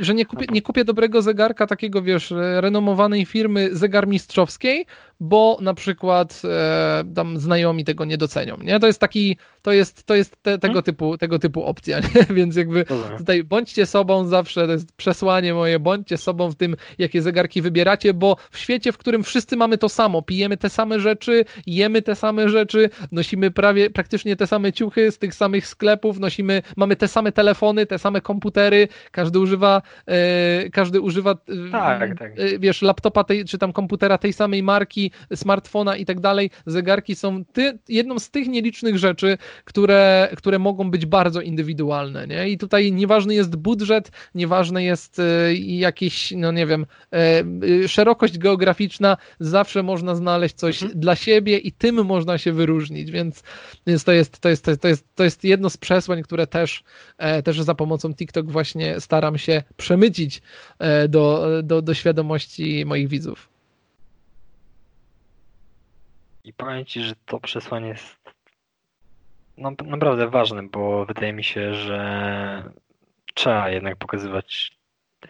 Że nie kupię, nie kupię dobrego zegarka takiego, wiesz, renomowanej firmy zegarmistrzowskiej, bo na przykład e, tam znajomi tego nie docenią, nie? To jest taki, to jest, to jest te, tego, hmm? typu, tego typu opcja, <laughs> nie? Więc jakby tutaj bądźcie sobą zawsze, to jest przesłanie moje, bądźcie sobą w tym, jakie zegarki wybieracie, bo w świecie, w którym wszyscy mamy to samo, pijemy te same rzeczy, jemy te same rzeczy, nosimy prawie, praktycznie te same ciuchy z tych samych sklepów, nosimy, mamy te same telefony, te same komputery, każdy używa używa, e, każdy używa tak, tak. wiesz, laptopa tej, czy tam komputera tej samej marki, smartfona i tak dalej. Zegarki są ty, jedną z tych nielicznych rzeczy, które, które mogą być bardzo indywidualne, nie? I tutaj nieważny jest budżet, nieważne jest jakieś, no nie wiem, szerokość geograficzna, zawsze można znaleźć coś mhm. dla siebie i tym można się wyróżnić, więc, więc to, jest, to, jest, to, jest, to jest jedno z przesłań, które też, e, też za pomocą TikTok właśnie staram się przemycić e, do, do, do świadomości moich widzów. I powiem Ci, że to przesłanie jest no, naprawdę ważne, bo wydaje mi się, że trzeba jednak pokazywać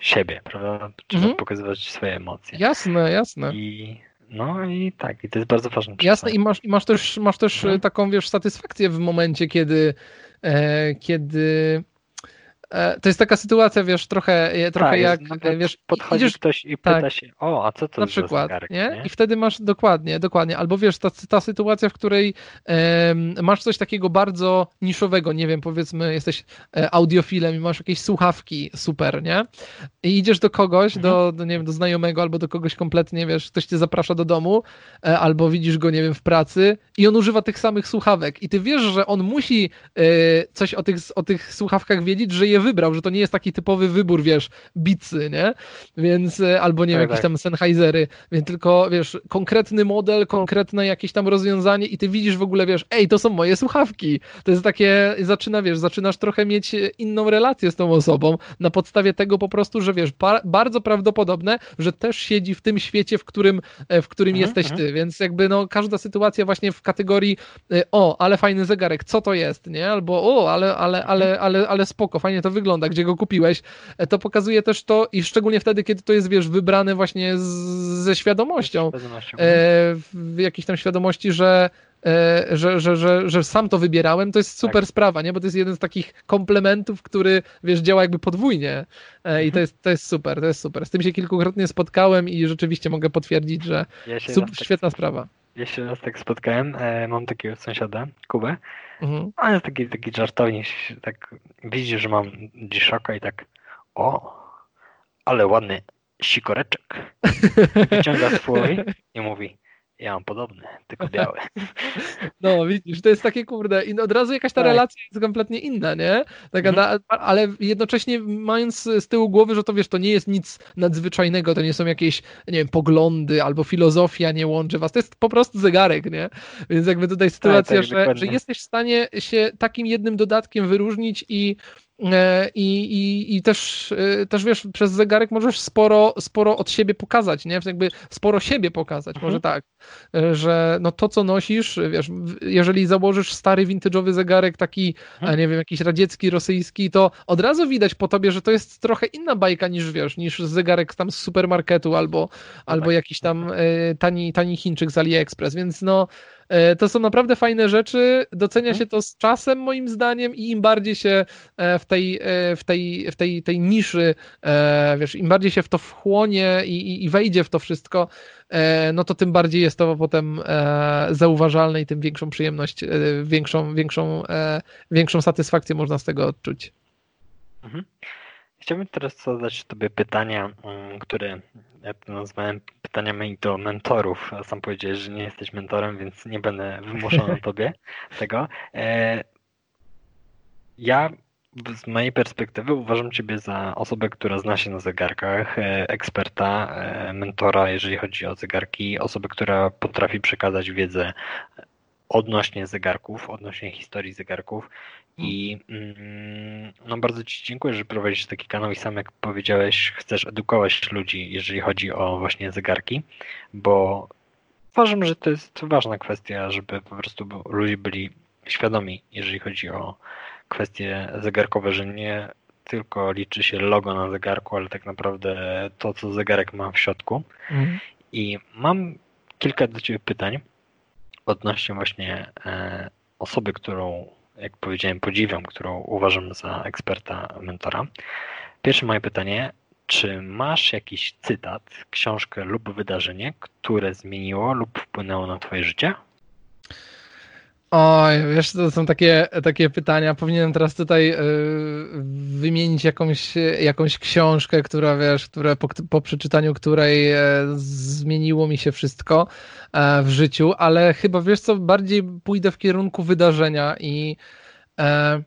siebie, prawda? Trzeba mhm. pokazywać swoje emocje. Jasne, jasne. I no i tak, i to jest bardzo ważne. Jasne, i masz, i masz też, masz też mhm. taką, wiesz, satysfakcję w momencie, kiedy, e, kiedy to jest taka sytuacja, wiesz, trochę, e, trochę tak, jak, no, wiesz, podchodzi idziesz, ktoś i pyta tak, się, o, a co to na przykład, zegarek, nie? nie? I wtedy masz, dokładnie, dokładnie, albo wiesz, ta, ta sytuacja, w której masz coś takiego bardzo niszowego, nie wiem, powiedzmy, jesteś e, audiofilem i masz jakieś słuchawki, super, nie? I idziesz do kogoś, mhm. do, do, nie wiem, do znajomego, albo do kogoś kompletnie, wiesz, ktoś cię zaprasza do domu, e, albo widzisz go, nie wiem, w pracy i on używa tych samych słuchawek i ty wiesz, że on musi e, coś o tych, o tych słuchawkach wiedzieć, że je wybrał, że to nie jest taki typowy wybór, wiesz, bicy, nie? Więc, e, albo nie wiem, tak, jakieś tak. tam Sennheisery, więc tylko, wiesz, konkretny model, konkretne jakieś tam rozwiązanie i ty widzisz w ogóle, wiesz, ej, to są moje słuchawki. To jest takie, zaczyna, wiesz, zaczynasz trochę mieć inną relację z tą osobą na podstawie tego po prostu, że wiesz, bardzo prawdopodobne, że też siedzi w tym świecie, w którym, e, w którym mhm, jesteś mhm. ty, więc jakby no każda sytuacja właśnie w kategorii e, o, ale fajny zegarek, co to jest, nie? Albo o, ale, ale, ale, ale, ale spoko, fajnie to wygląda, gdzie go kupiłeś, e, to pokazuje też to i szczególnie wtedy, kiedy to jest, wiesz, wybrane właśnie z, ze świadomością, świadomością. E, w jakiejś tam świadomości, że e, że, że, że, że sam to wybierałem, to jest super tak. sprawa, nie? Bo to jest jeden z takich komplementów, który, wiesz, działa jakby podwójnie mhm. i to jest, to jest super, to jest super. Z tym się kilkukrotnie spotkałem i rzeczywiście mogę potwierdzić, że ja super, tak świetna sprawa. Się raz tak spotkałem, mam takiego sąsiada, Kubę, Mhm. A jest taki, taki żartownik, tak widzi, że mam dziszoka i tak o, ale ładny sikoreczek. <laughs> Wyciąga swój i mówi ja mam podobny, tylko biały. <laughs> No widzisz, to jest takie kurde, i od razu jakaś ta tak. relacja jest kompletnie inna, nie? Taka mhm. na, ale jednocześnie mając z tyłu głowy, że to wiesz, to nie jest nic nadzwyczajnego, to nie są jakieś, nie wiem, poglądy albo filozofia nie łączy was, to jest po prostu zegarek, nie? Więc jakby tutaj sytuacja, tak, tak, że, że jesteś w stanie się takim jednym dodatkiem wyróżnić i I, i, i też, e, też wiesz, przez zegarek możesz sporo, sporo od siebie pokazać, nie? Jakby sporo siebie pokazać, mhm. może tak, e, że no to, co nosisz, wiesz, jeżeli założysz stary, vintage'owy zegarek, taki, mhm. nie wiem, jakiś radziecki, rosyjski, to od razu widać po tobie, że to jest trochę inna bajka niż, wiesz, niż zegarek tam z supermarketu albo, no albo tak. jakiś tam tani, tani Chińczyk z AliExpress, więc no E, to są naprawdę fajne rzeczy. Docenia mhm. się to z czasem, moim zdaniem, i im bardziej się e, w tej, e, w tej, w tej, tej niszy, wiesz, im bardziej się w to wchłonie i, i wejdzie w to wszystko, no to tym bardziej jest to potem zauważalne i tym większą przyjemność, większą, większą, większą satysfakcję można z tego odczuć. Mhm. Chciałbym teraz zadać Tobie pytania, mm, które ja to nazwałem pytaniami do mentorów, a sam powiedziałeś, że nie jesteś mentorem, więc nie będę wymuszał na <laughs> Tobie tego. E, ja z mojej perspektywy uważam Ciebie za osobę, która zna się na zegarkach, e, eksperta, e, mentora, jeżeli chodzi o zegarki, osobę, która potrafi przekazać wiedzę odnośnie zegarków, odnośnie historii zegarków i mm, no bardzo Ci dziękuję, że prowadzisz taki kanał i sam jak powiedziałeś, chcesz edukować ludzi, jeżeli chodzi o właśnie zegarki, bo uważam, że to jest ważna kwestia, żeby po prostu ludzie byli świadomi, jeżeli chodzi o kwestie zegarkowe, że nie tylko liczy się logo na zegarku, ale tak naprawdę to, co zegarek ma w środku. Mhm. I mam kilka do Ciebie pytań odnośnie właśnie osoby, którą, jak powiedziałem, podziwiam, którą uważam za eksperta, mentora. Pierwsze moje pytanie, czy masz jakiś cytat, książkę lub wydarzenie, które zmieniło lub wpłynęło na Twoje życie? Oj, wiesz, to są takie, takie pytania. Powinienem teraz tutaj yy, wymienić jakąś, jakąś książkę, która wiesz, która, po, po przeczytaniu której e, zmieniło mi się wszystko e, w życiu, ale chyba wiesz co, bardziej pójdę w kierunku wydarzenia i e,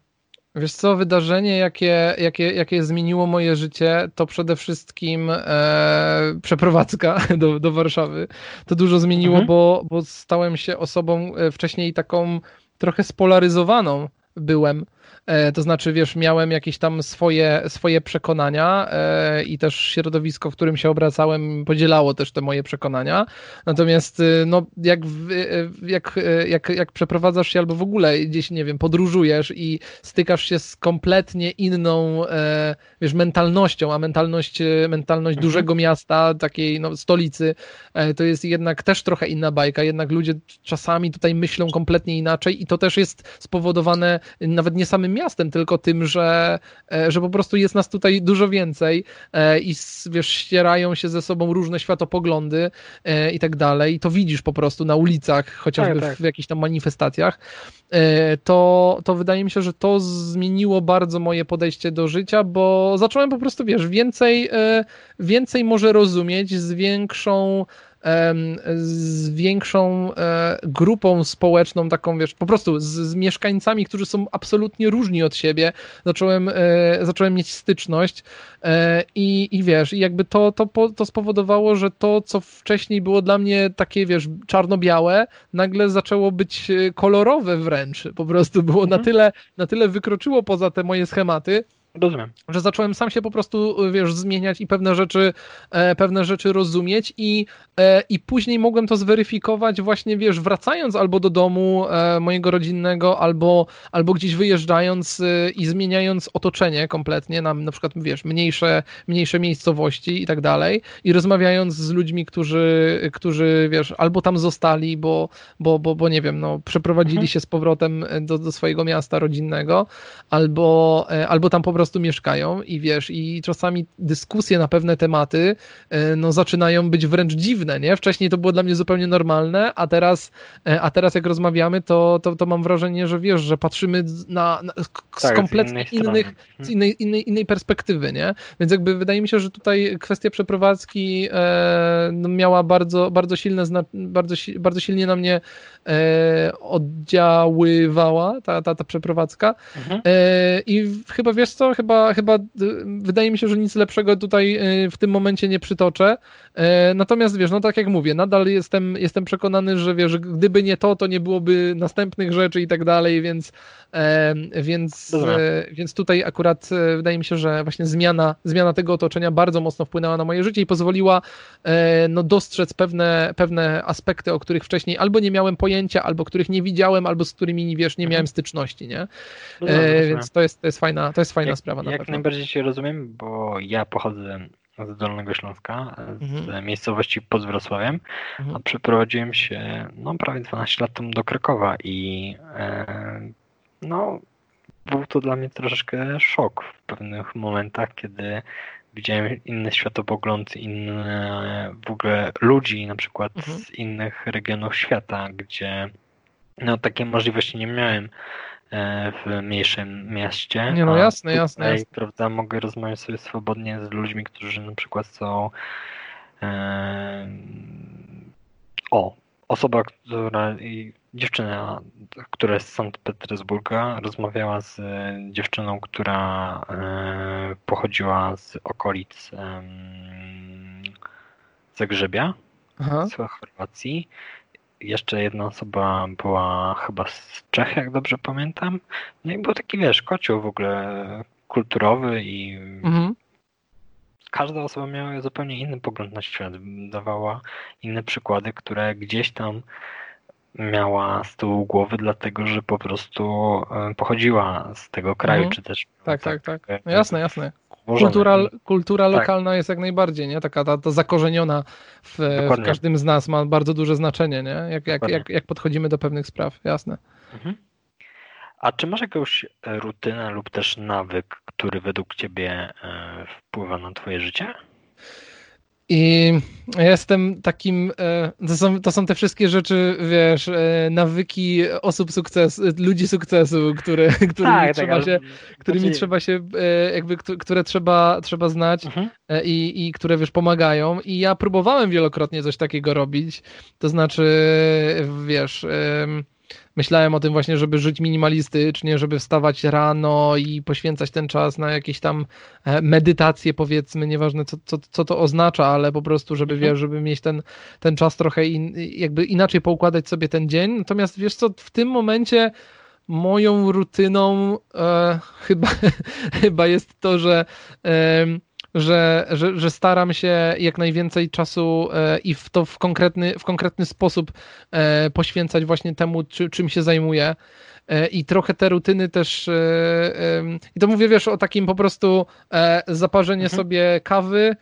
Wiesz co, wydarzenie, jakie, jakie, jakie zmieniło moje życie, to przede wszystkim e, przeprowadzka <laughs> do, do Warszawy. To dużo zmieniło, mhm. bo, bo stałem się osobą e, wcześniej taką trochę spolaryzowaną byłem. E, to znaczy, wiesz, miałem jakieś tam swoje, swoje przekonania e, i też środowisko, w którym się obracałem, podzielało też te moje przekonania. Natomiast, y, no, jak, y, jak, y, jak, jak przeprowadzasz się albo w ogóle gdzieś, nie wiem, podróżujesz i stykasz się z kompletnie inną, e, wiesz, mentalnością, a mentalność, mentalność mhm. dużego miasta, takiej no, stolicy, to jest jednak też trochę inna bajka. Jednak ludzie czasami tutaj myślą kompletnie inaczej i to też jest spowodowane nawet nie samym miastem, tylko tym, że, e, że po prostu jest nas tutaj dużo więcej e, i wiesz, ścierają się ze sobą różne światopoglądy e, i tak dalej. I to widzisz po prostu na ulicach, chociażby tak, tak. w jakichś tam manifestacjach. To, to wydaje mi się, że to zmieniło bardzo moje podejście do życia, bo zacząłem po prostu, wiesz, więcej, więcej może rozumieć, z większą z większą e, grupą społeczną, taką wiesz, po prostu z, z mieszkańcami, którzy są absolutnie różni od siebie, zacząłem, e, zacząłem mieć styczność e, i, i wiesz, i jakby to, to, to spowodowało, że to, co wcześniej było dla mnie takie, wiesz, czarno-białe, nagle zaczęło być kolorowe wręcz, po prostu było mhm. na tyle, na tyle wykroczyło poza te moje schematy, Rozumiem. Że zacząłem sam się po prostu, wiesz, zmieniać i pewne rzeczy, e, pewne rzeczy rozumieć i, e, i później mogłem to zweryfikować właśnie, wiesz, wracając albo do domu e, mojego rodzinnego, albo, albo gdzieś wyjeżdżając e, i zmieniając otoczenie kompletnie na na przykład, wiesz, mniejsze, mniejsze miejscowości i tak dalej i rozmawiając z ludźmi, którzy, którzy wiesz, albo tam zostali, bo, bo, bo, bo nie wiem, no, przeprowadzili mhm. się z powrotem do, do swojego miasta rodzinnego, albo, e, albo tam po prostu prostu mieszkają i wiesz, i czasami dyskusje na pewne tematy e, no, zaczynają być wręcz dziwne, nie? Wcześniej to było dla mnie zupełnie normalne, a teraz, e, a teraz jak rozmawiamy, to, to, to mam wrażenie, że wiesz, że patrzymy na, na z tak, kompletnie z innych, z innej, innej, innej perspektywy, nie? Więc jakby wydaje mi się, że tutaj kwestia przeprowadzki e, no, miała bardzo, bardzo silne, bardzo, bardzo silnie na mnie e, oddziaływała ta, ta, ta przeprowadzka mhm. e, i chyba wiesz co, chyba, chyba wydaje mi się, że nic lepszego tutaj e, w tym momencie nie przytoczę. E, natomiast wiesz, no tak jak mówię, nadal jestem, jestem przekonany, że wiesz, gdyby nie to, to nie byłoby następnych rzeczy i tak dalej, więc, e, więc, więc tutaj akurat wydaje mi się, że właśnie zmiana, zmiana tego otoczenia bardzo mocno wpłynęła na moje życie i pozwoliła no, dostrzec pewne, pewne aspekty, o których wcześniej albo nie miałem pojęcia, albo których nie widziałem, albo z którymi wiesz, nie miałem mhm. styczności, nie? więc to jest, to jest fajna, to jest fajna sprawa. Na jak pewno. najbardziej się rozumiem, bo ja pochodzę z Dolnego Śląska, z mhm. miejscowości pod Wrocławiem, mhm. a przeprowadziłem się no, prawie 12 lat temu do Krakowa i e, no, był to dla mnie troszeczkę szok w pewnych momentach, kiedy widziałem inny światopogląd, inne w ogóle ludzi, na przykład mhm. z innych regionów świata, gdzie no, takie możliwości nie miałem. E, w mniejszym mieście. Nie, no jasne, tutaj, jasne, jasne. Prawda, mogę rozmawiać sobie swobodnie z ludźmi, którzy na przykład są e, o, osoba, która dziewczyna, która jest z Sankt Petersburga, rozmawiała z dziewczyną, która e, pochodziła z okolic Zagrzebia, Aha. z Chorwacji jeszcze jedna osoba była chyba z Czech, jak dobrze pamiętam. No i był taki, wiesz, kocioł w ogóle kulturowy i mhm. każda osoba miała zupełnie inny pogląd na świat. Dawała inne przykłady, które gdzieś tam miała z tyłu głowy, dlatego że po prostu e, pochodziła z tego kraju, mhm. czy też. Tak, tak, tak. tak. No jasne, jasne. Kultura, kultura tak. lokalna jest jak najbardziej, nie? Taka ta, ta zakorzeniona w, w, każdym z nas ma bardzo duże znaczenie, nie? Jak, jak, jak, jak podchodzimy do pewnych spraw, jasne. Mhm. A czy masz jakąś rutynę lub też nawyk, który według ciebie e, wpływa na twoje życie? I ja jestem takim, e, to są, to są te wszystkie rzeczy, wiesz, e, nawyki osób sukcesu, ludzi sukcesu, które, <laughs> którymi, tak, trzeba, tak, się, którymi znaczy... trzeba się, e, jakby, które trzeba, trzeba znać mhm. i, i które, wiesz, pomagają. I ja próbowałem wielokrotnie coś takiego robić, to znaczy, wiesz myślałem o tym właśnie, żeby żyć minimalistycznie, żeby wstawać rano i poświęcać ten czas na jakieś tam e, medytacje, powiedzmy, nieważne co, co, co to oznacza, ale po prostu, żeby, mhm. wiesz, żeby mieć ten, ten czas trochę in, jakby inaczej poukładać sobie ten dzień. Natomiast wiesz co, w tym momencie moją rutyną e, chyba, <laughs> chyba jest to, że e, że, że, że staram się jak najwięcej czasu e, i w to w konkretny, w konkretny sposób e, poświęcać właśnie temu, czy, czym się zajmuję. E, I trochę te rutyny też. I to mówię, wiesz, o takim po prostu zaparzenie mhm. sobie kawy,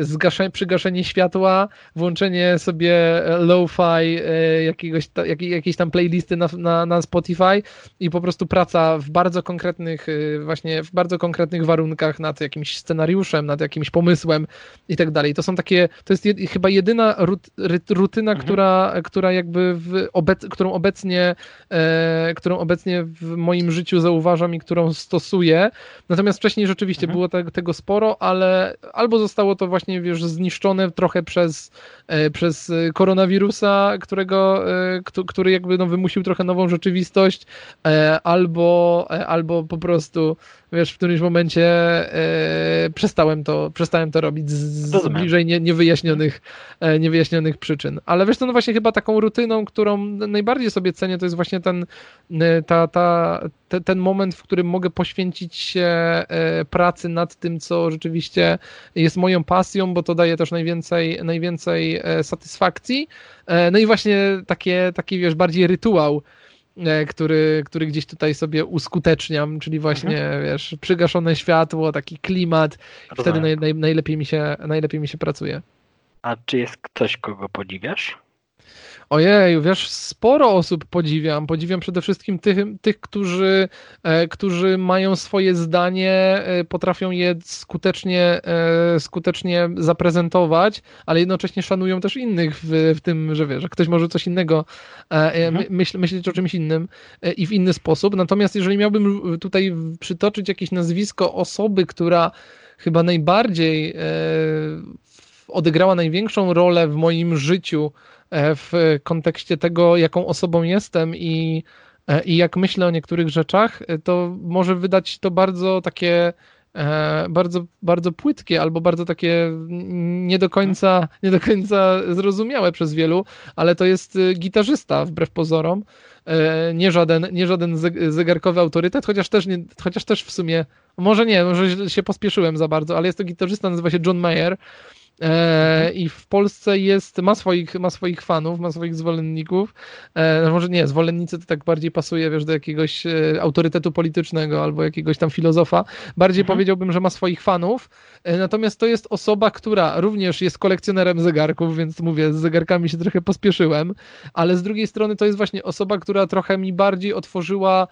zgaszenie, przygaszenie światła, włączenie sobie low-fi e, jakiegoś, jak, jakiejś tam playlisty na, na, na Spotify i po prostu praca w bardzo konkretnych, e, właśnie w bardzo konkretnych warunkach nad jakimś scenariuszem, nad jakimś pomysłem i tak dalej. To są takie, to jest jed, chyba jedyna rut, rutyna, mhm. która, która jakby w obec, którą obecnie e, którą obecnie w moim życiu zauważam i którą stosuję. Natomiast wcześniej rzeczywiście mhm. było te, tego sporo, ale albo zostało to właśnie, wiesz, zniszczone trochę przez, e, przez koronawirusa, którego, e, który jakby no, wymusił trochę nową rzeczywistość, e, albo, albo po prostu wiesz, w którymś momencie e, przestałem, to, przestałem to robić z, z bliżej nie, niewyjaśnionych, e, niewyjaśnionych przyczyn. Ale wiesz, to no właśnie chyba taką rutyną, którą najbardziej sobie cenię, to jest właśnie ten, e, ta, ta, te, ten moment, w którym mogę poświęcić się e, pracy nad tym, co rzeczywiście jest moją pasją, bo to daje też najwięcej, najwięcej e, satysfakcji. No i właśnie takie, taki, wiesz, bardziej rytuał, który, który gdzieś tutaj sobie uskuteczniam, czyli właśnie, mhm. wiesz, przygaszone światło, taki klimat, wtedy naj, naj, najlepiej, mi się, najlepiej mi się pracuje. A czy jest ktoś, kogo podziwiasz? Ojej, wiesz, sporo osób podziwiam. Podziwiam przede wszystkim tych, tych którzy, e, którzy mają swoje zdanie, e, potrafią je skutecznie, e, skutecznie zaprezentować, ale jednocześnie szanują też innych w, w tym, że wiesz, że ktoś może coś innego mhm. myśl, myśleć o czymś innym i w inny sposób. Natomiast jeżeli miałbym tutaj przytoczyć jakieś nazwisko osoby, która chyba najbardziej odegrała największą rolę w moim życiu, w kontekście tego, jaką osobą jestem i, e, i jak myślę o niektórych rzeczach, e, to może wydać to bardzo takie bardzo, bardzo płytkie albo bardzo takie nie do końca, nie do końca zrozumiałe przez wielu, ale to jest gitarzysta wbrew pozorom. Nie żaden, nie żaden zegarkowy autorytet, chociaż też, nie, chociaż też w sumie, może nie, może się pospieszyłem za bardzo, ale jest to gitarzysta, nazywa się John Mayer E, I w Polsce jest, ma swoich, ma swoich fanów, ma swoich zwolenników. E, może nie, zwolennicy to tak bardziej pasuje, wiesz, do jakiegoś e, autorytetu politycznego albo jakiegoś tam filozofa. Bardziej mhm. powiedziałbym, że ma swoich fanów. Natomiast to jest osoba, która również jest kolekcjonerem zegarków, więc mówię, z zegarkami się trochę pospieszyłem, ale z drugiej strony to jest właśnie osoba, która trochę mi bardziej otworzyła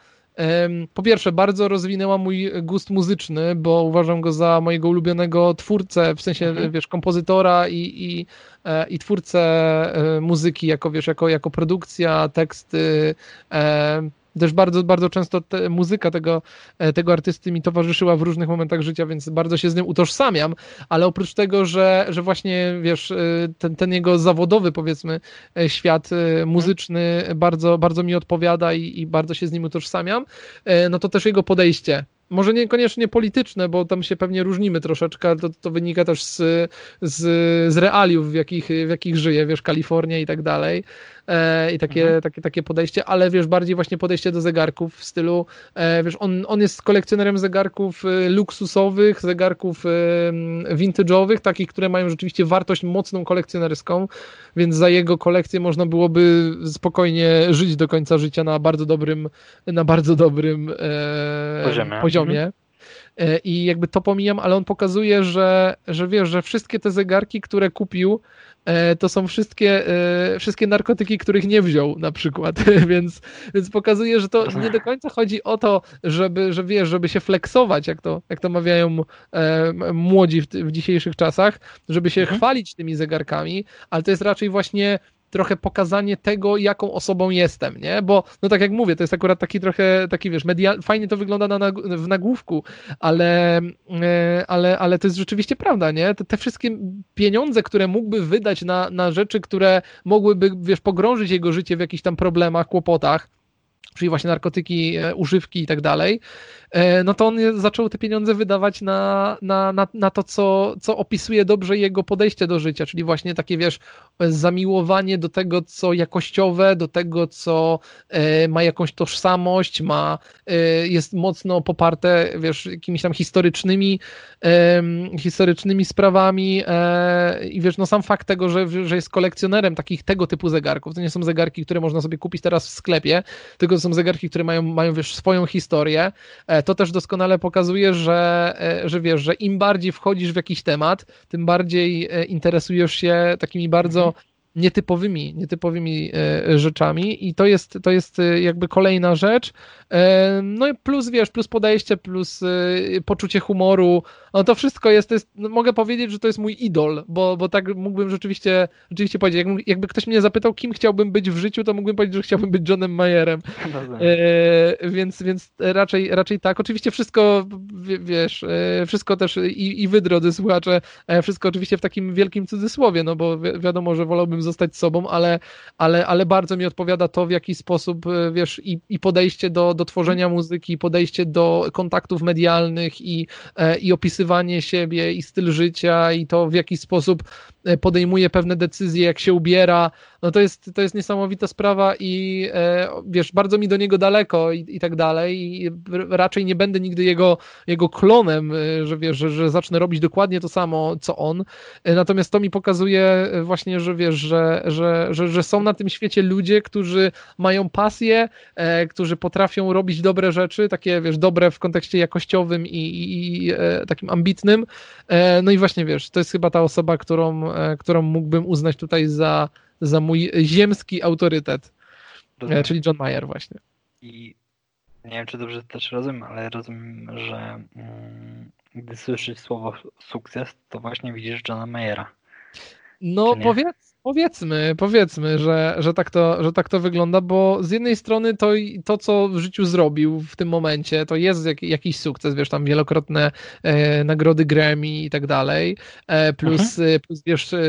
po pierwsze, bardzo rozwinęła mój gust muzyczny, bo uważam go za mojego ulubionego twórcę, w sensie, mhm. wiesz, kompozytora i, i, e, i twórcę e, muzyki, jako, wiesz, jako, jako produkcja, teksty, też bardzo, bardzo często te, muzyka tego, e, tego artysty mi towarzyszyła w różnych momentach życia, więc bardzo się z nim utożsamiam, ale oprócz tego, że, że właśnie, wiesz, e, ten, ten jego zawodowy, powiedzmy, e, świat muzyczny bardzo, bardzo mi odpowiada i, i bardzo się z nim utożsamiam, no to też jego podejście może niekoniecznie polityczne, bo tam się pewnie różnimy troszeczkę, to, to wynika też z, z, z realiów, w jakich, w jakich żyje, wiesz, Kalifornia i tak dalej. E, I takie, mhm. takie, takie podejście, ale wiesz, bardziej właśnie podejście do zegarków w stylu, e, wiesz, on, on jest kolekcjonerem zegarków e, luksusowych, zegarków vintage'owych, takich, które mają rzeczywiście wartość mocną kolekcjonerską, więc za jego kolekcję można byłoby spokojnie żyć do końca życia na bardzo dobrym, na bardzo dobrym poziomie. poziomie. Mhm. i jakby to pomijam, ale on pokazuje, że, że wiesz, że wszystkie te zegarki, które kupił, to są wszystkie, e, wszystkie narkotyki, których nie wziął na przykład, <laughs> więc, więc pokazuje, że to nie do końca chodzi o to, żeby, że wiesz, żeby się flexować, jak to, jak to mawiają e, młodzi w, w dzisiejszych czasach, żeby się mhm. chwalić tymi zegarkami, ale to jest raczej właśnie trochę pokazanie tego, jaką osobą jestem, nie? Bo, no tak jak mówię, to jest akurat taki trochę, taki wiesz, medial, fajnie to wygląda na, w nagłówku, ale, e, ale, ale to jest rzeczywiście prawda, nie? Te, te wszystkie pieniądze, które mógłby wydać na, na rzeczy, które mogłyby, wiesz, pogrążyć jego życie w jakichś tam problemach, kłopotach, czyli właśnie narkotyki, e, używki i tak dalej, no to on zaczął te pieniądze wydawać na, na, na, na to, co, co opisuje dobrze jego podejście do życia, czyli właśnie takie, wiesz, zamiłowanie do tego, co jakościowe, do tego, co e, ma jakąś tożsamość, ma, e, jest mocno poparte, wiesz, jakimiś tam historycznymi, historycznymi sprawami i wiesz, no sam fakt tego, że, że jest kolekcjonerem takich tego typu zegarków, to nie są zegarki, które można sobie kupić teraz w sklepie, tylko to są zegarki, które mają, mają wiesz, swoją historię, to też doskonale pokazuje, że, e, że wiesz, że im bardziej wchodzisz w jakiś temat, tym bardziej e, interesujesz się takimi bardzo mhm nietypowymi, nietypowymi e, rzeczami i to jest, to jest e, jakby kolejna rzecz. E, no i plus, wiesz, plus podejście, plus poczucie humoru, no to wszystko jest, to jest no mogę powiedzieć, że to jest mój idol, bo, bo tak mógłbym rzeczywiście, rzeczywiście powiedzieć, jakby, jakby ktoś mnie zapytał, kim chciałbym być w życiu, to mógłbym powiedzieć, że chciałbym być Johnem Mayerem. E, więc, więc raczej, raczej tak. Oczywiście wszystko, wiesz, wszystko też i, i wy, drodzy słuchacze, wszystko oczywiście w takim wielkim cudzysłowie, no bo wi wiadomo, że wolałbym zostać sobą, ale, ale, ale bardzo mi odpowiada to, w jaki sposób, e, wiesz, i, i podejście do, do tworzenia muzyki, podejście do kontaktów medialnych i, e, i opisywanie siebie i styl życia i to, w jaki sposób podejmuje pewne decyzje, jak się ubiera, no to jest, to jest niesamowita sprawa i e, wiesz, bardzo mi do niego daleko i, i tak dalej i raczej nie będę nigdy jego, jego klonem, e, że wiesz, że, że zacznę robić dokładnie to samo, co on, e, natomiast to mi pokazuje właśnie, że wiesz, że, że, że, że są na tym świecie ludzie, którzy mają pasję, e, którzy potrafią robić dobre rzeczy, takie wiesz, dobre w kontekście jakościowym i, i, i e, takim ambitnym, e, no i właśnie wiesz, to jest chyba ta osoba, którą, którą mógłbym uznać tutaj za za mój ziemski autorytet, rozumiem. E, czyli John Mayer właśnie. I nie wiem, czy dobrze też rozumiem, ale rozumiem, że mm, gdy słyszysz słowo sukces, to właśnie widzisz Johna Mayera. No powiedz, Powiedzmy, powiedzmy, że, że, tak to, że tak to wygląda, bo z jednej strony to, to, co w życiu zrobił w tym momencie, to jest jak, jakiś sukces, wiesz, tam wielokrotne e, nagrody Grammy i tak dalej, e, plus, mhm. E, plus wiesz, e,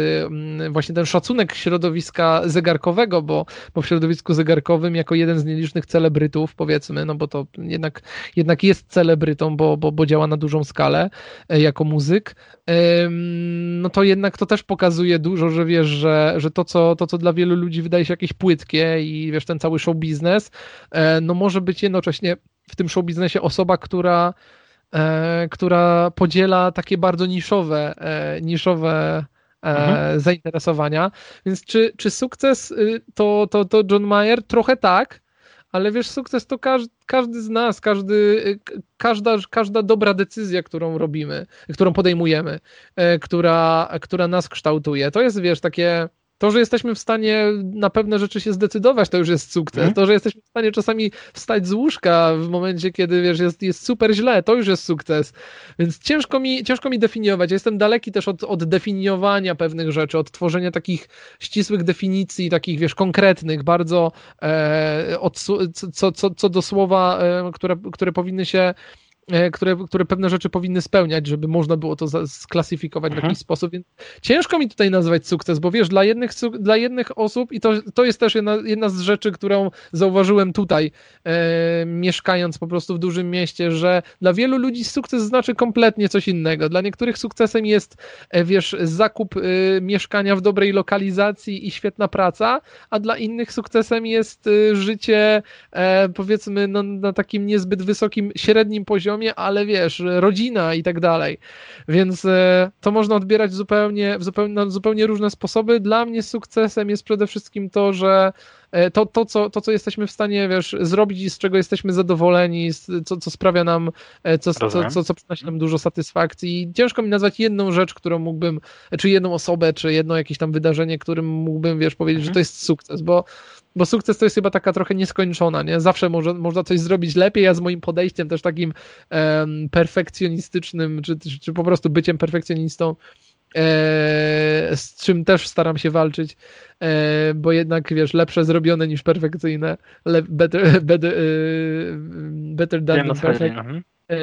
właśnie ten szacunek środowiska zegarkowego, bo, bo w środowisku zegarkowym jako jeden z nielicznych celebrytów, powiedzmy, no bo to jednak, jednak jest celebrytą, bo, bo, bo działa na dużą skalę e, jako muzyk, no to jednak to też pokazuje dużo, że wiesz, że, że to, co, to, co dla wielu ludzi wydaje się jakieś płytkie i wiesz, ten cały show biznes, e, no może być jednocześnie w tym show biznesie osoba, która, e, która podziela takie bardzo niszowe, e, niszowe mhm. zainteresowania. Więc czy, czy sukces y, to, to, to John Mayer? Trochę tak, ale wiesz, sukces to każdy, każdy z nas, każdy, każda, każda dobra decyzja, którą robimy, którą podejmujemy, e, która, która nas kształtuje. To jest, wiesz, takie to, że jesteśmy w stanie na pewne rzeczy się zdecydować, to już jest sukces. Mm. To, że jesteśmy w stanie czasami wstać z łóżka w momencie, kiedy wiesz, jest, jest super źle, to już jest sukces. Więc ciężko mi, ciężko mi definiować. Ja jestem daleki też od, od definiowania pewnych rzeczy, od tworzenia takich ścisłych definicji, takich wiesz, konkretnych, bardzo e, od, co, co, co do słowa, e, które, które powinny się które, które pewne rzeczy powinny spełniać, żeby można było to sklasyfikować mhm. w jakiś sposób. Więc ciężko mi tutaj nazwać sukces, bo wiesz, dla jednych, dla jednych osób, i to, to jest też jedna, jedna z rzeczy, którą zauważyłem tutaj, e, mieszkając po prostu w dużym mieście, że dla wielu ludzi sukces znaczy kompletnie coś innego. Dla niektórych sukcesem jest, e, wiesz, zakup e, mieszkania w dobrej lokalizacji i świetna praca, a dla innych sukcesem jest e, życie, e, powiedzmy, no, na takim niezbyt wysokim, średnim poziomie, poziomie, ale wiesz, rodzina i tak dalej. Więc e, to można odbierać zupełnie, zupełnie, na zupełnie różne sposoby. Dla mnie sukcesem jest przede wszystkim to, że to, to, co, to, co jesteśmy w stanie, wiesz, zrobić i z czego jesteśmy zadowoleni, co, co sprawia nam, co, co, co, co przynosi nam dużo satysfakcji. Ciężko mi nazwać jedną rzecz, którą mógłbym, czy jedną osobę, czy jedno jakieś tam wydarzenie, którym mógłbym, wiesz, powiedzieć, mhm. że to jest sukces, bo bo sukces to jest chyba taka trochę nieskończona, nie? Zawsze może, można coś zrobić lepiej, ja z moim podejściem też takim um, perfekcjonistycznym, czy, czy, czy, po prostu byciem perfekcjonistą, z czym też staram się walczyć, e, bo jednak, wiesz, lepsze zrobione niż perfekcyjne, le, better, <laughs> better, e, better done than perfect. Mhm. E,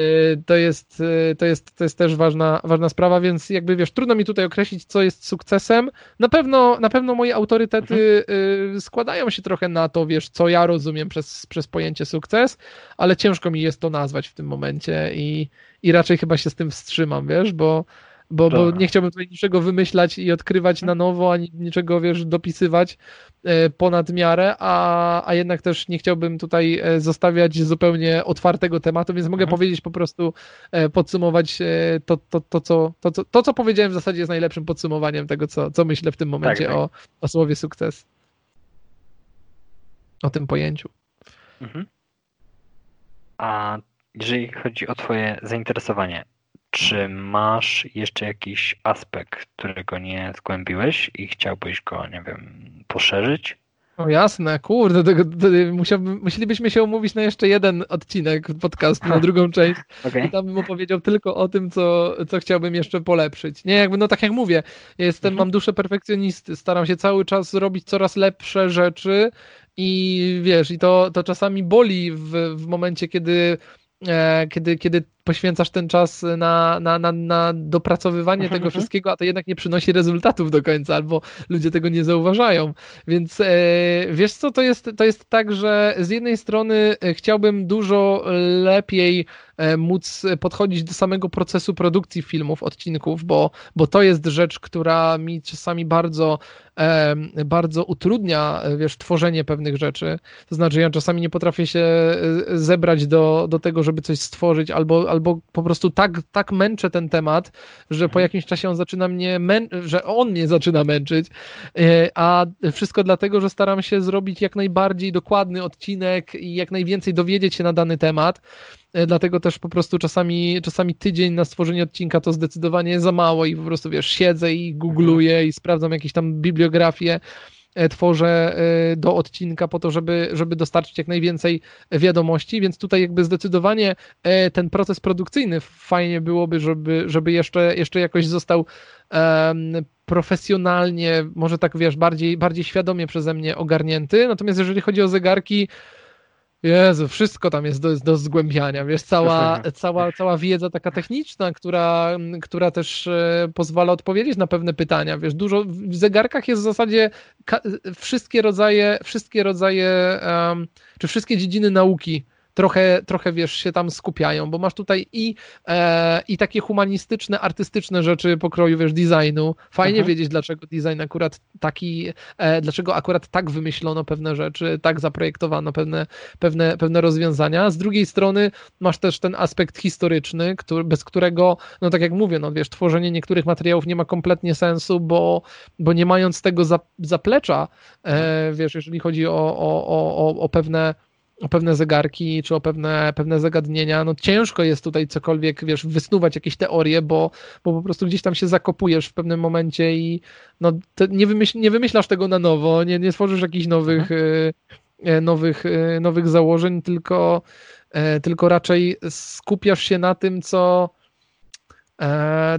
to jest, e, to jest, to jest też ważna, ważna sprawa, więc jakby wiesz, trudno mi tutaj określić, co jest sukcesem. Na pewno, na pewno moje autorytety mhm. E, składają się trochę na to, wiesz, co ja rozumiem przez, przez pojęcie sukces, ale ciężko mi jest to nazwać w tym momencie i, i raczej chyba się z tym wstrzymam, wiesz, bo, bo, bo nie chciałbym tutaj niczego wymyślać i odkrywać na nowo, ani niczego, wiesz, dopisywać e, ponad miarę, a, a jednak też nie chciałbym tutaj e, zostawiać zupełnie otwartego tematu, więc mogę mhm. powiedzieć po prostu, e, podsumować to, to, to, co, to, co, to, co powiedziałem w zasadzie jest najlepszym podsumowaniem tego, co, co myślę w tym momencie tak, tak. O, o słowie sukces. O tym pojęciu. Mhm. A jeżeli chodzi o twoje zainteresowanie, czy masz jeszcze jakiś aspekt, którego nie zgłębiłeś i chciałbyś go, nie wiem, poszerzyć? O jasne, kurde, tego, musielibyśmy się umówić na jeszcze jeden odcinek podcastu, na drugą <laughs> część. Okay. I tam bym opowiedział tylko o tym, co, co chciałbym jeszcze polepszyć. Nie, jakby, no tak jak mówię, jestem, mhm. mam duszę perfekcjonisty, staram się cały czas robić coraz lepsze rzeczy i wiesz, i to, to czasami boli w, w momencie, kiedy e, kiedy, kiedy poświęcasz ten czas na, na, na, na dopracowywanie mhm, tego mhm. wszystkiego, a to jednak nie przynosi rezultatów do końca, albo ludzie tego nie zauważają. Więc e, wiesz co, to jest, to jest tak, że z jednej strony e, chciałbym dużo lepiej e, móc podchodzić do samego procesu produkcji filmów, odcinków, bo, bo to jest rzecz, która mi czasami bardzo, bardzo utrudnia, wiesz, tworzenie pewnych rzeczy. To znaczy, ja czasami nie potrafię się zebrać do, do tego, żeby coś stworzyć, albo, albo po prostu tak, tak męczę ten temat, że po mhm. jakimś czasie on zaczyna mnie, mę- że on mnie zaczyna męczyć, e, a wszystko dlatego, że staram się zrobić jak najbardziej dokładny odcinek i jak najwięcej dowiedzieć się na dany temat. E, dlatego też po prostu czasami, czasami tydzień na stworzenie odcinka to zdecydowanie za mało i po prostu wiesz, siedzę i googluję mhm. i sprawdzam jakieś tam bibliografię E, tworzę e, do odcinka po to, żeby, żeby dostarczyć jak najwięcej wiadomości, więc tutaj jakby zdecydowanie e, ten proces produkcyjny fajnie byłoby, żeby, żeby jeszcze, jeszcze jakoś został profesjonalnie, może tak wiesz, bardziej, bardziej świadomie przeze mnie ogarnięty. Natomiast jeżeli chodzi o zegarki, Jezu, wszystko tam jest do, do zgłębiania, wiesz, cała, cała, cała wiedza taka techniczna, która, która też e, pozwala odpowiedzieć na pewne pytania, wiesz, dużo, w zegarkach jest w zasadzie wszystkie rodzaje, wszystkie rodzaje, um, czy wszystkie dziedziny nauki trochę, trochę wiesz, się tam skupiają, bo masz tutaj i, e, i takie humanistyczne, artystyczne rzeczy pokroju, wiesz, designu. Fajnie mhm. wiedzieć, dlaczego design akurat taki, e, dlaczego akurat tak wymyślono pewne rzeczy, tak zaprojektowano pewne, pewne, pewne rozwiązania. Z drugiej strony masz też ten aspekt historyczny, który, bez którego, no tak jak mówię, no wiesz, tworzenie niektórych materiałów nie ma kompletnie sensu, bo, bo nie mając tego zaplecza, e, wiesz, jeżeli chodzi o, o, o, o pewne o pewne zegarki, czy o pewne, pewne zagadnienia, no ciężko jest tutaj cokolwiek, wiesz, wysnuwać jakieś teorie, bo, bo po prostu gdzieś tam się zakopujesz w pewnym momencie i no, nie, wymyśl, nie wymyślasz tego na nowo, nie, nie stworzysz jakichś nowych, mhm. e, nowych, e, nowych założeń, tylko, e, tylko raczej skupiasz się na tym, co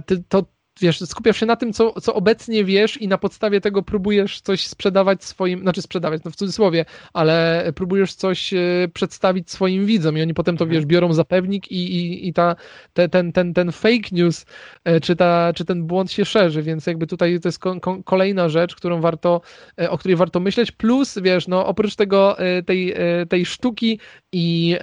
ty, to, wiesz, skupiasz się na tym, co, co obecnie wiesz i na podstawie tego próbujesz coś sprzedawać swoim, znaczy sprzedawać, no w cudzysłowie, ale próbujesz coś e, przedstawić swoim widzom i oni potem to, mhm. wiesz, biorą za pewnik i, i, i ta, te, ten, ten, ten fake news, e, czy, ta, czy ten błąd się szerzy, więc jakby tutaj to jest ko kolejna rzecz, którą warto, e, o której warto myśleć, plus, wiesz, no oprócz tego tej, tej sztuki i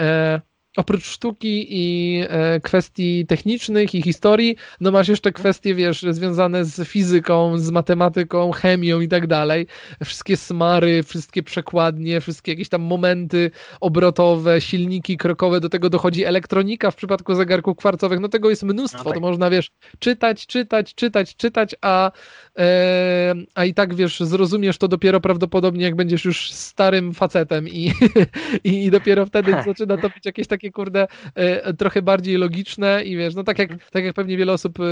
oprócz sztuki i e, kwestii technicznych i historii, no masz jeszcze kwestie, wiesz, związane z fizyką, z matematyką, chemią i tak dalej. Wszystkie smary, wszystkie przekładnie, wszystkie jakieś tam momenty obrotowe, silniki krokowe, do tego dochodzi elektronika w przypadku zegarków kwarcowych, no tego jest mnóstwo, no tak. to można, wiesz, czytać, czytać, czytać, czytać, a, e, a i tak, wiesz, zrozumiesz to dopiero prawdopodobnie, jak będziesz już starym facetem i, <laughs> i dopiero wtedy zaczyna to być jakieś takie kurde e, trochę bardziej logiczne i wiesz, no tak jak, tak jak pewnie wiele osób e,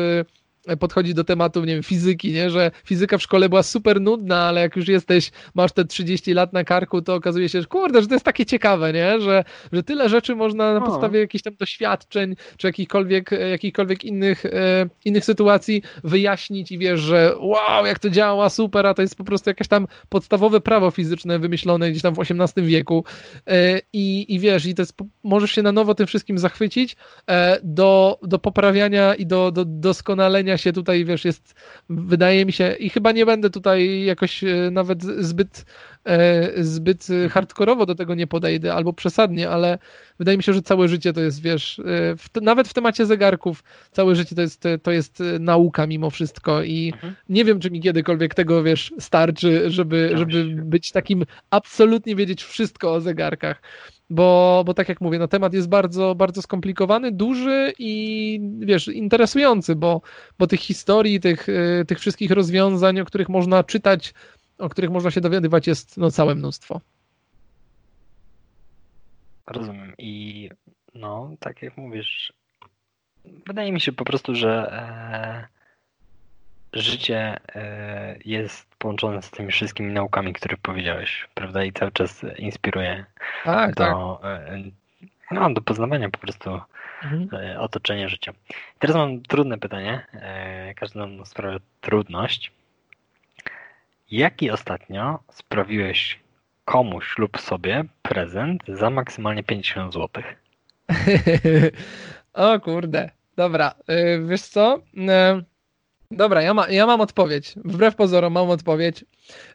podchodzi do tematu, nie wiem, fizyki, nie? że fizyka w szkole była super nudna, ale jak już jesteś, masz te 30 lat na karku, to okazuje się, że kurde, że to jest takie ciekawe, nie? Że, że tyle rzeczy można na podstawie jakichś tam doświadczeń, czy jakichkolwiek, jakichkolwiek innych, e, innych sytuacji wyjaśnić i wiesz, że wow, jak to działa, super, a to jest po prostu jakieś tam podstawowe prawo fizyczne wymyślone gdzieś tam w XVIII wieku e, i, i wiesz, i to jest, możesz się na nowo tym wszystkim zachwycić e, do, do poprawiania i do, do doskonalenia się tutaj, wiesz, jest, wydaje mi się, i chyba nie będę tutaj jakoś e, nawet zbyt, e, zbyt hardkorowo do tego nie podejdę, albo przesadnie, ale wydaje mi się, że całe życie to jest, wiesz, e, w, nawet w temacie zegarków, całe życie to jest, to jest nauka mimo wszystko i mhm. nie wiem, czy mi kiedykolwiek tego, wiesz, starczy, żeby, żeby być takim, absolutnie wiedzieć wszystko o zegarkach bo, bo tak jak mówię, no temat jest bardzo, bardzo skomplikowany, duży i wiesz, interesujący, bo, bo tych historii, tych, y, tych wszystkich rozwiązań, o których można czytać, o których można się dowiadywać, jest no, całe mnóstwo. Rozumiem. I no, tak jak mówisz, wydaje mi się po prostu, że e, życie e, jest połączone z tymi wszystkimi naukami, które powiedziałeś, prawda? I cały czas inspiruje tak, do, tak. E, no, do poznawania po prostu mhm. E, otoczenia życia. Teraz mam trudne pytanie. Każdy nam sprawia trudność. Jaki ostatnio sprawiłeś komuś lub sobie prezent za maksymalnie 50 zł? <laughs> o kurde. Dobra, wiesz co? Dobra, ja, ma, ja mam odpowiedź. Wbrew pozorom mam odpowiedź.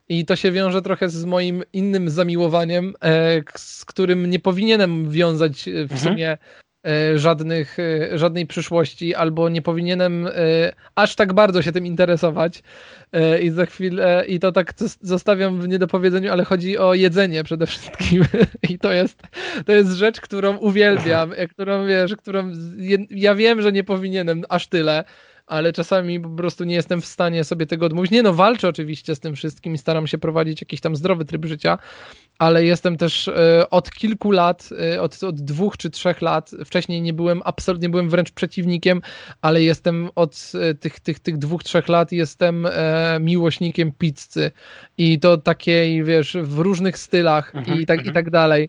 I to się wiąże trochę z moim innym zamiłowaniem, e, z którym nie powinienem wiązać e, w mhm. sumie e, żadnych, e, żadnej przyszłości, albo nie powinienem e, aż tak bardzo się tym interesować. E, I za chwilę, i to tak zostawiam w niedopowiedzeniu, ale chodzi o jedzenie przede wszystkim. <laughs> I to jest, to jest rzecz, którą uwielbiam, którą wiesz, którą ja wiem, że nie powinienem aż tyle ale czasami po prostu nie jestem w stanie sobie tego odmówić. Nie no, walczę oczywiście z tym wszystkim i staram się prowadzić jakiś tam zdrowy tryb życia, ale jestem też e, od kilku lat, e, od, od dwóch czy trzech lat, wcześniej nie byłem, absolutnie byłem wręcz przeciwnikiem, ale jestem od e, tych, tych, tych dwóch, trzech lat jestem miłośnikiem pizzy i to takiej, wiesz, w różnych stylach mhm, i, tak, i mhm. tak dalej.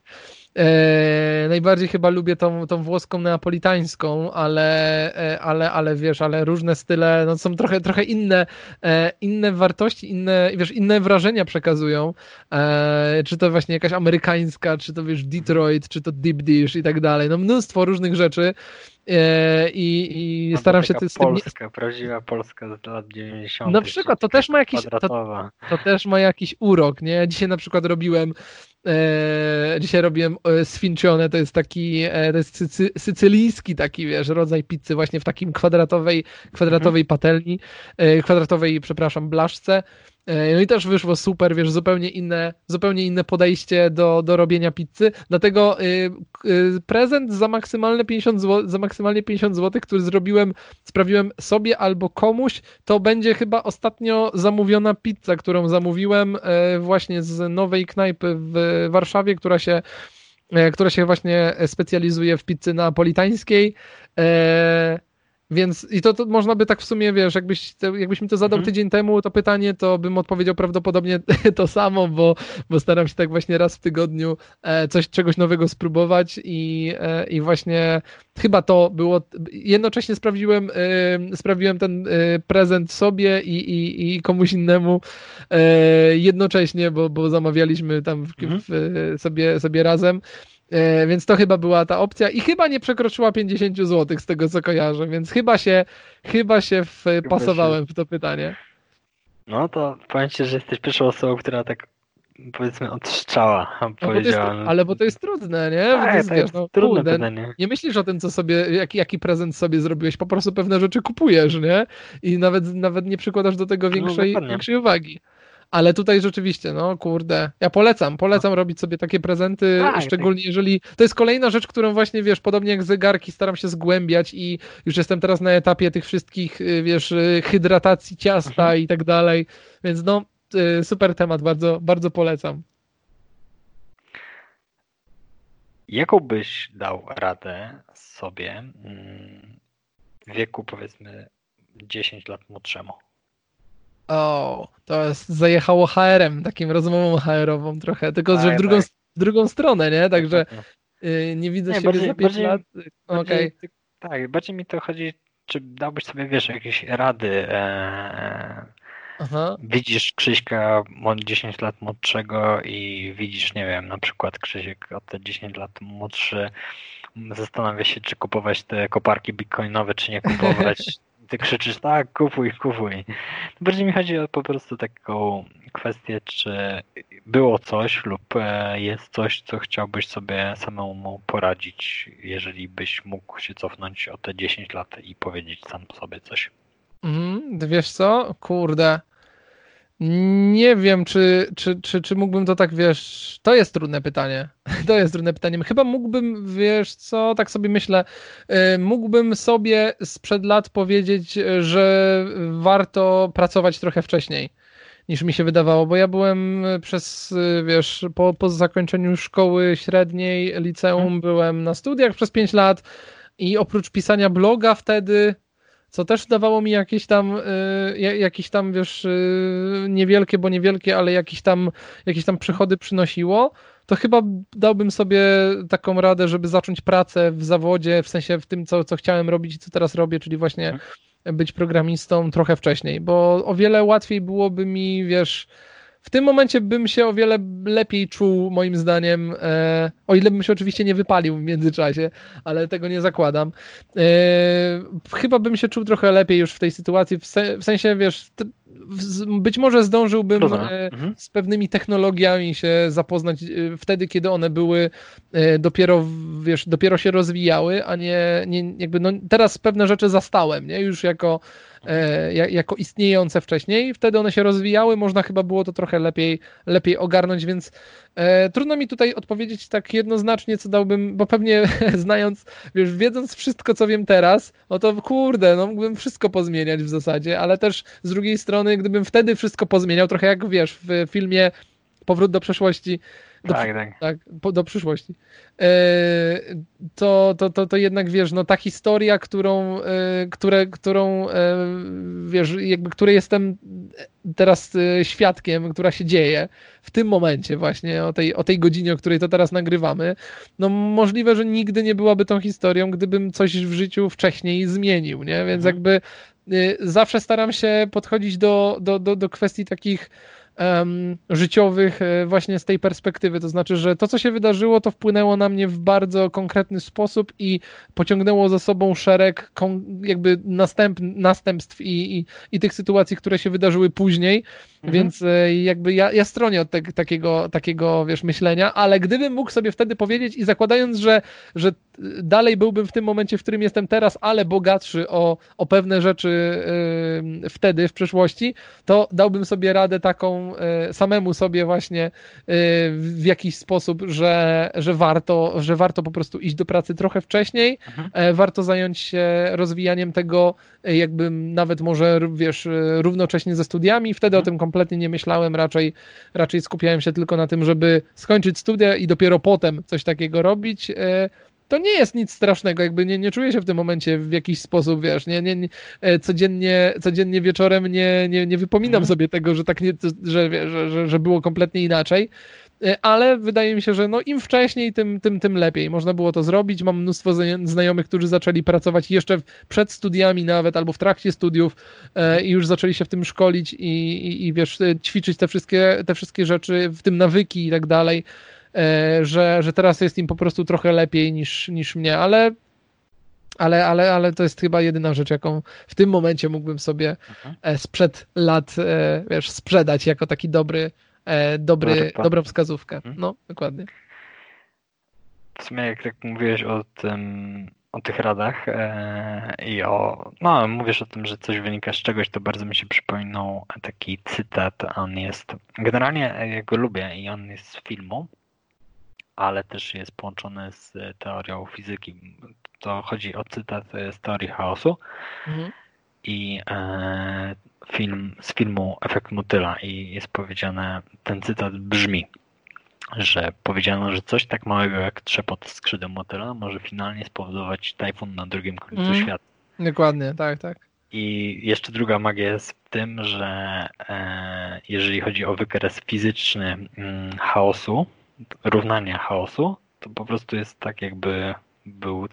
E, najbardziej chyba lubię tą, tą włoską neapolitańską, ale, e, ale, ale wiesz, ale różne style no, są trochę, trochę inne, e, inne wartości, inne, wiesz, inne wrażenia przekazują. E, czy to właśnie jakaś amerykańska, czy to wiesz Detroit, czy to Deep Dish i tak dalej. No mnóstwo różnych rzeczy. E, I, i no staram się z tym. Polska, prawdziwa Polska z lat 90. Na przykład to też ma jakiś. To, to, też ma jakiś urok, nie? Dzisiaj na przykład robiłem. E, dzisiaj robiłem e, sfincione, to jest taki, e, to jest sycy, sycylijski taki, wiesz, rodzaj pizzy właśnie w takim kwadratowej, kwadratowej mhm. patelni, e, kwadratowej, przepraszam, blaszce. E, no i też wyszło super, wiesz, zupełnie inne, zupełnie inne podejście do, do robienia pizzy. Dlatego y, y, prezent za maksymalne 50 zł, za maksymalnie 50 zł, który zrobiłem, sprawiłem sobie albo komuś, to będzie chyba ostatnio zamówiona pizza, którą zamówiłem y, właśnie z nowej knajpy w Warszawie, która się która się właśnie specjalizuje w pizzy napolitańskiej. Więc i to, to można by tak w sumie, wiesz, jakbyś, jakbyś mi to zadał mhm. tydzień temu, to pytanie, to bym odpowiedział prawdopodobnie <laughs> to samo, bo, bo staram się tak właśnie raz w tygodniu e, coś, czegoś nowego spróbować i, e, i właśnie chyba to było, jednocześnie sprawdziłem, e, sprawiłem ten prezent sobie i, i, i komuś innemu jednocześnie, bo, bo zamawialiśmy tam w, mhm. w, sobie, sobie razem. E, więc to chyba była ta opcja i chyba nie przekroczyła 50 zł z tego co kojarzę, więc chyba się, chyba się wpasowałem w to pytanie. No to powiem Ci, że jesteś pierwszą osobą, która tak powiedzmy od strzała No, bo jest, powiedziałem. ale bo to jest trudne, nie? Bo Tak, to jest, to jest no, trudne kurde, pytanie. nie myślisz o tym, co sobie, jaki, jaki prezent sobie zrobiłeś, po prostu pewne rzeczy kupujesz, nie? I nawet, nawet nie przykładasz do tego większej, dokładnie. większej uwagi. Ale tutaj rzeczywiście, no kurde, ja polecam, polecam robić sobie takie prezenty, Tak, szczególnie jeżeli, to jest kolejna rzecz, którą właśnie, wiesz, podobnie jak zegarki, staram się zgłębiać i już jestem teraz na etapie tych wszystkich, y, wiesz, y, hydratacji ciasta Mhm. i tak dalej, więc no, y, super temat, bardzo, bardzo polecam. Jaką byś dał radę sobie mm, w wieku powiedzmy 10 lat młodszemu? O, to jest zajechało HR-em, takim rozmową HR-ową trochę, tylko że w Tak, drugą, tak. drugą stronę, nie? Także Dokładnie. y, nie widzę Nie, siebie bardziej- za 5 bardziej- lat. Bardziej Tak, bardziej mi to chodzi, czy dałbyś sobie, wiesz, jakieś rady. E, Aha. widzisz Krzyśka mo- 10 lat młodszego i widzisz, nie wiem, na przykład Krzysiek o te 10 lat młodszy zastanawia się, czy kupować te koparki bitcoinowe, czy nie kupować. <laughs> Ty krzyczysz, tak, kupuj, kupuj. Bardziej mi chodzi o po prostu taką kwestię, czy było coś lub e, jest coś, co chciałbyś sobie samemu poradzić, jeżeli byś mógł się cofnąć o te 10 lat i powiedzieć sam sobie coś. Mhm, wiesz co? Kurde. Nie wiem, czy, czy, czy, czy mógłbym to tak, wiesz, to jest trudne pytanie. <laughs> To jest trudne pytanie. Chyba mógłbym, wiesz co, tak sobie myślę, y, mógłbym sobie sprzed lat powiedzieć, że warto pracować trochę wcześniej niż mi się wydawało, bo ja byłem przez, wiesz, po, po zakończeniu szkoły średniej, liceum, byłem na studiach przez 5 lat i oprócz pisania bloga wtedy, co też dawało mi jakieś tam, y, ja- jakieś tam, wiesz, y, niewielkie, bo niewielkie, ale jakieś tam, jakieś tam przychody przynosiło, to chyba dałbym sobie taką radę, żeby zacząć pracę w zawodzie, w sensie w tym, co, co chciałem robić i co teraz robię, czyli właśnie być programistą trochę wcześniej, bo o wiele łatwiej byłoby mi, wiesz, w tym momencie bym się o wiele lepiej czuł, moim zdaniem, e, o ile bym się oczywiście nie wypalił w międzyczasie, ale tego nie zakładam. E, chyba bym się czuł trochę lepiej już w tej sytuacji, w, se, w sensie, wiesz, t, w, być może zdążyłbym e, Mhm. z pewnymi technologiami się zapoznać e, wtedy, kiedy one były e, dopiero, wiesz, dopiero się rozwijały, a nie, nie jakby, no teraz pewne rzeczy zastałem, nie, już jako ja- jako istniejące wcześniej. Wtedy one się rozwijały, można chyba było to trochę lepiej, lepiej ogarnąć, więc e, trudno mi tutaj odpowiedzieć tak jednoznacznie, co dałbym, bo pewnie <laughs> znając, wiesz, wiedząc wszystko, co wiem teraz, no to kurde, no mógłbym wszystko pozmieniać w zasadzie, ale też z drugiej strony, gdybym wtedy wszystko pozmieniał, trochę jak wiesz, w filmie Powrót do przeszłości, do, Tak, tak. tak, po, do przyszłości. E, to, to, to, to jednak wiesz, no ta historia, którą, e, które, którą e, wiesz, jakby której jestem teraz e, świadkiem, która się dzieje w tym momencie właśnie, o tej, o tej godzinie, o której to teraz nagrywamy, no możliwe, że nigdy nie byłaby tą historią, gdybym coś w życiu wcześniej zmienił, nie? Więc Mhm. jakby y, zawsze staram się podchodzić do, do, do, do kwestii takich życiowych e, właśnie z tej perspektywy. To znaczy, że to, co się wydarzyło, to wpłynęło na mnie w bardzo konkretny sposób i pociągnęło za sobą szereg jakby następ, następstw i, i, i tych sytuacji, które się wydarzyły później. Mhm. Więc e, jakby ja, ja stronię od te, takiego, takiego, wiesz, myślenia, ale gdybym mógł sobie wtedy powiedzieć i zakładając, że, że dalej byłbym w tym momencie, w którym jestem teraz, ale bogatszy o, o pewne rzeczy wtedy, w przeszłości, to dałbym sobie radę taką y, samemu sobie właśnie y, w jakiś sposób, że, że, warto, że warto po prostu iść do pracy trochę wcześniej, Mhm. e, warto zająć się rozwijaniem tego, e, jakby nawet może, wiesz, e, równocześnie ze studiami. Wtedy o Mhm. tym kompletnie nie myślałem, raczej, raczej skupiałem się tylko na tym, żeby skończyć studia i dopiero potem coś takiego robić. To nie jest nic strasznego, jakby nie, nie czuję się w tym momencie w jakiś sposób, wiesz, nie, nie, nie, e, codziennie, codziennie wieczorem nie, nie, nie wypominam Mhm. sobie tego, że tak nie, że, że, że, że było kompletnie inaczej. E, Ale wydaje mi się, że no im wcześniej, tym, tym, tym lepiej. Można było to zrobić. Mam mnóstwo zna- znajomych, którzy zaczęli pracować jeszcze przed studiami nawet, albo w trakcie studiów e, i już zaczęli się w tym szkolić i, i, i wiesz, ćwiczyć te wszystkie, te wszystkie rzeczy, w tym nawyki i tak dalej, że, że teraz jest im po prostu trochę lepiej niż, niż mnie, ale ale, ale, ale to jest chyba jedyna rzecz, jaką w tym momencie mógłbym sobie Mhm. e, sprzed lat, e, wiesz, sprzedać jako taki dobry, e, dobry, dobrą wskazówkę. Mhm. No, dokładnie. W sumie jak tak mówiłeś o tym, o tych radach e, i o, no mówisz o tym, że coś wynika z czegoś, to bardzo mi się przypominał taki cytat, on jest, generalnie ja go lubię i on jest z filmu, ale też jest połączony z teorią fizyki. To chodzi o cytat z teorii chaosu mhm. i e, film z filmu Efekt Motyla i jest powiedziane, ten cytat brzmi że powiedziano, że coś tak małego jak trzepot skrzydeł motyla może finalnie spowodować tajfun na drugim końcu mm. świata. Dokładnie, tak, tak. I jeszcze druga magia jest w tym, że e, jeżeli chodzi o wykres fizyczny mm, chaosu, równania chaosu, to po prostu jest tak jakby był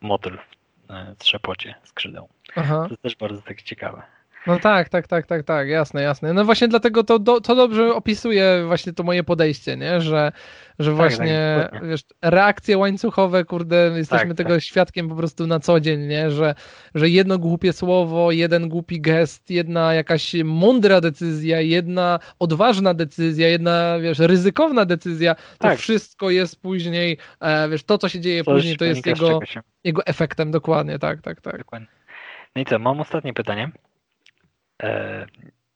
motyl w e, trzepocie skrzydeł. Aha. To jest też bardzo tak ciekawe. No tak, tak, tak, tak, tak, jasne, jasne. No właśnie dlatego to, do, to dobrze opisuje właśnie to moje podejście, nie? Że, że tak, właśnie tak, wiesz, reakcje łańcuchowe, kurde, jesteśmy tak, tego tak. świadkiem po prostu na co dzień, nie? Że, że jedno głupie słowo, jeden głupi gest, jedna jakaś mądra decyzja, jedna odważna decyzja, jedna, wiesz, ryzykowna decyzja, to tak. wszystko jest później, e, wiesz, to co się dzieje Coś później, to jest jego, jego efektem, dokładnie, tak, tak, tak. Dokładnie. No i co, mam ostatnie pytanie. E,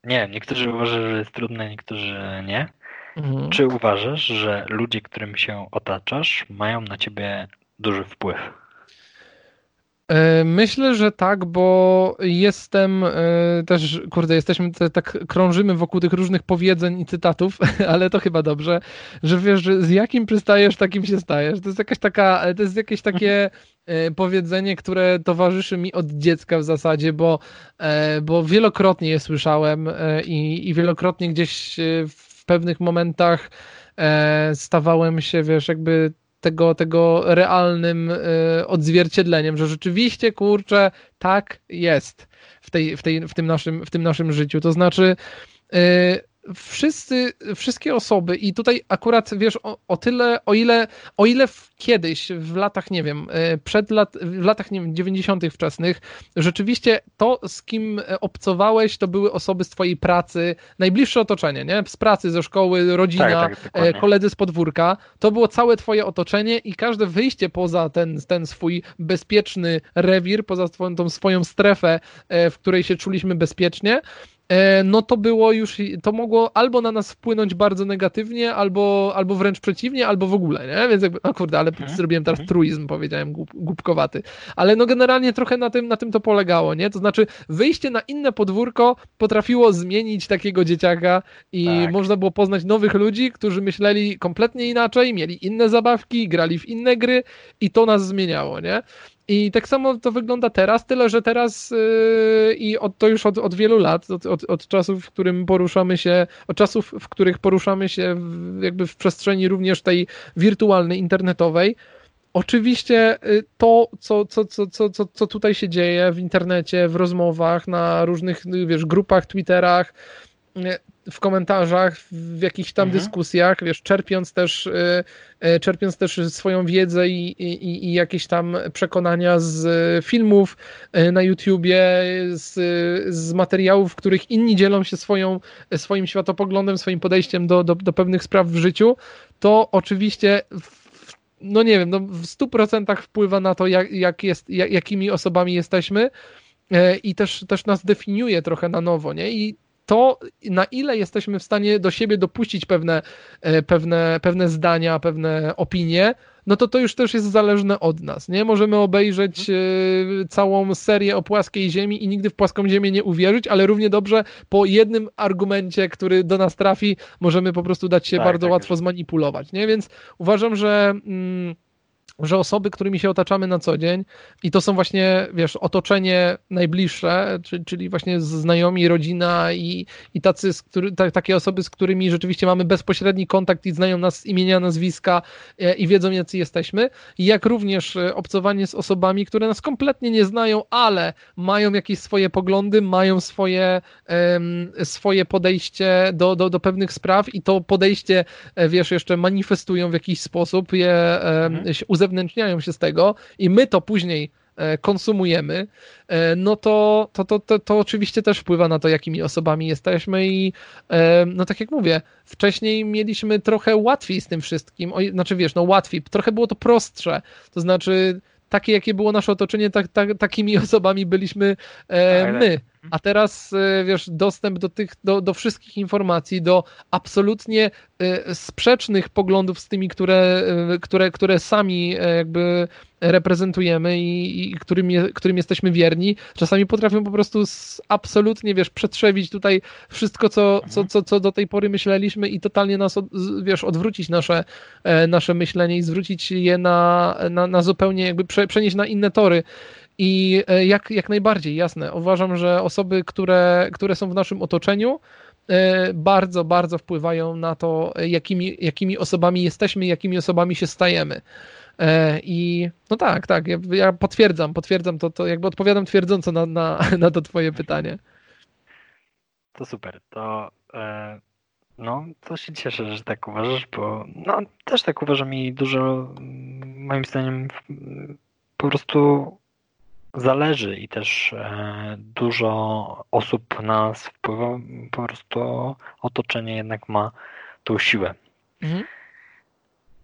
nie, niektórzy uważają, że jest trudne, niektórzy nie. Mhm. Czy uważasz, że ludzie, którym się otaczasz, mają na ciebie duży wpływ? E, myślę, że tak, bo jestem e, też, kurde, jesteśmy tak krążymy wokół tych różnych powiedzeń i cytatów, <laughs> ale to chyba dobrze, że wiesz, że z jakim przystajesz, takim się stajesz. To jest jakaś taka, to jest jakieś takie e, powiedzenie, które towarzyszy mi od dziecka w zasadzie, bo, bo wielokrotnie je słyszałem i, i wielokrotnie gdzieś w pewnych momentach stawałem się, wiesz, jakby tego, tego realnym y, odzwierciedleniem, że rzeczywiście, kurczę, tak jest w, tej, w, tej, w, tym, naszym, w tym naszym życiu. To znaczy, y, wszyscy, wszystkie osoby i tutaj akurat wiesz o, o, tyle, o ile, o ile w, kiedyś w latach, nie wiem, e, przed lat, w latach, nie wiem, 90. wczesnych, rzeczywiście to, z kim obcowałeś, to były osoby z twojej pracy, najbliższe otoczenie, nie? Z pracy, ze szkoły, rodzina, tak, tak, e, koledzy z podwórka, to było całe twoje otoczenie i każde wyjście poza ten, ten swój bezpieczny rewir, poza tą, swoją strefę, e, w której się czuliśmy bezpiecznie, E, no to było już, to mogło albo na nas wpłynąć bardzo negatywnie, albo, albo wręcz przeciwnie, albo w ogóle, nie? Więc jakby, no kurde, ale mhm. zrobiłem teraz mhm. truizm, powiedziałem głup, głupkowaty. Ale no generalnie trochę na tym, na tym to polegało, nie? To znaczy wyjście na inne podwórko potrafiło zmienić takiego dzieciaka i tak. można było poznać nowych ludzi, którzy myśleli kompletnie inaczej, mieli inne zabawki, grali w inne gry i to nas zmieniało, nie? I tak samo to wygląda teraz, tyle że teraz yy, i od, to już od, od wielu lat, od, od, od, czasów, w którym poruszamy się, od czasów, w których poruszamy się w, jakby w przestrzeni również tej wirtualnej, internetowej. Oczywiście y, to, co, co, co, co, co, co tutaj się dzieje w internecie, w rozmowach, na różnych wiesz, grupach, Twitterach, w komentarzach, w jakichś tam mhm. dyskusjach, wiesz, czerpiąc też, y, y, czerpiąc też swoją wiedzę i, i, i jakieś tam przekonania z filmów y, na YouTubie, z, z materiałów, w których inni dzielą się swoją, swoim światopoglądem, swoim podejściem do, do, do pewnych spraw w życiu, to oczywiście no nie wiem, no w 100% wpływa na to, jak, jak jest, jak, jakimi osobami jesteśmy i też, też nas definiuje trochę na nowo, nie? I to, na ile jesteśmy w stanie do siebie dopuścić pewne, e, pewne, pewne zdania, pewne opinie, no to to już też jest zależne od nas. Nie możemy obejrzeć mhm. e, całą serię o płaskiej ziemi i nigdy w płaską ziemię nie uwierzyć, ale równie dobrze po jednym argumencie, który do nas trafi, możemy po prostu dać się tak, bardzo tak łatwo jest. zmanipulować. Nie? Więc uważam, że. Mm, że osoby, którymi się otaczamy na co dzień i to są właśnie, wiesz, otoczenie najbliższe, czyli właśnie znajomi, rodzina i, i tacy, który, t- takie osoby, z którymi rzeczywiście mamy bezpośredni kontakt i znają nas imienia, nazwiska e, i wiedzą, jacy jesteśmy, jak również e, obcowanie z osobami, które nas kompletnie nie znają, ale mają jakieś swoje poglądy, mają swoje, um, swoje podejście do, do, do pewnych spraw i to podejście, e, wiesz, jeszcze manifestują w jakiś sposób, je um, mhm uzewnętrzniają się z tego i my to później konsumujemy, no to, to, to, to, to oczywiście też wpływa na to, jakimi osobami jesteśmy i no tak jak mówię, wcześniej mieliśmy trochę łatwiej z tym wszystkim, znaczy wiesz, no łatwiej, trochę było to prostsze, to znaczy takie, jakie było nasze otoczenie, tak, tak, takimi <laughs> osobami byliśmy e, my. A teraz, e, wiesz, dostęp do tych, do, do wszystkich informacji, do absolutnie e, sprzecznych poglądów z tymi, które, e, które, które sami jakby reprezentujemy i, i którym, je, którym jesteśmy wierni, czasami potrafią po prostu absolutnie, wiesz, przetrzewić tutaj wszystko, co, co, co, co do tej pory myśleliśmy i totalnie nas, od, wiesz, odwrócić nasze, nasze myślenie i zwrócić je na, na, na zupełnie jakby prze, przenieść na inne tory. I e, jak, jak najbardziej, jasne. Uważam, że osoby, które, które są w naszym otoczeniu, e, bardzo, bardzo wpływają na to, jakimi, jakimi osobami jesteśmy, jakimi osobami się stajemy. E, I no tak, tak, ja, ja potwierdzam, potwierdzam to, to jakby odpowiadam twierdząco na, na, <laughs> na to twoje pytanie. To super, to no, to się cieszę, że tak uważasz, bo no, też tak uważam i dużo moim zdaniem po prostu zależy i też e, dużo osób na nas wpływa, po prostu otoczenie jednak ma tą siłę. Mhm.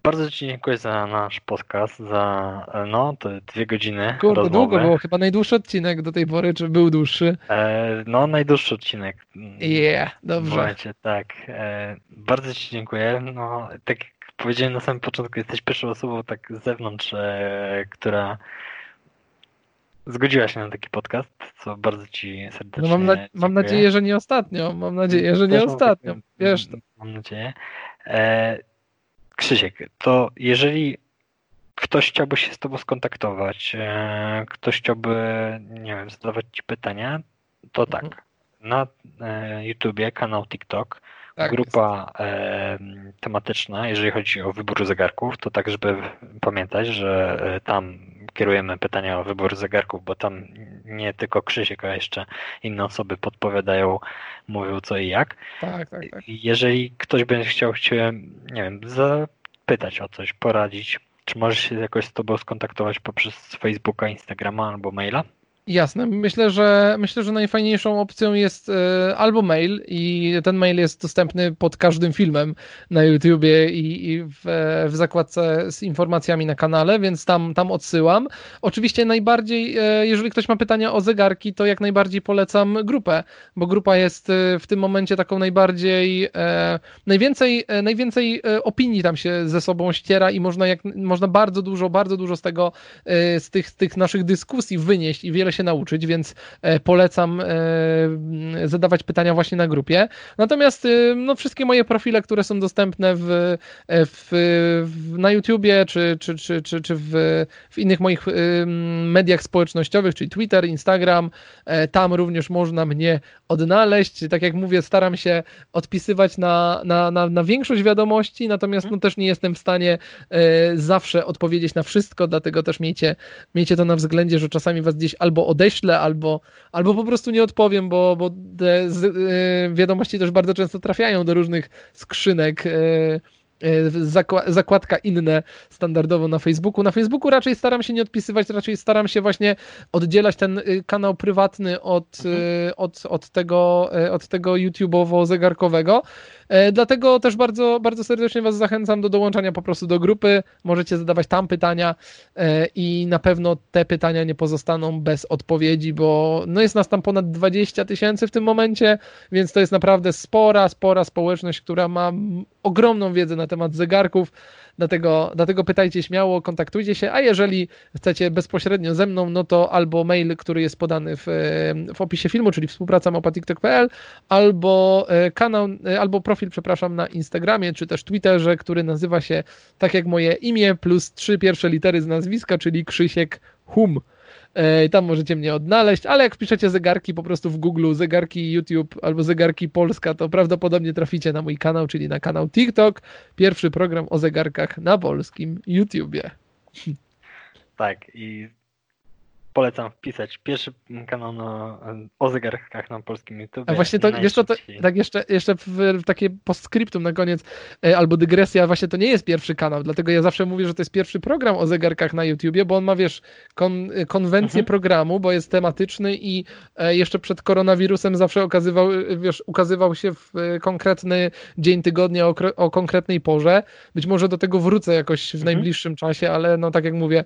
Bardzo Ci dziękuję za nasz podcast, za e, no, te dwie godziny Kurde, rozmowy. długo było, chyba najdłuższy odcinek do tej pory, czy był dłuższy? E, no, najdłuższy odcinek. Yeah, dobrze. Słuchajcie, tak. E, bardzo Ci dziękuję. No, tak jak powiedziałem na samym początku, jesteś pierwszą osobą tak z zewnątrz, e, która zgodziła się na taki podcast, co bardzo Ci serdecznie no mam, na, mam nadzieję, że nie ostatnio. Mam nadzieję, że nie Też ostatnio. Mam, Wiesz to. Mam nadzieję. E, Krzysiek, to jeżeli ktoś chciałby się z Tobą skontaktować, e, ktoś chciałby, nie wiem, zadawać Ci pytania, to tak. Mhm. Na e, YouTubie kanał TikTok tak grupa e, tematyczna, jeżeli chodzi o wybór zegarków, to tak, żeby pamiętać, że e, tam kierujemy pytania o wybór zegarków, bo tam nie tylko Krzysiek, a jeszcze inne osoby podpowiadają, mówią co i jak. Tak, tak, tak. Jeżeli ktoś będzie chciał Cię, nie wiem, zapytać o coś, poradzić, czy możesz się jakoś z Tobą skontaktować poprzez Facebooka, Instagrama albo maila? Jasne. Myślę, że myślę, że najfajniejszą opcją jest e, albo mail i ten mail jest dostępny pod każdym filmem na YouTubie i, i w, w, zakładce z informacjami na kanale, więc tam, tam odsyłam. Oczywiście najbardziej, e, jeżeli ktoś ma pytania o zegarki, to jak najbardziej polecam grupę, bo grupa jest e, w tym momencie taką najbardziej, najwięcej, najwięcej opinii tam się ze sobą ściera i można, jak, można bardzo dużo, bardzo dużo z tego, z tych, z tych naszych dyskusji wynieść i wiele się nauczyć, więc e, polecam e, zadawać pytania właśnie na grupie. Natomiast e, no, wszystkie moje profile, które są dostępne w, w, w na YouTubie czy, czy, czy, czy, czy w, w innych moich mediach społecznościowych, czyli Twitter, Instagram, tam również można mnie odnaleźć. Tak jak mówię, staram się odpisywać na, na, na, na większość wiadomości, natomiast no, też nie jestem w stanie zawsze odpowiedzieć na wszystko, dlatego też miejcie, miejcie to na względzie, że czasami was gdzieś albo odeślę, albo, albo po prostu nie odpowiem, bo, bo te z, y, wiadomości też bardzo często trafiają do różnych skrzynek. Y, y, zakładka inne standardowo na Facebooku. Na Facebooku raczej staram się nie odpisywać, raczej staram się właśnie oddzielać ten kanał prywatny od, mhm. od, od tego, od tego YouTube'owo-zegarkowego. E, dlatego też bardzo, bardzo serdecznie Was zachęcam do dołączania po prostu do grupy. Możecie zadawać tam pytania e, i na pewno te pytania nie pozostaną bez odpowiedzi, bo no jest nas tam ponad 20 tysięcy w tym momencie, więc to jest naprawdę spora, spora społeczność, która ma ogromną wiedzę na temat zegarków. Dlatego, dlatego pytajcie śmiało, kontaktujcie się, a jeżeli chcecie bezpośrednio ze mną, no to albo mail, który jest podany w, w opisie filmu, czyli współpraca małpatiktok.pl, albo e, kanał, e, albo profil, przepraszam, na Instagramie, czy też Twitterze, który nazywa się tak jak moje imię, plus trzy pierwsze litery z nazwiska, czyli Krzysiek Hum. E, tam możecie mnie odnaleźć, ale jak wpiszecie zegarki po prostu w Google, zegarki YouTube albo zegarki Polska, to prawdopodobnie traficie na mój kanał, czyli na kanał TikTok. Pierwszy program o zegarkach na polskim YouTubie. Tak, i polecam wpisać pierwszy kanał na, o zegarkach na polskim YouTube. A właśnie to, wiesz co, to, tak jeszcze, jeszcze w, w takie postscriptum na koniec, e, albo dygresja, właśnie to nie jest pierwszy kanał, dlatego ja zawsze mówię, że to jest pierwszy program o zegarkach na YouTubie, bo on ma, wiesz, kon, konwencję mhm. programu, bo jest tematyczny i e, jeszcze przed koronawirusem zawsze okazywał, wiesz, ukazywał się w e, konkretny dzień tygodnia o, o konkretnej porze. Być może do tego wrócę jakoś w mhm. najbliższym czasie, ale no tak jak mówię,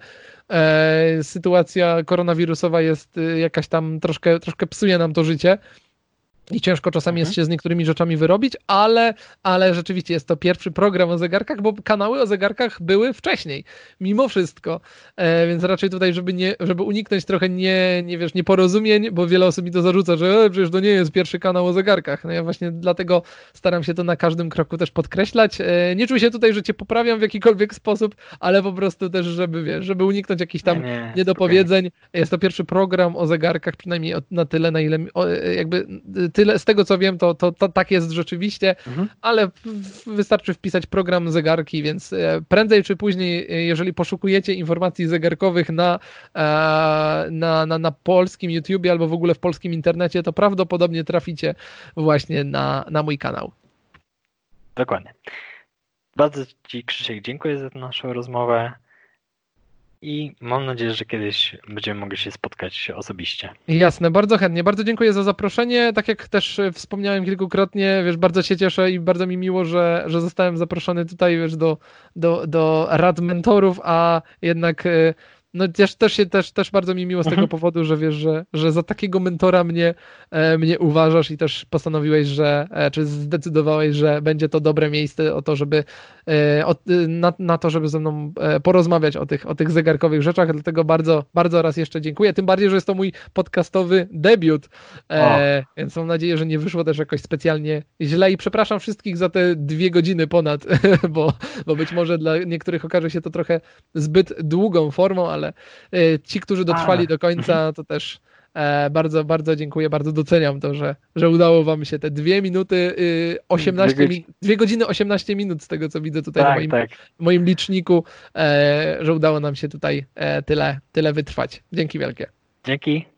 e, sytuacja koronawirusowa jest e, jakaś tam troszkę, troszkę psuje nam to życie i ciężko czasami mhm. jest się z niektórymi rzeczami wyrobić, ale, ale rzeczywiście jest to pierwszy program o zegarkach, bo kanały o zegarkach były wcześniej, mimo wszystko. E, więc raczej tutaj, żeby, nie, żeby uniknąć trochę nie, nie wiesz, nieporozumień, bo wiele osób mi to zarzuca, że e, przecież to nie jest pierwszy kanał o zegarkach. No ja właśnie dlatego staram się to na każdym kroku też podkreślać. E, nie czuję się tutaj, że cię poprawiam w jakikolwiek sposób, ale po prostu też, żeby wiesz, żeby uniknąć jakichś tam nie, nie, niedopowiedzeń. Jest to pierwszy program o zegarkach, przynajmniej na tyle, na ile e, jakby tyle, z tego co wiem, to, to, to tak jest rzeczywiście, mhm. ale wystarczy wpisać program zegarki, więc e, prędzej czy później, e, jeżeli poszukujecie informacji zegarkowych na, e, na, na, na polskim YouTubie albo w ogóle w polskim internecie, to prawdopodobnie traficie właśnie na, na mój kanał. Dokładnie. Bardzo Ci, Krzysiek, dziękuję za naszą rozmowę i mam nadzieję, że kiedyś będziemy mogli się spotkać osobiście. Jasne, bardzo chętnie. Bardzo dziękuję za zaproszenie. Tak jak też wspomniałem kilkukrotnie, wiesz, bardzo się cieszę i bardzo mi miło, że, że zostałem zaproszony tutaj, wiesz, do, do, do rad mentorów, a jednak e, no też, też, się, też, też bardzo mi miło z mhm. tego powodu, że wiesz, że, że za takiego mentora mnie, e, mnie uważasz i też postanowiłeś, że, e, czy zdecydowałeś, że będzie to dobre miejsce o to, żeby e, o, na, na to, żeby ze mną e, porozmawiać o tych, o tych zegarkowych rzeczach, dlatego bardzo, bardzo raz jeszcze dziękuję, tym bardziej, że jest to mój podcastowy debiut, e, więc mam nadzieję, że nie wyszło też jakoś specjalnie źle. I przepraszam wszystkich za te dwie godziny ponad, <laughs> bo, bo być może dla niektórych okaże się to trochę zbyt długą formą, ale e, ci, którzy dotrwali do końca, <laughs> to też e, bardzo, bardzo dziękuję, bardzo doceniam to, że, że udało wam się te dwie minuty, 18 y, dwie, dwie godziny 18 minut z tego, co widzę tutaj tak, na moim, tak. moim liczniku, e, że udało nam się tutaj tyle, tyle wytrwać. Dzięki wielkie. Dzięki.